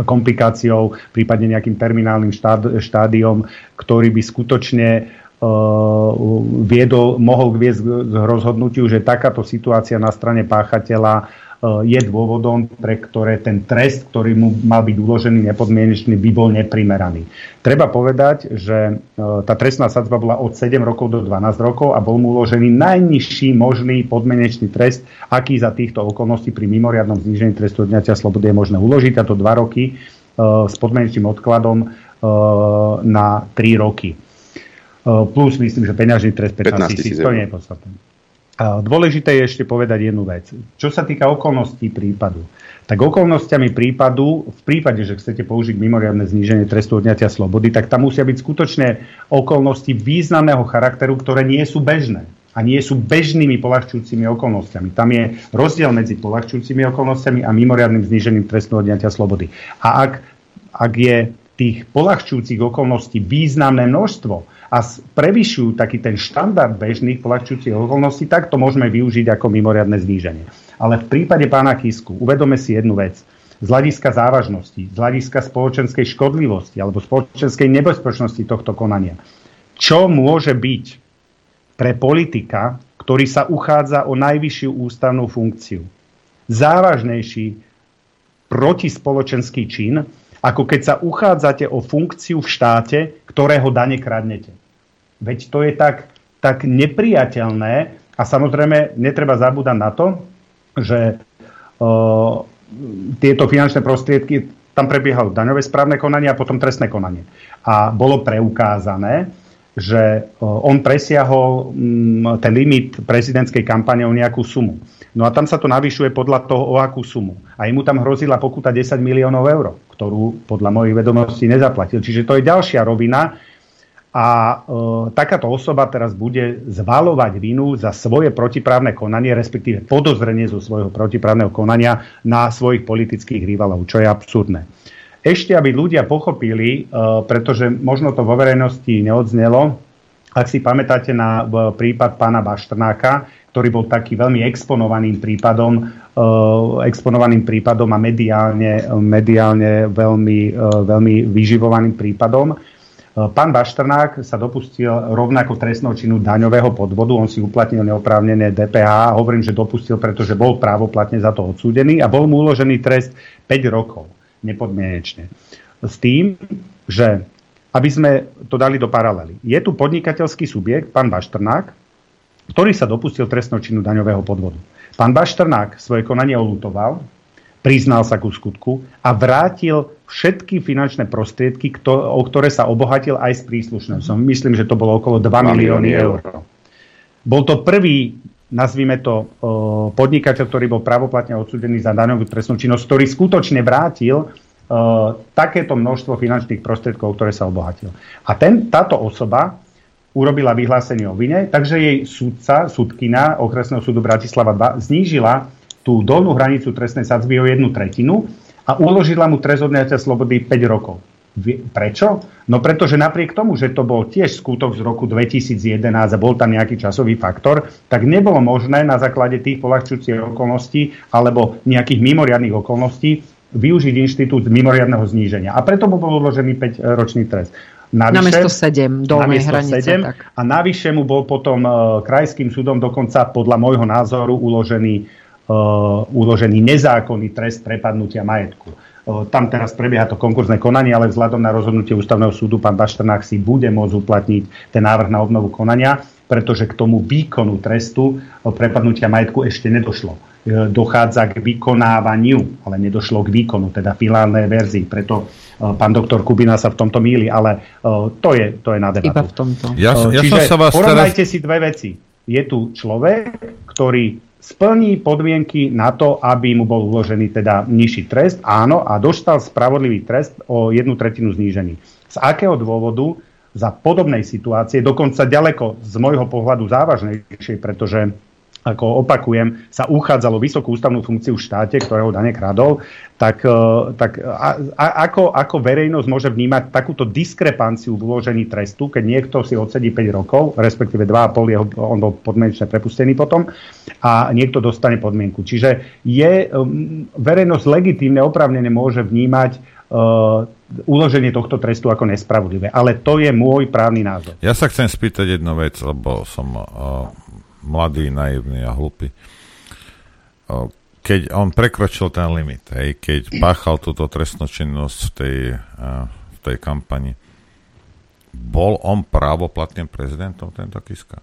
komplikáciou, prípadne nejakým terminálnym štádiom, ktorý by skutočne e, viedol, mohol viesť k rozhodnutiu, že takáto situácia na strane páchateľa je dôvodom, pre ktoré ten trest, ktorý mu mal byť uložený nepodmienečný, by bol neprimeraný. Treba povedať, že e, tá trestná sadzba bola od 7 rokov do 12 rokov a bol mu uložený najnižší možný podmienečný trest, aký za týchto okolností pri mimoriadnom znížení trestu odňatia slobody je možné uložiť, a to 2 roky e, s podmienečným odkladom e, na 3 roky. Plus myslím, že peňažný trest 15 tisíc, to nie je podstatné. Dôležité je ešte povedať jednu vec. Čo sa týka okolností prípadu, tak okolnostiami prípadu, v prípade, že chcete použiť mimoriadne zníženie trestu odňatia slobody, tak tam musia byť skutočne okolnosti významného charakteru, ktoré nie sú bežné a nie sú bežnými polahčujúcimi okolnostiami. Tam je rozdiel medzi polahčujúcimi okolnostiami a mimoriadným znížením trestu odňatia slobody. A ak, ak je tých polahčujúcich okolností významné množstvo a prevyšujú taký ten štandard bežných polahčujúcich okolností, tak to môžeme využiť ako mimoriadne zníženie. Ale v prípade pána Kisku uvedome si jednu vec. Z hľadiska závažnosti, z hľadiska spoločenskej škodlivosti alebo spoločenskej nebezpečnosti tohto konania. Čo môže byť pre politika, ktorý sa uchádza o najvyššiu ústavnú funkciu, závažnejší protispoločenský čin, ako keď sa uchádzate o funkciu v štáte, ktorého dane kradnete. Veď to je tak, tak nepriateľné a samozrejme netreba zabúdať na to, že o, tieto finančné prostriedky, tam prebiehalo daňové správne konanie a potom trestné konanie. A bolo preukázané, že on presiahol mm, ten limit prezidentskej kampane o nejakú sumu. No a tam sa to navyšuje podľa toho, o akú sumu. A mu tam hrozila pokuta 10 miliónov eur, ktorú podľa mojich vedomostí nezaplatil. Čiže to je ďalšia rovina, a e, takáto osoba teraz bude zvalovať vinu za svoje protiprávne konanie, respektíve podozrenie zo svojho protiprávneho konania na svojich politických rivalov, čo je absurdné. Ešte, aby ľudia pochopili, e, pretože možno to vo verejnosti neodznelo, ak si pamätáte na prípad pána Baštrnáka, ktorý bol taký veľmi exponovaným prípadom, e, exponovaným prípadom a mediálne, mediálne veľmi, e, veľmi vyživovaným prípadom, Pán Baštrnák sa dopustil rovnako trestnou činu daňového podvodu. On si uplatnil neoprávnené DPH. Hovorím, že dopustil, pretože bol právoplatne za to odsúdený a bol mu uložený trest 5 rokov nepodmienečne. S tým, že aby sme to dali do paralely. Je tu podnikateľský subjekt, pán Baštrnák, ktorý sa dopustil trestnou činu daňového podvodu. Pán Baštrnák svoje konanie olutoval, priznal sa ku skutku a vrátil všetky finančné prostriedky, o ktoré sa obohatil aj s príslušnou. Som myslím, že to bolo okolo 2 milióny eur. Bol to prvý, nazvime to, podnikateľ, ktorý bol pravoplatne odsudený za daňovú trestnú činnosť, ktorý skutočne vrátil takéto množstvo finančných prostriedkov, ktoré sa obohatil. A ten, táto osoba urobila vyhlásenie o vine, takže jej súdca, súdkina okresného súdu Bratislava 2 znížila tú dolnú hranicu trestnej sadzby o jednu tretinu a uložila mu trest odňatia slobody 5 rokov. Prečo? No pretože napriek tomu, že to bol tiež skutok z roku 2011 a bol tam nejaký časový faktor, tak nebolo možné na základe tých polahčujúcich okolností alebo nejakých mimoriadných okolností využiť inštitút mimoriadného zníženia. A preto mu bol uložený 5-ročný trest. Navyše, namiesto 7 dolnej hranice. 7, tak. A navyše mu bol potom uh, krajským súdom dokonca podľa môjho názoru uložený uložený nezákonný trest prepadnutia majetku. Uh, tam teraz prebieha to konkurzné konanie, ale vzhľadom na rozhodnutie ústavného súdu pán Bašternák si bude môcť uplatniť ten návrh na obnovu konania, pretože k tomu výkonu trestu uh, prepadnutia majetku ešte nedošlo. Dochádza k vykonávaniu, ale nedošlo k výkonu, teda finálnej verzii. Preto pán doktor Kubina sa v tomto míli, ale to je, to je na debatu. Iba v tomto. Ja, ja Čiže sa vás porovnajte teraz... si dve veci. Je tu človek, ktorý splní podmienky na to, aby mu bol uložený teda nižší trest, áno, a dostal spravodlivý trest o jednu tretinu znížený. Z akého dôvodu za podobnej situácie, dokonca ďaleko z môjho pohľadu závažnejšej, pretože ako opakujem, sa uchádzalo vysokú ústavnú funkciu v štáte, ktorého dane kradol, tak, e, tak a, a, ako, ako verejnosť môže vnímať takúto diskrepanciu v uložení trestu, keď niekto si odsedí 5 rokov, respektíve 2,5, jeho, on bol podmienečne prepustený potom, a niekto dostane podmienku. Čiže je verejnosť legitímne, opravnene môže vnímať uh, uloženie tohto trestu ako nespravodlivé. Ale to je môj právny názor. Ja sa chcem spýtať jednu vec, lebo som uh, mladý, naivný a hlupý. Keď on prekročil ten limit, hej, keď páchal túto trestnú činnosť v tej, v tej kampani, bol on právoplatným prezidentom tento Kiska?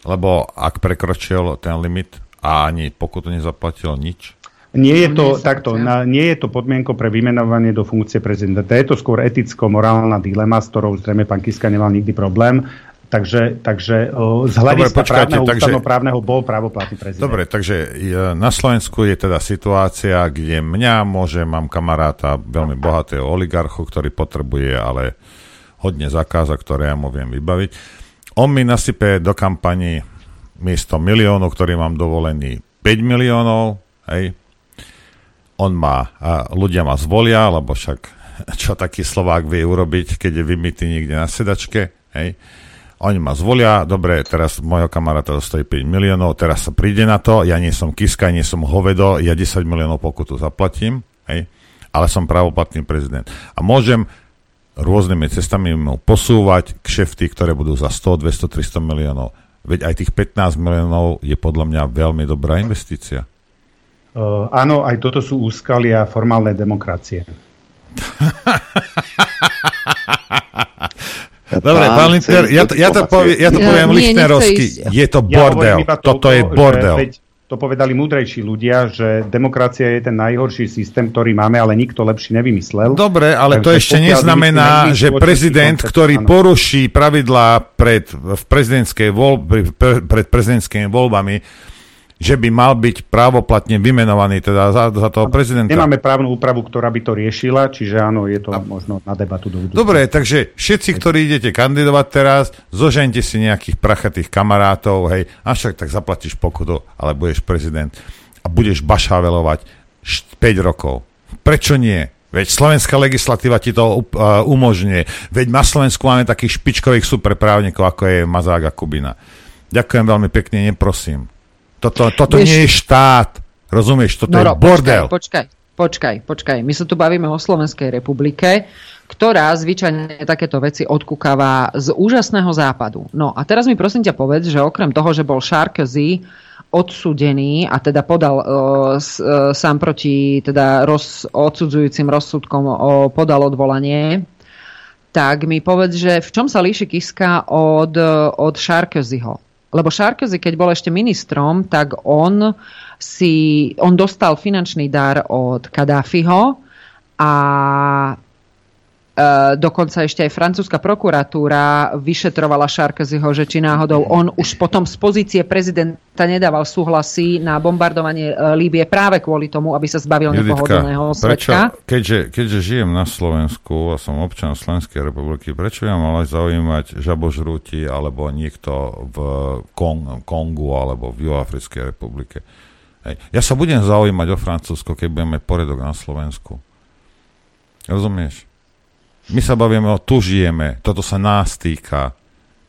Lebo ak prekročil ten limit a ani pokutu nezaplatil nič, Nie je to takto, na, nie je to podmienko pre vymenovanie do funkcie prezidenta. Je to skôr eticko-morálna dilema, s ktorou zrejme pán Kiska nemal nikdy problém. Takže, takže z hľadiska Dobre, právneho, takže, právneho bol právoplatný prezident. Dobre, takže na Slovensku je teda situácia, kde mňa môže, mám kamaráta veľmi bohatého oligarchu, ktorý potrebuje ale hodne zakázok, ktoré ja mu viem vybaviť. On mi nasype do kampani miesto miliónov, ktorý mám dovolený 5 miliónov, hej, on a ľudia ma zvolia, lebo však čo taký Slovák vie urobiť, keď je vymytý niekde na sedačke, hej. Oni ma zvolia, dobre, teraz môjho kamaráta dostojí 5 miliónov, teraz sa príde na to, ja nie som kiska, nie som hovedo, ja 10 miliónov pokutu zaplatím, hej, ale som pravoplatný prezident. A môžem rôznymi cestami mu posúvať kšefty, ktoré budú za 100, 200, 300 miliónov. Veď aj tých 15 miliónov je podľa mňa veľmi dobrá investícia. Uh, áno, aj toto sú úskalia formálnej demokracie. (laughs) Dobre, pán Lindner, ja to, ja to, povie, ja to poviem ja, lichnerovsky. Je to bordel. Ja to, Toto je bordel. Že, veď, to povedali múdrejší ľudia, že demokracia je ten najhorší systém, ktorý máme, ale nikto lepší nevymyslel. Dobre, ale Takže to ešte neznamená, že prezident, ktorý poruší pravidlá pred, v prezidentskej voľ, pred prezidentskými voľbami, že by mal byť právoplatne vymenovaný teda za, za toho prezidenta. Nemáme právnu úpravu, ktorá by to riešila, čiže áno, je to a... možno na debatu do budúcna. Dobre, takže všetci, ktorí idete kandidovať teraz, zožente si nejakých prachatých kamarátov, hej, a však tak zaplatíš pokutu, ale budeš prezident a budeš bašavelovať 5 rokov. Prečo nie? Veď slovenská legislatíva ti to uh, umožňuje. Veď na Slovensku máme takých špičkových superprávnikov, ako je Mazák a Kubina. Ďakujem veľmi pekne, neprosím. Toto, toto Vieš, nie je štát. Rozumieš? Toto no, je bordel. Počkaj, počkaj, počkaj. My sa tu bavíme o Slovenskej republike, ktorá zvyčajne takéto veci odkúkava z úžasného západu. No a teraz mi prosím ťa povedz, že okrem toho, že bol Sarkozy odsudený a teda podal uh, s, uh, sám proti teda roz, odsudzujúcim rozsudkom uh, podal odvolanie, tak mi povedz, že v čom sa líši Kiska od, od Sarkozyho? Lebo Sarkozy, keď bol ešte ministrom, tak on si, on dostal finančný dar od Kadáfiho a dokonca ešte aj francúzska prokuratúra vyšetrovala Sarkozyho, že či náhodou on už potom z pozície prezidenta nedával súhlasy na bombardovanie e, Líbie práve kvôli tomu, aby sa zbavil Juditka, nepohodlného svetka. Keďže, keďže žijem na Slovensku a som občan Slovenskej republiky, prečo ja mal zaujímať žabožrúti alebo niekto v Kong, Kongu alebo v Juhoafrickej republike? Hej. Ja sa budem zaujímať o Francúzsko, keď budeme poriadok na Slovensku. Rozumieš? My sa bavíme o tu žijeme, toto sa nás týka.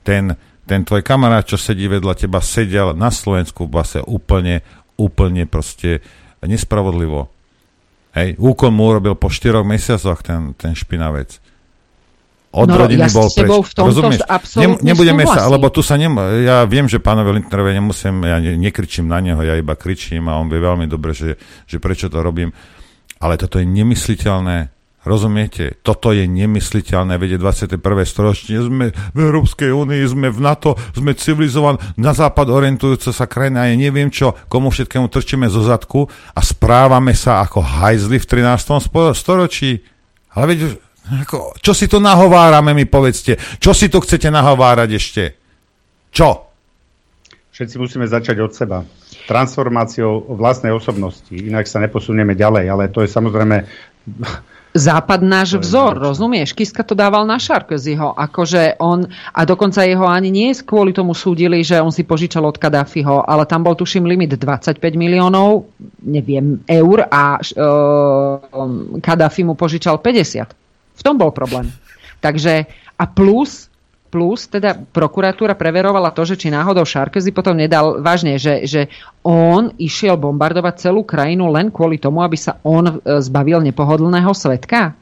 Ten, ten tvoj kamarát, čo sedí vedľa teba, sedel na Slovensku v base úplne, úplne proste nespravodlivo. Hej, úkon mu urobil po 4 mesiacoch ten, ten špinavec. Od no, rodiny ja bol preč. V Rozumieš? Ne, nebudeme súhlasím. sa, lebo tu sa nem, ja viem, že pánovi Lindnerovi nemusím, ja ne, nekričím na neho, ja iba kričím a on vie veľmi dobre, že, že prečo to robím. Ale toto je nemysliteľné Rozumiete? Toto je nemysliteľné, vedie 21. storočie. Sme v Európskej únii, sme v NATO, sme civilizovaní, na západ orientujúca sa krajina, ja neviem čo, komu všetkému trčíme zo zadku a správame sa ako hajzli v 13. storočí. Ale veď, ako, čo si tu nahovárame, mi povedzte. Čo si tu chcete nahovárať ešte? Čo? Všetci musíme začať od seba transformáciou vlastnej osobnosti, inak sa neposunieme ďalej, ale to je samozrejme Západ náš vzor, rozumieš? Kiska to dával na Sarkozyho, akože on, a dokonca jeho ani nie kvôli tomu súdili, že on si požičal od Kadáfiho, ale tam bol tuším limit 25 miliónov, neviem, eur a uh, Kadáfi mu požičal 50. V tom bol problém. Takže a plus plus teda prokuratúra preverovala to, že či náhodou Sarkozy potom nedal vážne, že, že on išiel bombardovať celú krajinu len kvôli tomu, aby sa on e, zbavil nepohodlného svetka.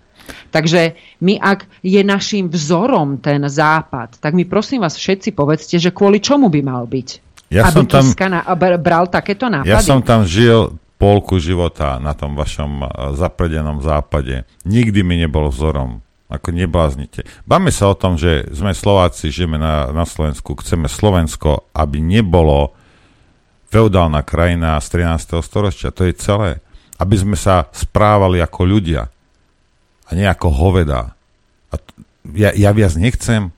Takže my, ak je našim vzorom ten západ, tak mi prosím vás všetci povedzte, že kvôli čomu by mal byť. Ja aby som tam, na, bral takéto nápady. Ja som tam žil polku života na tom vašom e, zapredenom západe. Nikdy mi nebol vzorom. Ako nebláznite. Báme sa o tom, že sme Slováci, žijeme na, na Slovensku, chceme Slovensko, aby nebolo feudálna krajina z 13. storočia. To je celé. aby sme sa správali ako ľudia a nie ako hoveda. A t- ja, ja viac nechcem.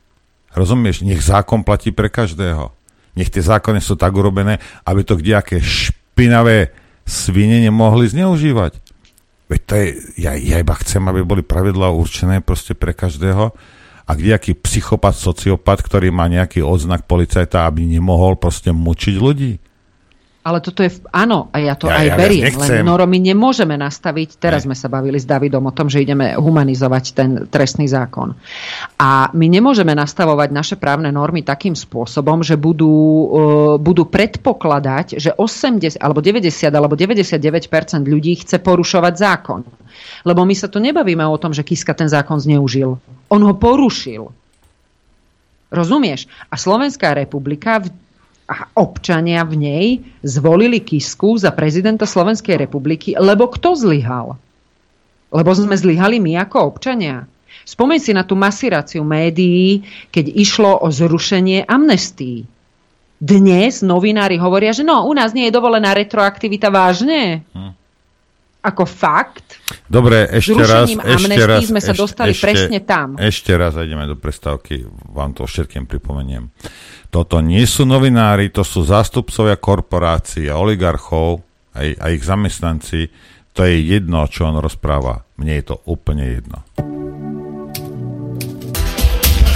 Rozumieš? Nech zákon platí pre každého. Nech tie zákony sú tak urobené, aby to kdejaké špinavé svine nemohli zneužívať. Veď to je, ja, ja iba chcem, aby boli pravidlá určené proste pre každého a kdejaký psychopat, sociopat, ktorý má nejaký odznak policajta, aby nemohol proste mučiť ľudí. Ale toto je, áno, a ja to Ja- aj ja beriem, len Noro, my nemôžeme nastaviť, teraz sme sa bavili s Davidom o tom, že ideme humanizovať ten trestný zákon. A my nemôžeme nastavovať naše právne normy takým spôsobom, že budú, uh, budú predpokladať, že 80 alebo 90 alebo 99% ľudí chce porušovať zákon. Lebo my sa tu nebavíme o tom, že Kiska ten zákon zneužil. On ho porušil. Rozumieš? A Slovenská republika v, a občania v nej zvolili Kisku za prezidenta Slovenskej republiky, lebo kto zlyhal? Lebo sme zlyhali my ako občania. Spomeň si na tú masiráciu médií, keď išlo o zrušenie amnestií. Dnes novinári hovoria, že no, u nás nie je dovolená retroaktivita vážne. Ako fakt. Dobre, ešte raz, ešte raz. sme sa dostali presne tam. Ešte raz ideme do prestávky, vám to všetkým pripomeniem. Toto nie sú novinári, to sú zástupcovia korporácií a oligarchov a, a ich zamestnanci. To je jedno, čo on rozpráva. Mne je to úplne jedno.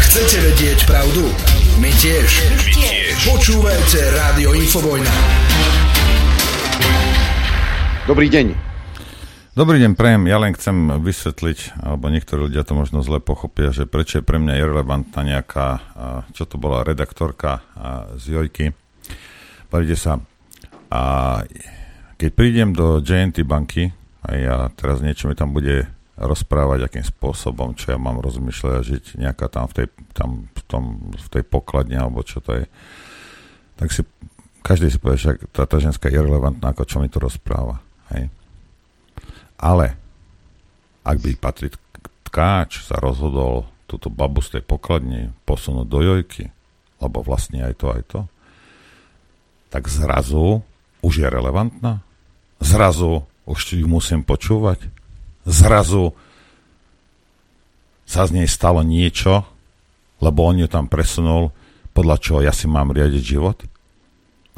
Chcete vedieť pravdu? My tiež. My tiež. Počúvajte Rádio Infovojna. Dobrý deň. Dobrý deň, prejem. Ja len chcem vysvetliť, alebo niektorí ľudia to možno zle pochopia, že prečo je pre mňa irrelevantná nejaká, čo to bola, redaktorka z Jojky. Pozrite sa, a keď prídem do JNT banky a ja teraz niečo mi tam bude rozprávať, akým spôsobom, čo ja mám rozmýšľať a žiť nejaká tam v tej, tam v tom, v tej pokladne, alebo čo to je, tak si každý si povie, že tá, tá ženská je irrelevantná, ako čo mi to rozpráva. Hej. Ale ak by Patrik Tkáč sa rozhodol túto babu z tej pokladne posunúť do jojky, lebo vlastne aj to, aj to, tak zrazu už je relevantná. Zrazu už ju musím počúvať. Zrazu sa z nej stalo niečo, lebo on ju tam presunul, podľa čoho ja si mám riadiť život.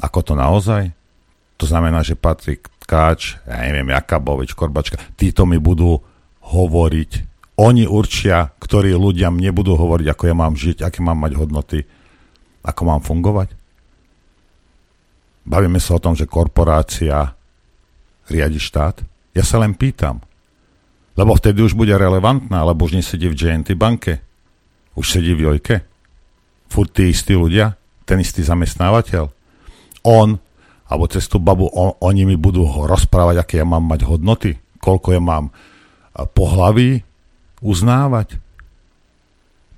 Ako to naozaj? To znamená, že Patrik Tkáč, ja neviem, Jakabovič, Korbačka, títo mi budú hovoriť. Oni určia, ktorí ľudia mne budú hovoriť, ako ja mám žiť, aké mám mať hodnoty, ako mám fungovať. Bavíme sa o tom, že korporácia riadi štát. Ja sa len pýtam. Lebo vtedy už bude relevantná, lebo už nesedí v JNT banke. Už sedí v Jojke. Furt tí istí ľudia, ten istý zamestnávateľ. On, alebo cez tú babu, on, oni mi budú rozprávať, aké ja mám mať hodnoty, koľko ja mám pohlaví uznávať.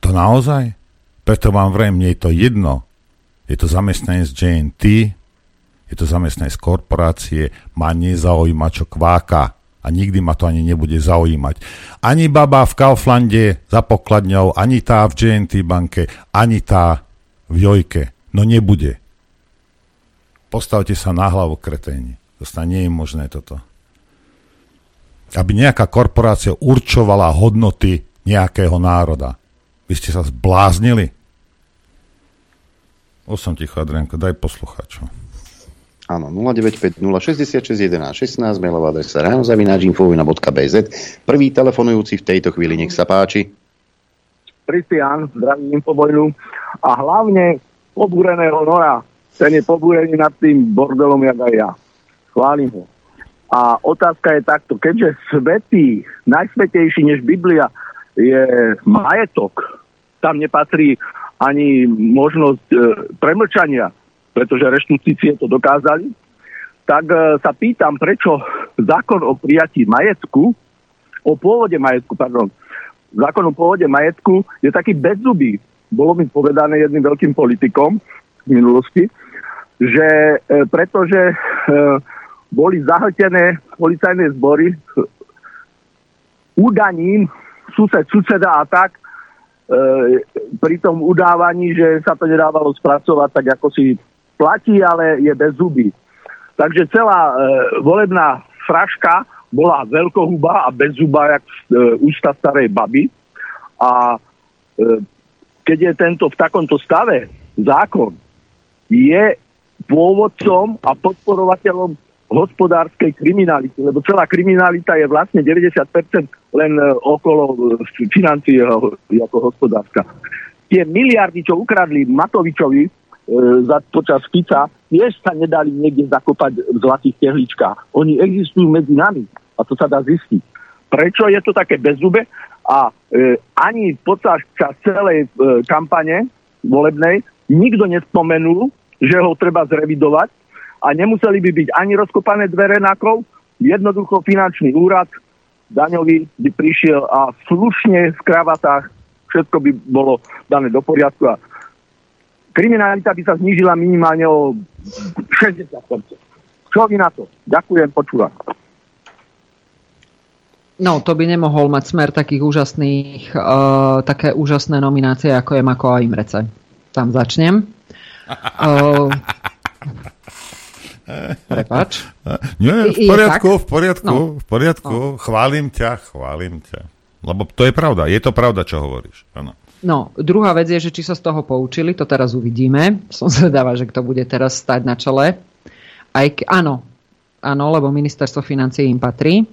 To naozaj? Preto vám vrem, mne je to jedno. Je to zamestnanec JNT, je to zamestnanec korporácie, ma nezaujíma, čo kváka a nikdy ma to ani nebude zaujímať. Ani baba v Kauflande za pokladňou, ani tá v JNT banke, ani tá v Jojke. No nebude. Postavte sa na hlavu, kreténi. To sa nie je možné toto. Aby nejaká korporácia určovala hodnoty nejakého národa. Vy ste sa zbláznili? Už som ticho, Adrianko, daj posluchaču. Áno, 095 066 11 16, mailová adresa ránozavináčinfovina.bz. Prvý telefonujúci v tejto chvíli, nech sa páči. Kristián, zdraví Infovojnu a hlavne pobúreného Nora. Ten je pobúrený nad tým bordelom, jak aj ja. Chválim ho. A otázka je takto, keďže svetý, najsvetejší než Biblia je majetok, tam nepatrí ani možnosť e, premlčania, pretože reštitúcie to dokázali, tak e, sa pýtam, prečo zákon o prijatí majetku, o pôvode majetku, pardon, zákon o pôvode majetku je taký bezzubý. Bolo mi povedané jedným veľkým politikom v minulosti, že e, pretože e, boli zahltené policajné zbory údaním sused, suseda a tak, e, pri tom udávaní, že sa to nedávalo spracovať tak, ako si platí, ale je bez zuby. Takže celá volebná fraška bola veľkohuba a bezzuba, jak e, ústa starej baby. A keď je tento v takomto stave zákon, je pôvodcom a podporovateľom hospodárskej kriminality, lebo celá kriminalita je vlastne 90% len e, okolo e, financií ako hospodárska. Tie miliardy, čo ukradli Matovičovi e, za, počas Fica, tiež sa nedali niekde zakopať v zlatých tehličkách. Oni existujú medzi nami a to sa dá zistiť. Prečo je to také bezzube? A e, ani počas celej e, kampane volebnej nikto nespomenul, že ho treba zrevidovať, a nemuseli by byť ani rozkopané dvere na kov, jednoducho finančný úrad daňový by prišiel a slušne v kravatách všetko by bolo dané do poriadku a kriminalita by sa znížila minimálne o 60%. Čo vy na to? Ďakujem, počúvam. No, to by nemohol mať smer takých úžasných, uh, také úžasné nominácie, ako je Mako a Imrece. Tam začnem. Uh, Prepač. Nie, v poriadku, v poriadku, no. v poriadku. No. Chválim ťa, chválim ťa. Lebo to je pravda, je to pravda, čo hovoríš. Ano. No, druhá vec je, že či sa z toho poučili, to teraz uvidíme. Som zvedáva, že kto bude teraz stať na čele. Aj k, áno, áno, lebo ministerstvo financie im patrí.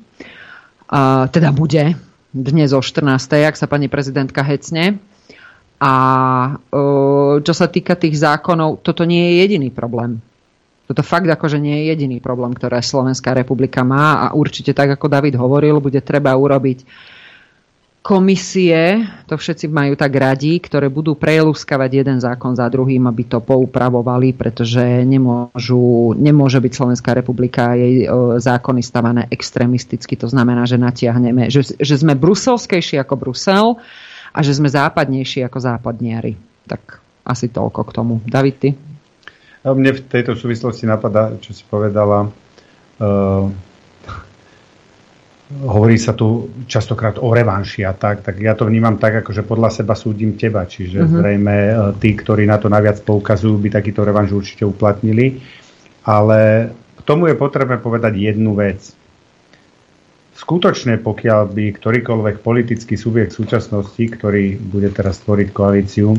A, teda bude dnes o 14. ak sa pani prezidentka hecne. A čo sa týka tých zákonov, toto nie je jediný problém. Toto fakt akože nie je jediný problém, ktoré Slovenská republika má a určite tak, ako David hovoril, bude treba urobiť komisie, to všetci majú tak radi, ktoré budú prelúskavať jeden zákon za druhým, aby to poupravovali, pretože nemôžu, nemôže byť Slovenská republika jej zákony stavané extrémisticky. To znamená, že natiahneme, že, že sme bruselskejší ako Brusel a že sme západnejší ako západniari. Tak asi toľko k tomu. David, ty? Mne v tejto súvislosti napadá, čo si povedala, uh, hovorí sa tu častokrát o revanši a tak, tak ja to vnímam tak, ako že podľa seba súdim teba, čiže uh-huh. zrejme uh, tí, ktorí na to naviac poukazujú, by takýto revanš určite uplatnili. Ale k tomu je potrebné povedať jednu vec. Skutočne, pokiaľ by ktorýkoľvek politický subjekt súčasnosti, ktorý bude teraz tvoriť koalíciu,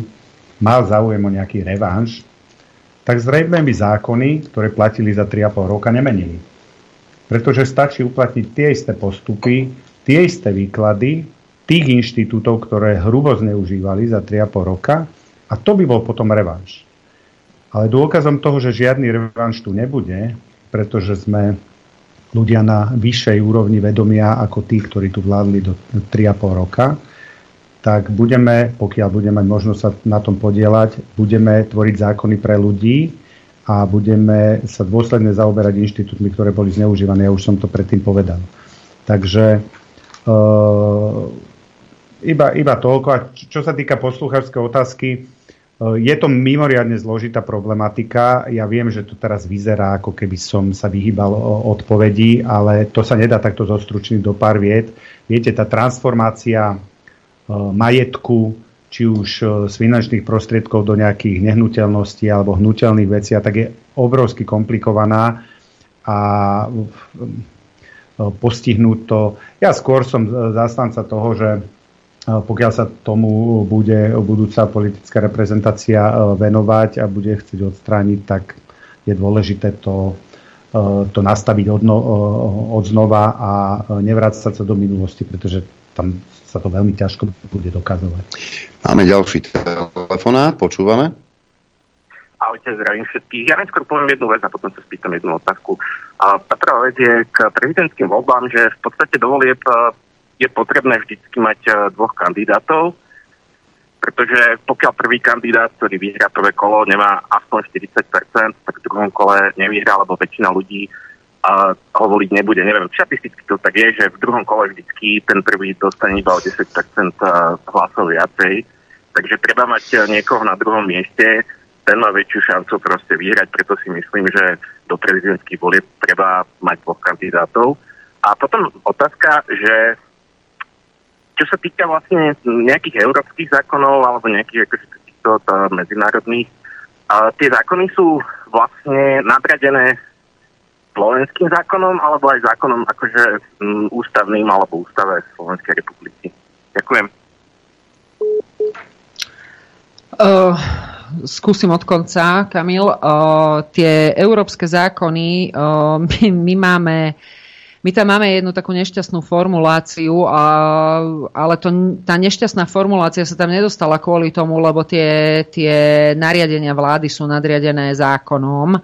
mal záujem o nejaký revanš, tak zrejme by zákony, ktoré platili za 3,5 roka, nemenili. Pretože stačí uplatniť tie isté postupy, tie isté výklady tých inštitútov, ktoré hrubo zneužívali za 3,5 roka a to by bol potom revanš. Ale dôkazom toho, že žiadny revanš tu nebude, pretože sme ľudia na vyššej úrovni vedomia ako tí, ktorí tu vládli do 3,5 roka, tak budeme, pokiaľ budeme mať možnosť sa na tom podielať, budeme tvoriť zákony pre ľudí a budeme sa dôsledne zaoberať inštitútmi, ktoré boli zneužívané. Ja už som to predtým povedal. Takže e, iba, iba toľko. A čo sa týka poslucháčskej otázky, je to mimoriadne zložitá problematika. Ja viem, že to teraz vyzerá, ako keby som sa vyhýbal odpovedí, ale to sa nedá takto zostručniť do pár viet. Viete, tá transformácia E, majetku, či už e, z finančných prostriedkov do nejakých nehnuteľností alebo hnutelných vecí, a tak je obrovsky komplikovaná a postihnúť to. Ja skôr som zastanca toho, že pokiaľ sa tomu bude budúca politická reprezentácia venovať a bude chcieť odstrániť, tak je dôležité to, to nastaviť od, od znova a nevrácať sa do minulosti, pretože tam sa to veľmi ťažko bude dokazovať. Máme ďalší telefonát, počúvame. Ahojte, zdravím všetkých. Ja najskôr poviem jednu vec a potom sa spýtam jednu otázku. A tá prvá vec je k prezidentským voľbám, že v podstate do volieb e, je potrebné vždycky mať e, dvoch kandidátov, pretože pokiaľ prvý kandidát, ktorý vyhrá prvé kolo, nemá aspoň 40%, tak v druhom kole nevyhrá, lebo väčšina ľudí a ho voliť nebude. Neviem, štatisticky to tak je, že v druhom kole vždycky ten prvý dostane iba o 10% hlasov viacej. Takže treba mať niekoho na druhom mieste, ten má väčšiu šancu proste vyhrať, preto si myslím, že do prezidentských volieb treba mať dvoch kandidátov. A potom otázka, že čo sa týka vlastne nejakých európskych zákonov alebo nejakých akože týchto medzinárodných, a tie zákony sú vlastne nadradené slovenským zákonom, alebo aj zákonom akože ústavným alebo ústave Slovenskej republiky. Ďakujem. Uh, skúsim od konca, Kamil. Uh, tie európske zákony, uh, my, my máme my tam máme jednu takú nešťastnú formuláciu, a, ale to, tá nešťastná formulácia sa tam nedostala kvôli tomu, lebo tie, tie nariadenia vlády sú nadriadené zákonom,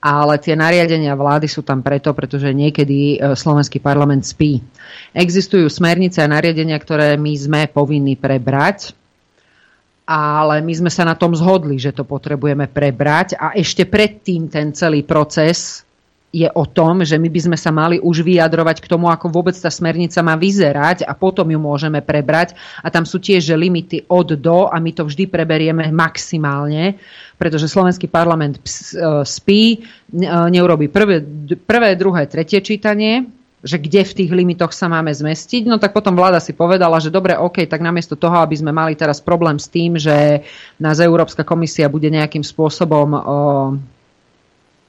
ale tie nariadenia vlády sú tam preto, pretože niekedy e, slovenský parlament spí. Existujú smernice a nariadenia, ktoré my sme povinní prebrať, ale my sme sa na tom zhodli, že to potrebujeme prebrať a ešte predtým ten celý proces je o tom, že my by sme sa mali už vyjadrovať k tomu, ako vôbec tá smernica má vyzerať a potom ju môžeme prebrať. A tam sú tiež limity od do a my to vždy preberieme maximálne, pretože slovenský parlament e, spí, e, neurobi prvé, prvé, druhé, tretie čítanie, že kde v tých limitoch sa máme zmestiť. No tak potom vláda si povedala, že dobre, OK, tak namiesto toho, aby sme mali teraz problém s tým, že nás Európska komisia bude nejakým spôsobom o,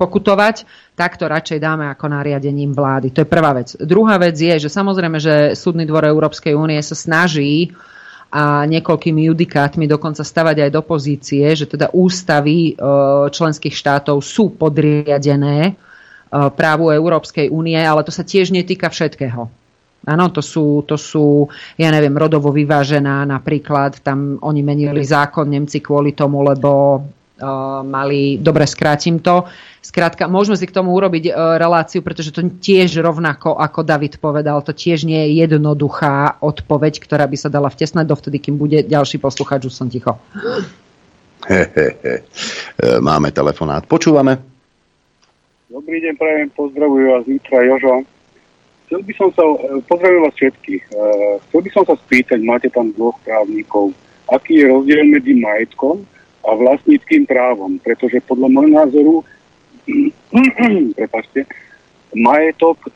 pokutovať, tak to radšej dáme ako nariadením vlády. To je prvá vec. Druhá vec je, že samozrejme, že Súdny dvor Európskej únie sa snaží a niekoľkými judikátmi dokonca stavať aj do pozície, že teda ústavy e, členských štátov sú podriadené e, právu Európskej únie, ale to sa tiež netýka všetkého. Áno, to sú, to sú, ja neviem, rodovo vyvážená napríklad, tam oni menili zákon Nemci kvôli tomu, lebo mali, dobre, skrátim to, Skrátka, môžeme si k tomu urobiť e, reláciu, pretože to tiež rovnako, ako David povedal, to tiež nie je jednoduchá odpoveď, ktorá by sa dala vtesnať dovtedy, kým bude ďalší poslucháč, už som ticho. He, he, he. Máme telefonát. Počúvame. Dobrý deň, prajem, pozdravujem vás Mitra Jožo. Chcel by som sa, e, pozdravujem vás všetkých. E, chcel by som sa spýtať, máte tam dvoch právnikov, aký je rozdiel medzi majetkom a vlastníckým právom, pretože podľa môjho názoru (clears throat) prepačte, majetok e,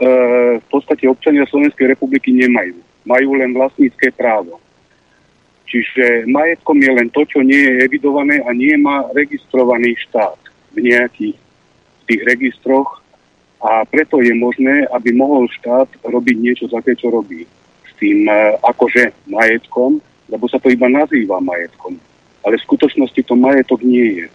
v podstate občania Slovenskej republiky nemajú. Majú len vlastnícke právo. Čiže majetkom je len to, čo nie je evidované a nie má registrovaný štát v nejakých tých registroch a preto je možné, aby mohol štát robiť niečo také, čo robí s tým e, akože majetkom, lebo sa to iba nazýva majetkom. Ale v skutočnosti to majetok nie je.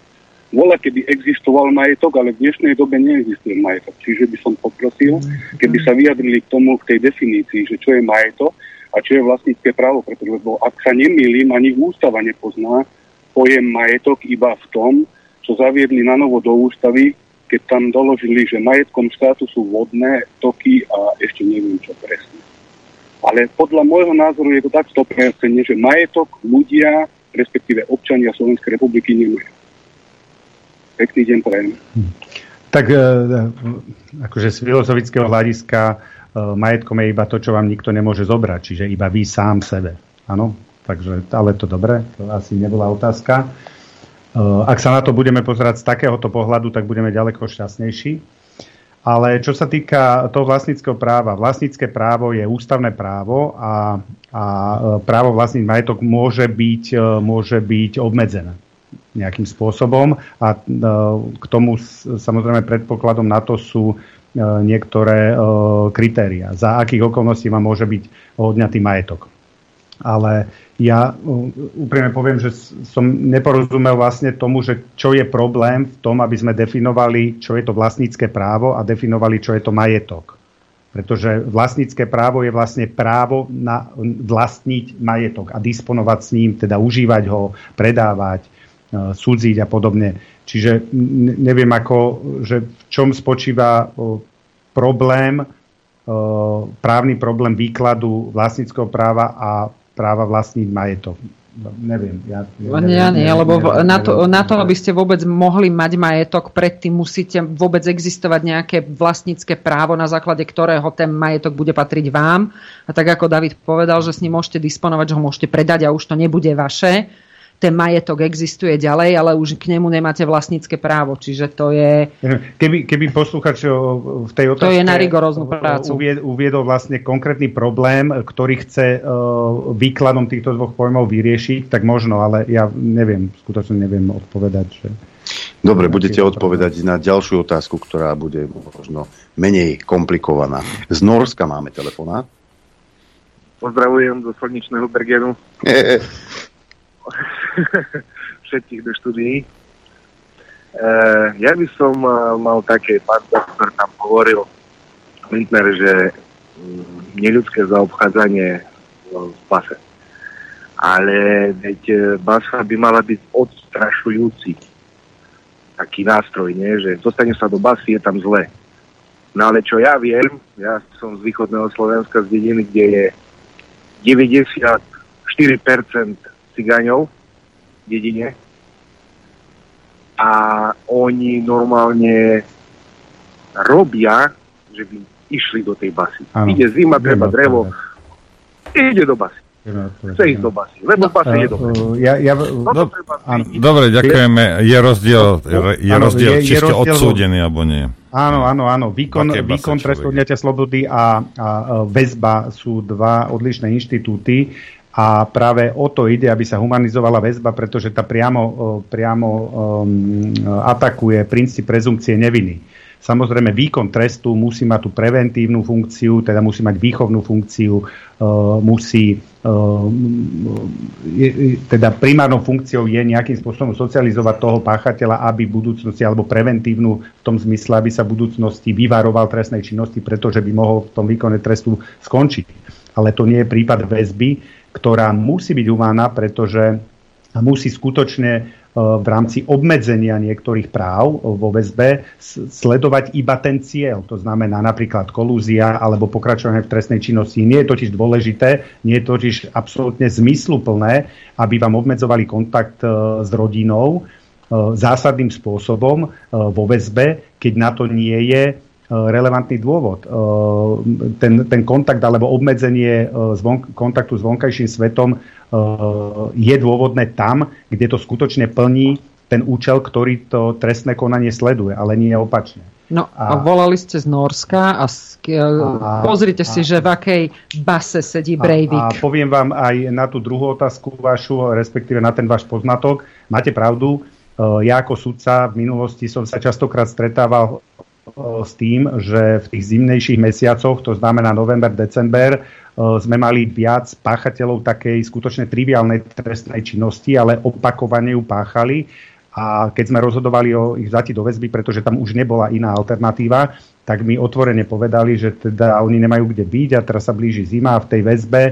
Vola, kedy existoval majetok, ale v dnešnej dobe neexistuje majetok. Čiže by som poprosil, keby sa vyjadrili k tomu, k tej definícii, že čo je majetok a čo je vlastnícke právo, pretože lebo ak sa nemýlim, ani ústava nepozná pojem majetok iba v tom, čo zaviedli na novo do ústavy, keď tam doložili, že majetkom štátu sú vodné toky a ešte neviem čo presne. Ale podľa môjho názoru je to tak 100%, že majetok ľudia, respektíve občania Slovenskej republiky nemajú. Pekný deň prajem. Tak e, akože z filozofického hľadiska e, majetkom je iba to, čo vám nikto nemôže zobrať, čiže iba vy sám sebe. Áno, takže, ale to dobre, to asi nebola otázka. E, ak sa na to budeme pozerať z takéhoto pohľadu, tak budeme ďaleko šťastnejší. Ale čo sa týka toho vlastníckého práva, vlastnícke právo je ústavné právo a, a právo vlastniť majetok môže byť, môže byť obmedzené nejakým spôsobom a e, k tomu samozrejme predpokladom na to sú e, niektoré e, kritéria, za akých okolností vám môže byť odňatý majetok. Ale ja úprimne poviem, že som neporozumel vlastne tomu, že čo je problém v tom, aby sme definovali, čo je to vlastnícke právo a definovali, čo je to majetok. Pretože vlastnícke právo je vlastne právo na vlastniť majetok a disponovať s ním, teda užívať ho, predávať, E, súdziť a podobne. Čiže neviem ako, že v čom spočíva problém, e, právny problém výkladu vlastníckého práva a práva vlastniť majetok. No, neviem. Ja, ja, nie, nie, lebo na to, na to, aby ste vôbec mohli mať majetok, predtým musíte vôbec existovať nejaké vlastnícke právo, na základe ktorého ten majetok bude patriť vám. A tak ako David povedal, že s ním môžete disponovať, že ho môžete predať a už to nebude vaše ten majetok existuje ďalej, ale už k nemu nemáte vlastnícke právo. Čiže to je... Keby, keby posluchač v tej otázke to je na rigoróznu prácu. uviedol vlastne konkrétny problém, ktorý chce výkladom týchto dvoch pojmov vyriešiť, tak možno, ale ja neviem, skutočne neviem odpovedať. Že... Dobre, budete odpovedať na ďalšiu otázku, ktorá bude možno menej komplikovaná. Z Norska máme telefonát. Pozdravujem do slnečného Bergenu. (laughs) (laughs) Všetkých do štúdií. E, ja by som e, mal také, pán doktor tam hovoril, Lindner, že mm, neľudské zaobchádzanie v base. Ale veď e, basa by mala byť odstrašujúci taký nástroj, nie? že dostane sa do basy, je tam zle. No ale čo ja viem, ja som z východného Slovenska, z dediny, kde je 94% cigáňov v dedine, a oni normálne robia, že by išli do tej basy. Ano. Ide zima, treba drevo, ide do basy. Chce ísť do basy, lebo basy je dobré. Ja, ja, do, dobre, ďakujeme. Je rozdiel, je rozdiel je, či ste odsúdení, alebo nie. Áno, áno, áno. Výkon, výkon trestu odňatia slobody a, a väzba sú dva odlišné inštitúty a práve o to ide, aby sa humanizovala väzba, pretože tá priamo, priamo um, atakuje princíp prezumcie neviny. Samozrejme, výkon trestu musí mať tú preventívnu funkciu, teda musí mať výchovnú funkciu, uh, musí, uh, je, teda primárnou funkciou je nejakým spôsobom socializovať toho páchateľa, aby v budúcnosti, alebo preventívnu v tom zmysle, aby sa v budúcnosti vyvaroval trestnej činnosti, pretože by mohol v tom výkone trestu skončiť. Ale to nie je prípad väzby, ktorá musí byť humánna, pretože musí skutočne e, v rámci obmedzenia niektorých práv vo väzbe sledovať iba ten cieľ. To znamená napríklad kolúzia alebo pokračovanie v trestnej činnosti. Nie je totiž dôležité, nie je totiž absolútne zmysluplné, aby vám obmedzovali kontakt e, s rodinou e, zásadným spôsobom vo väzbe, keď na to nie je relevantný dôvod. Eh, ten, ten kontakt alebo obmedzenie eh, zvon, kontaktu s vonkajším svetom je dôvodné tam, kde to skutočne plní ten účel, ktorý to trestné konanie sleduje, ale nie opačne. No a, a volali ste z Norska a, a pozrite si, a, že v akej base sedí Breivik. A, a poviem vám aj na tú druhú otázku vašu, respektíve na ten váš poznatok. Máte pravdu, ja ako sudca v minulosti som sa častokrát stretával s tým, že v tých zimnejších mesiacoch, to znamená november, december, sme mali viac páchateľov takej skutočne triviálnej trestnej činnosti, ale opakovane ju páchali. A keď sme rozhodovali o ich vzati do väzby, pretože tam už nebola iná alternatíva, tak mi otvorene povedali, že teda oni nemajú kde byť a teraz sa blíži zima a v tej väzbe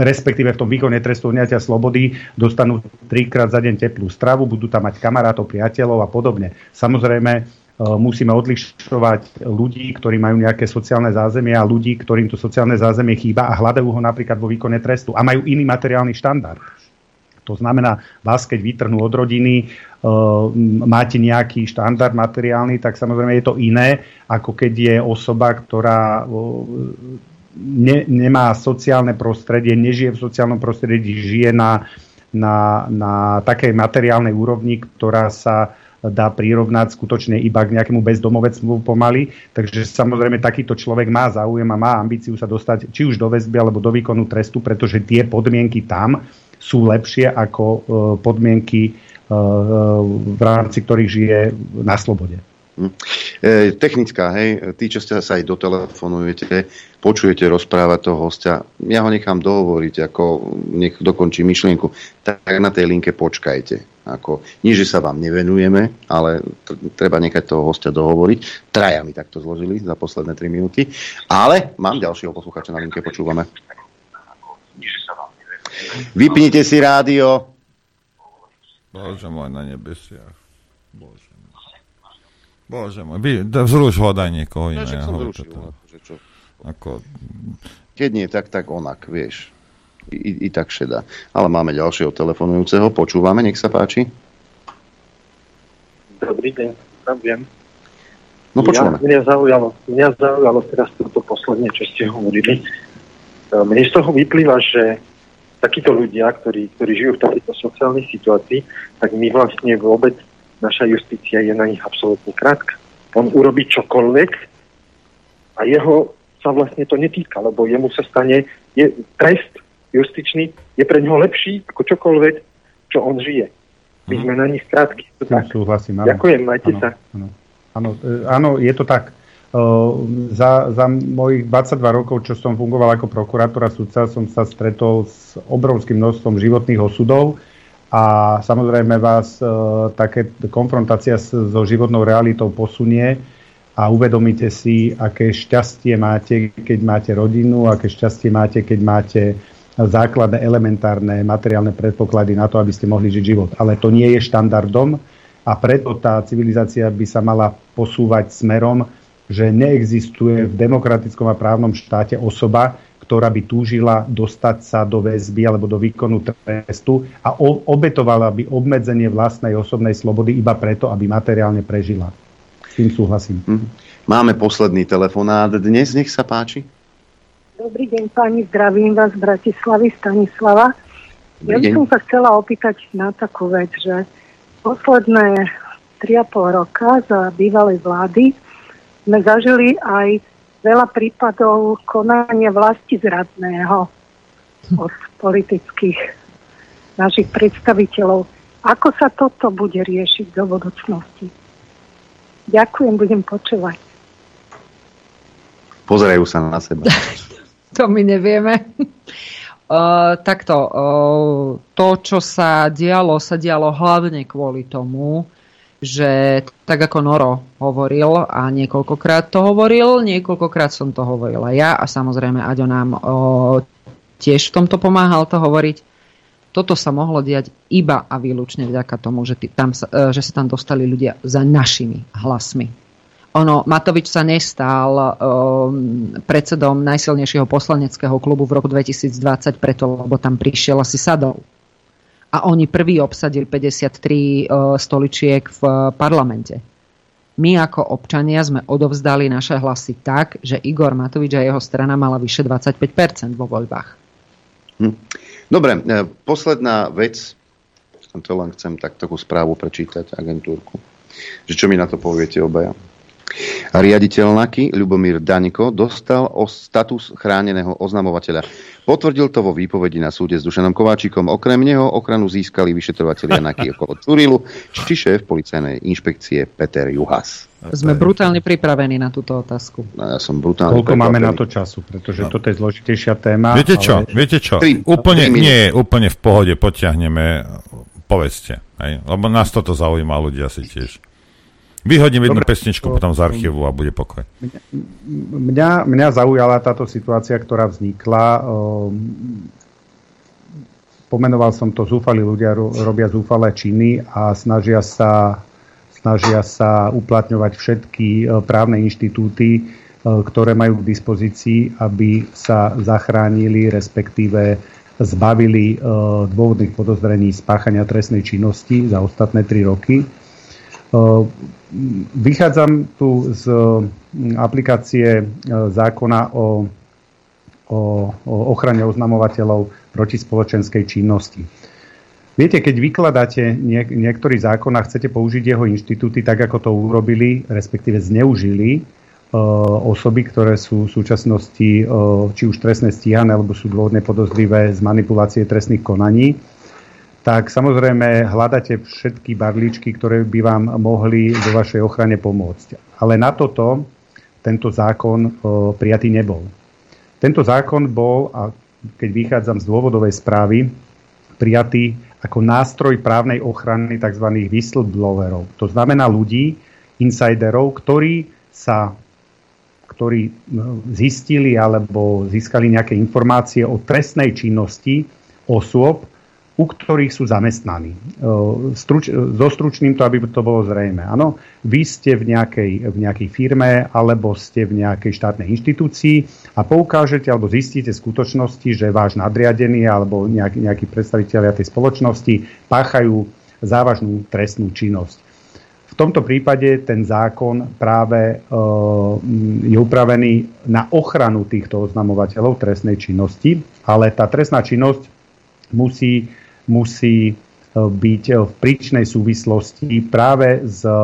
respektíve v tom výkone trestu odňatia slobody dostanú trikrát za deň teplú stravu, budú tam mať kamarátov, priateľov a podobne. Samozrejme, musíme odlišovať ľudí, ktorí majú nejaké sociálne zázemie a ľudí, ktorým to sociálne zázemie chýba a hľadajú ho napríklad vo výkone trestu a majú iný materiálny štandard. To znamená, vás keď vytrhnú od rodiny, uh, máte nejaký štandard materiálny, tak samozrejme je to iné, ako keď je osoba, ktorá uh, ne, nemá sociálne prostredie, nežije v sociálnom prostredí, žije na, na, na takej materiálnej úrovni, ktorá sa dá prirovnať skutočne iba k nejakému bezdomovectvu pomaly. Takže samozrejme takýto človek má záujem a má ambíciu sa dostať či už do väzby alebo do výkonu trestu, pretože tie podmienky tam sú lepšie ako e, podmienky, e, e, v rámci ktorých žije na slobode. Hm. Technická, hej, tí, čo ste sa aj dotelefonujete, počujete rozprávať toho hostia, ja ho nechám dohovoriť, ako nech dokončí myšlienku, tak na tej linke počkajte. Ako, nie, že sa vám nevenujeme, ale treba nechať toho hostia dohovoriť. Traja mi takto zložili za posledné 3 minúty. Ale mám ďalšieho posluchača na linke, počúvame. Vypnite si rádio. Bože môj na nebesiach. Bože. Bože môj, vzruš ho, daj niekoho iného. Ja, zrušil, že čo? Ako... Keď nie tak, tak onak, vieš. I, i tak šedá. Ale máme ďalšieho telefonujúceho. Počúvame, nech sa páči. Dobrý deň, viem. No počúvame. Ja, mňa, zaujalo, mňa zaujalo teraz toto posledne, čo ste hovorili. E, mne z toho vyplýva, že takíto ľudia, ktorí, ktorí žijú v takejto sociálnej situácii, tak my vlastne vôbec naša justícia je na nich absolútne krátka. On urobí čokoľvek a jeho sa vlastne to netýka, lebo jemu sa stane, je, trest justičný je pre neho lepší ako čokoľvek, čo on žije. My sme na nich krátky. Súhlasím, áno. Ďakujem, majte áno, sa. Áno, áno, e, áno, je to tak. Uh, za, za mojich 22 rokov, čo som fungoval ako prokurátor a sudca, som sa stretol s obrovským množstvom životných osudov a samozrejme vás uh, také konfrontácia s, so životnou realitou posunie a uvedomíte si, aké šťastie máte, keď máte rodinu, aké šťastie máte, keď máte základné elementárne materiálne predpoklady na to, aby ste mohli žiť život. Ale to nie je štandardom a preto tá civilizácia by sa mala posúvať smerom, že neexistuje v demokratickom a právnom štáte osoba, ktorá by túžila dostať sa do väzby alebo do výkonu trestu a obetovala by obmedzenie vlastnej osobnej slobody iba preto, aby materiálne prežila. S tým súhlasím. Mhm. Máme posledný telefonát dnes, nech sa páči. Dobrý deň, pani, zdravím vás z Bratislavy, Stanislava. Dobrý ja by som sa chcela opýtať na takú vec, že posledné 3,5 roka za bývalej vlády sme zažili aj veľa prípadov konania vlasti zradného od politických našich predstaviteľov. Ako sa toto bude riešiť do budúcnosti? Ďakujem, budem počúvať. Pozerajú sa na seba. (laughs) To my nevieme. (laughs) Uh, takto, uh, to, čo sa dialo, sa dialo hlavne kvôli tomu, že tak ako Noro hovoril a niekoľkokrát to hovoril, niekoľkokrát som to hovorila ja a samozrejme Aďo nám uh, tiež v tomto pomáhal to hovoriť. Toto sa mohlo diať iba a výlučne vďaka tomu, že, tam uh, že sa tam dostali ľudia za našimi hlasmi ono, Matovič sa nestal um, predsedom najsilnejšieho poslaneckého klubu v roku 2020 preto, lebo tam prišiel asi sadov. A oni prví obsadili 53 uh, stoličiek v uh, parlamente. My ako občania sme odovzdali naše hlasy tak, že Igor Matovič a jeho strana mala vyše 25% vo voľbách. Hm. Dobre, e, posledná vec, to len chcem tak takú správu prečítať, agentúrku, že čo mi na to poviete obaja. Riaditeľ NAKY Ľubomír Daniko dostal o status chráneného oznamovateľa. Potvrdil to vo výpovedi na súde s Dušanom Kováčikom. Okrem neho ochranu získali vyšetrovateľia NAKY okolo Curilu, či šéf policajnej inšpekcie Peter Juhas. Sme brutálne pripravení na túto otázku. No, ja som brutálne Koľko máme na to času, pretože no. toto je zložitejšia téma. Viete čo, ale... viete čo, Tri, úplne, tri nie, úplne v pohode potiahneme, povedzte, hej? lebo nás toto zaujíma ľudia si tiež. Vyhodím jednu Dobre, pesničku potom z archívu a bude pokoj. Mňa, mňa zaujala táto situácia, ktorá vznikla. Pomenoval som to, zúfali ľudia robia zúfalé činy a snažia sa, snažia sa uplatňovať všetky e, právne inštitúty, e, ktoré majú k dispozícii, aby sa zachránili, respektíve zbavili e, dôvodných podozrení spáchania trestnej činnosti za ostatné tri roky Vychádzam tu z mm, aplikácie e, zákona o, o, o ochrane oznamovateľov proti spoločenskej činnosti. Viete, keď vykladáte niek- niektorý zákon a chcete použiť jeho inštitúty tak, ako to urobili, respektíve zneužili uh, osoby, ktoré sú v súčasnosti uh, či už trestné stíhané, alebo sú dôvodne podozrivé z manipulácie trestných konaní, tak samozrejme hľadáte všetky barličky, ktoré by vám mohli vo vašej ochrane pomôcť. Ale na toto tento zákon o, prijatý nebol. Tento zákon bol, a keď vychádzam z dôvodovej správy, prijatý ako nástroj právnej ochrany tzv. whistleblowerov. To znamená ľudí, insiderov, ktorí sa ktorí zistili alebo získali nejaké informácie o trestnej činnosti osôb, u ktorých sú zamestnaní. Struč, so stručným to, aby to bolo zrejme. Áno, vy ste v nejakej, v nejakej firme alebo ste v nejakej štátnej inštitúcii a poukážete alebo zistíte skutočnosti, že váš nadriadený alebo nejaký, nejakí predstaviteľia tej spoločnosti páchajú závažnú trestnú činnosť. V tomto prípade ten zákon práve e, je upravený na ochranu týchto oznamovateľov trestnej činnosti, ale tá trestná činnosť musí musí e, byť v príčnej súvislosti práve s e,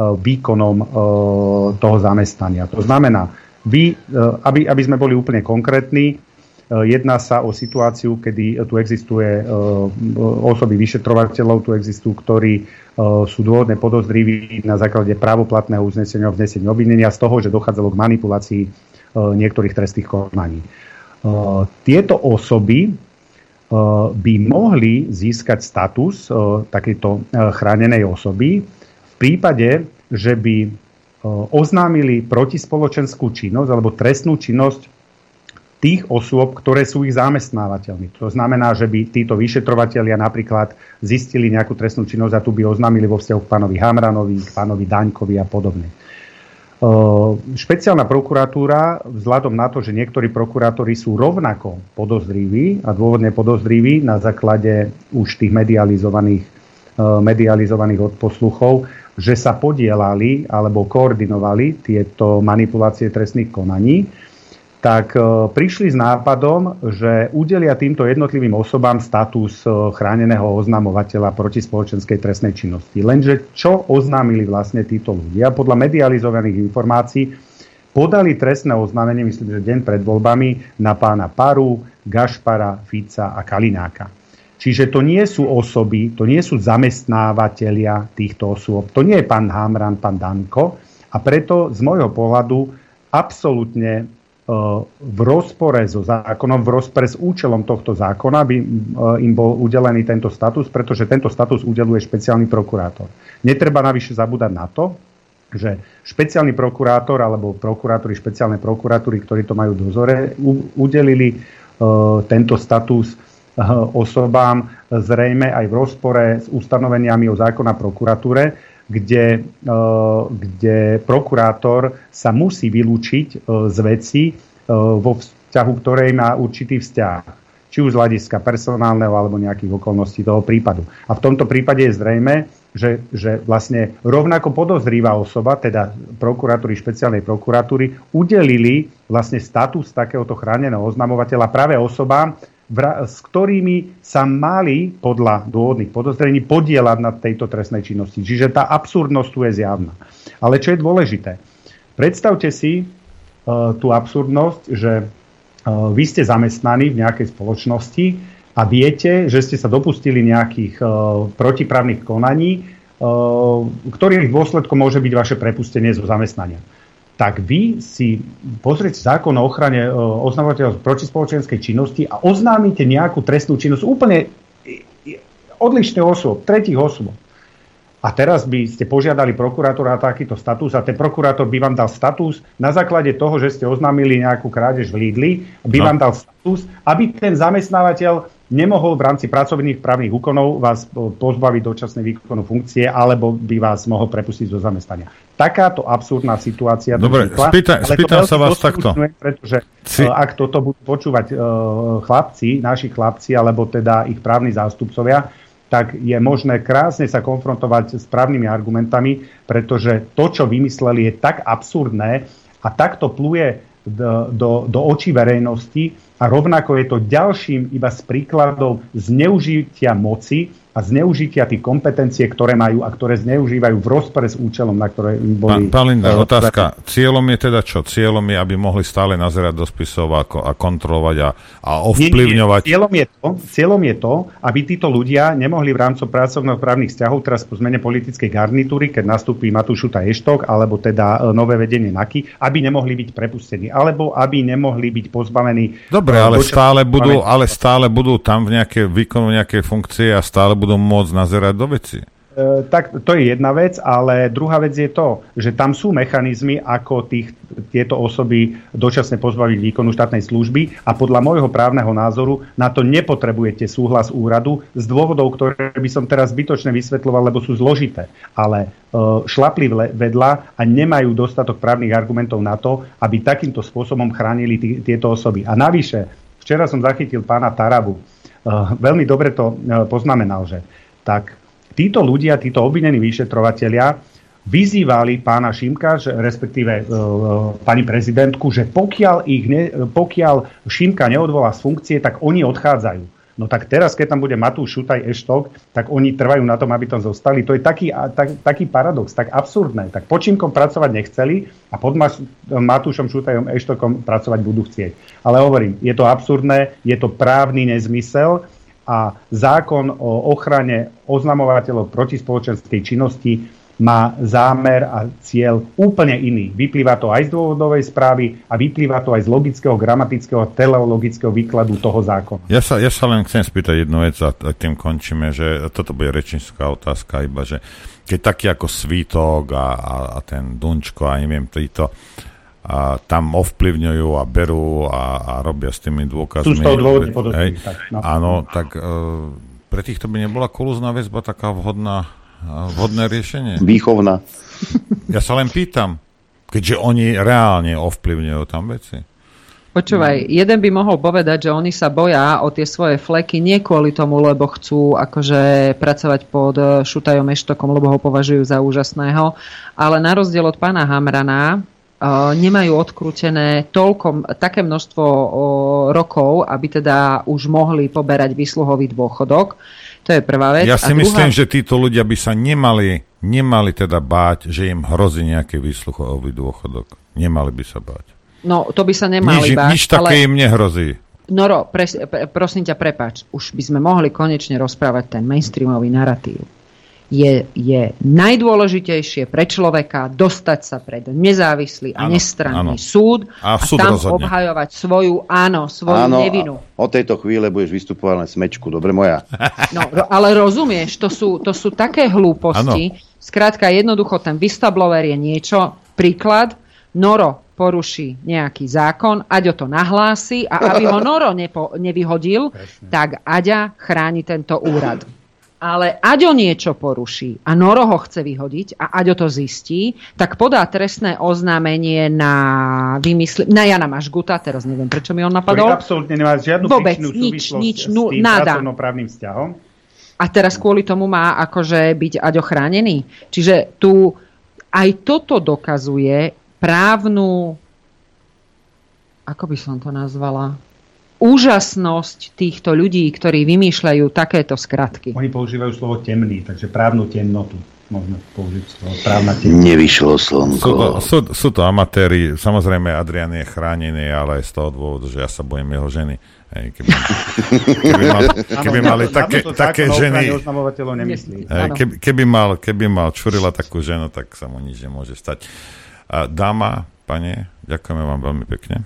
výkonom toho zamestnania. To znamená, vy, aby, aby sme boli úplne konkrétni, Jedná sa o situáciu, kedy tu existuje osoby vyšetrovateľov, tu existujú, ktorí sú dôvodne podozriví na základe právoplatného uznesenia o vznesení obvinenia z toho, že dochádzalo k manipulácii niektorých trestných konaní. Tieto osoby by mohli získať status takéto chránenej osoby v prípade, že by oznámili protispoločenskú činnosť alebo trestnú činnosť tých osôb, ktoré sú ich zamestnávateľmi. To znamená, že by títo vyšetrovatelia napríklad zistili nejakú trestnú činnosť a tu by oznámili vo vzťahu k pánovi Hamranovi, k pánovi Daňkovi a podobne. Špeciálna prokuratúra, vzhľadom na to, že niektorí prokurátori sú rovnako podozriví a dôvodne podozriví na základe už tých medializovaných, medializovaných odposluchov, že sa podielali alebo koordinovali tieto manipulácie trestných konaní, tak e, prišli s nápadom, že udelia týmto jednotlivým osobám status e, chráneného oznamovateľa proti spoločenskej trestnej činnosti. Lenže čo oznámili vlastne títo ľudia? Podľa medializovaných informácií podali trestné oznámenie, myslím, že deň pred voľbami, na pána Paru, Gašpara, Fica a Kalináka. Čiže to nie sú osoby, to nie sú zamestnávateľia týchto osôb. To nie je pán Hamran, pán Danko. A preto z môjho pohľadu absolútne v rozpore so zákonom, v rozpore s účelom tohto zákona by e, im bol udelený tento status, pretože tento status udeluje špeciálny prokurátor. Netreba navyše zabúdať na to, že špeciálny prokurátor alebo prokurátori špeciálnej prokuratúry, ktorí to majú dozore, udelili uh, tento status osobám zrejme aj v rozpore s ustanoveniami o zákona prokuratúre, kde, e, kde prokurátor sa musí vylúčiť e, z veci, e, vo vzťahu ktorej má určitý vzťah či už z hľadiska personálneho alebo nejakých okolností toho prípadu. A v tomto prípade je zrejme, že, že vlastne rovnako podozrivá osoba, teda prokuratúry špeciálnej prokuratúry, udelili vlastne status takéhoto chráneného oznamovateľa práve osobám, s ktorými sa mali podľa dôvodných podozrení podielať na tejto trestnej činnosti. Čiže tá absurdnosť tu je zjavná. Ale čo je dôležité? Predstavte si uh, tú absurdnosť, že uh, vy ste zamestnaní v nejakej spoločnosti a viete, že ste sa dopustili nejakých uh, protiprávnych konaní, ktorých dôsledkom môže byť vaše prepustenie zo zamestnania tak vy si pozrite zákon o ochrane e, oznamovateľov protispoločenskej činnosti a oznámite nejakú trestnú činnosť úplne odlišných osôb, tretích osôb. A teraz by ste požiadali prokurátora takýto status a ten prokurátor by vám dal status na základe toho, že ste oznámili nejakú krádež v Lidli, by no. vám dal status, aby ten zamestnávateľ nemohol v rámci pracovných právnych úkonov vás pozbaviť dočasnej výkonu funkcie alebo by vás mohol prepustiť zo zamestnania. Takáto absurdná situácia. Dobre, vznikla, spýta, spýtam sa vás takto. Pretože si... E, ak toto budú počúvať uh, chlapci, naši chlapci, alebo teda ich právni zástupcovia, tak je možné krásne sa konfrontovať s právnymi argumentami, pretože to, čo vymysleli, je tak absurdné a takto pluje do, do, do očí verejnosti a rovnako je to ďalším iba z príkladov zneužitia moci a zneužitia tých kompetencie, ktoré majú a ktoré zneužívajú v rozpore s účelom, na ktoré im boli... Pán, pán Linda, uh, otázka. Cieľom je teda čo? Cieľom je, aby mohli stále nazerať do spisov a, a kontrolovať a, a ovplyvňovať... Nie, nie. Cieľom, je to, cieľom je to, aby títo ľudia nemohli v rámci pracovnoprávnych vzťahov teraz po zmene politickej garnitúry, keď nastúpi Matúšuta Eštok, alebo teda e, nové vedenie NAKY, aby nemohli byť prepustení, alebo aby nemohli byť pozbavení... Dobre, ale stále, budú, ale stále budú tam v nejaké, výkonu nejaké funkcie a stále budú môcť nazerať do veci. E, tak to je jedna vec, ale druhá vec je to, že tam sú mechanizmy, ako tých, tieto osoby dočasne pozbaviť výkonu štátnej služby a podľa môjho právneho názoru na to nepotrebujete súhlas úradu z dôvodov, ktoré by som teraz zbytočne vysvetľoval, lebo sú zložité. Ale e, šlapli vedľa a nemajú dostatok právnych argumentov na to, aby takýmto spôsobom chránili tí, tieto osoby. A navyše, včera som zachytil pána Tarabu, veľmi dobre to eh, poznamenal, že tak títo ľudia, títo obvinení vyšetrovatelia vyzývali pána Šimka, že, respektíve e, pani prezidentku, že pokiaľ, ich ne, pokiaľ Šimka neodvolá z funkcie, tak oni odchádzajú. No tak teraz, keď tam bude Matúš Šutaj Eštok, tak oni trvajú na tom, aby tam zostali. To je taký, tak, taký paradox, tak absurdné. Tak počínkom pracovať nechceli a pod Matúšom Šutajom Eštokom pracovať budú chcieť. Ale hovorím, je to absurdné, je to právny nezmysel a zákon o ochrane oznamovateľov proti spoločenskej činnosti má zámer a cieľ úplne iný. Vyplýva to aj z dôvodovej správy a vyplýva to aj z logického, gramatického, teleologického výkladu toho zákona. Ja sa, ja sa len chcem spýtať jednu vec a tým končíme, že toto bude rečnická otázka iba, že keď taký ako Svítok a, a, a ten Dunčko a neviem, títo a tam ovplyvňujú a berú a, a robia s tými dôkazmi. Sú z toho tak, no. Áno, tak e, pre týchto by nebola kulúzna väzba taká vhodná vhodné riešenie? Výchovná. (laughs) Ja sa len pýtam, keďže oni reálne ovplyvňujú tam veci. Počúvaj, jeden by mohol povedať, že oni sa boja o tie svoje fleky nie kvôli tomu, lebo chcú akože pracovať pod Šutajom Eštokom, lebo ho považujú za úžasného, ale na rozdiel od pána Hamrana, Uh, nemajú odkrútené toľko, také množstvo uh, rokov, aby teda už mohli poberať výsluhový dôchodok. To je prvá vec. Ja si a myslím, druhá... že títo ľudia by sa nemali, nemali teda báť, že im hrozí nejaký výsluchový dôchodok. Nemali by sa báť. No, to by sa nemali nič, báť. Nič také ale... im nehrozí. Noro, pres, prosím ťa, prepač. Už by sme mohli konečne rozprávať ten mainstreamový narratív je, je najdôležitejšie pre človeka dostať sa pred nezávislý a nestranný ano. súd a, a súd tam rozhodne. obhajovať svoju, áno, svoju áno, nevinu. Od tejto chvíle budeš vystupovať len smečku, dobre moja. (laughs) No, ale rozumieš, to sú, to sú také hlúposti. Ano. Skrátka, jednoducho ten vystablover je niečo, príklad, Noro poruší nejaký zákon, Aďo to nahlási a aby ho (laughs) Noro nepo, nevyhodil, Presne. tak Aďa chráni tento úrad ale Aďo niečo poruší a Noro ho chce vyhodiť a Aďo to zistí, tak podá trestné oznámenie na, vymysl- na Jana Mašguta, teraz neviem, prečo mi on napadol. Ktorý absolútne nemá žiadnu Vôbec, nič, nič, nu, s tým nada. vzťahom. A teraz kvôli tomu má akože byť Aďo chránený. Čiže tu aj toto dokazuje právnu ako by som to nazvala? Úžasnosť týchto ľudí, ktorí vymýšľajú takéto skratky. Oni používajú slovo temný, takže právnu temnotu môžeme použiť slovo právna temnota. Nevyšlo slnko. Sú to, sú, sú to amatéri, samozrejme Adrian je chránený, ale aj z toho dôvodu, že ja sa bojím jeho ženy. Hej, keby, keby, mal, keby mali také, také ženy... Keby, keby, mal, keby mal čurila takú ženu, tak sa mu nič nemôže stať. A dáma, pane, ďakujeme vám veľmi pekne.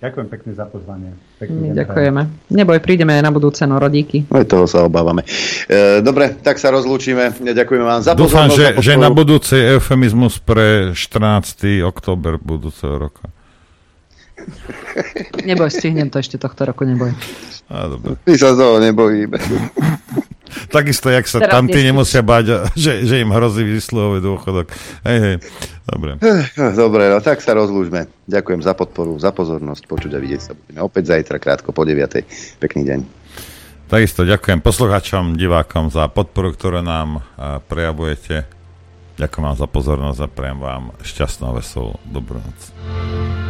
Ďakujem pekne za pozvanie. Pekný ďakujeme. Neboj, prídeme na budúce, no rodíky. Aj toho sa obávame. E, dobre, tak sa rozlúčime. Ďakujeme vám za Dúfam, že, že na budúci eufemizmus pre 14. október budúceho roka. (laughs) Neboj, stihnem to ešte tohto roku, neboj. A, dobre. My sa toho nebojíme. Takisto, jak sa Teraz tam tí nemusia báť, že, že im hrozí výsluhový dôchodok. Hej, hej. Dobre. Dobre, no tak sa rozlúžme. Ďakujem za podporu, za pozornosť. Počuť a vidieť sa budeme opäť zajtra, krátko po 9. Pekný deň. Takisto ďakujem poslucháčom, divákom za podporu, ktorú nám prejavujete. Ďakujem vám za pozornosť a prejem vám šťastnú a veselú dobrú noc.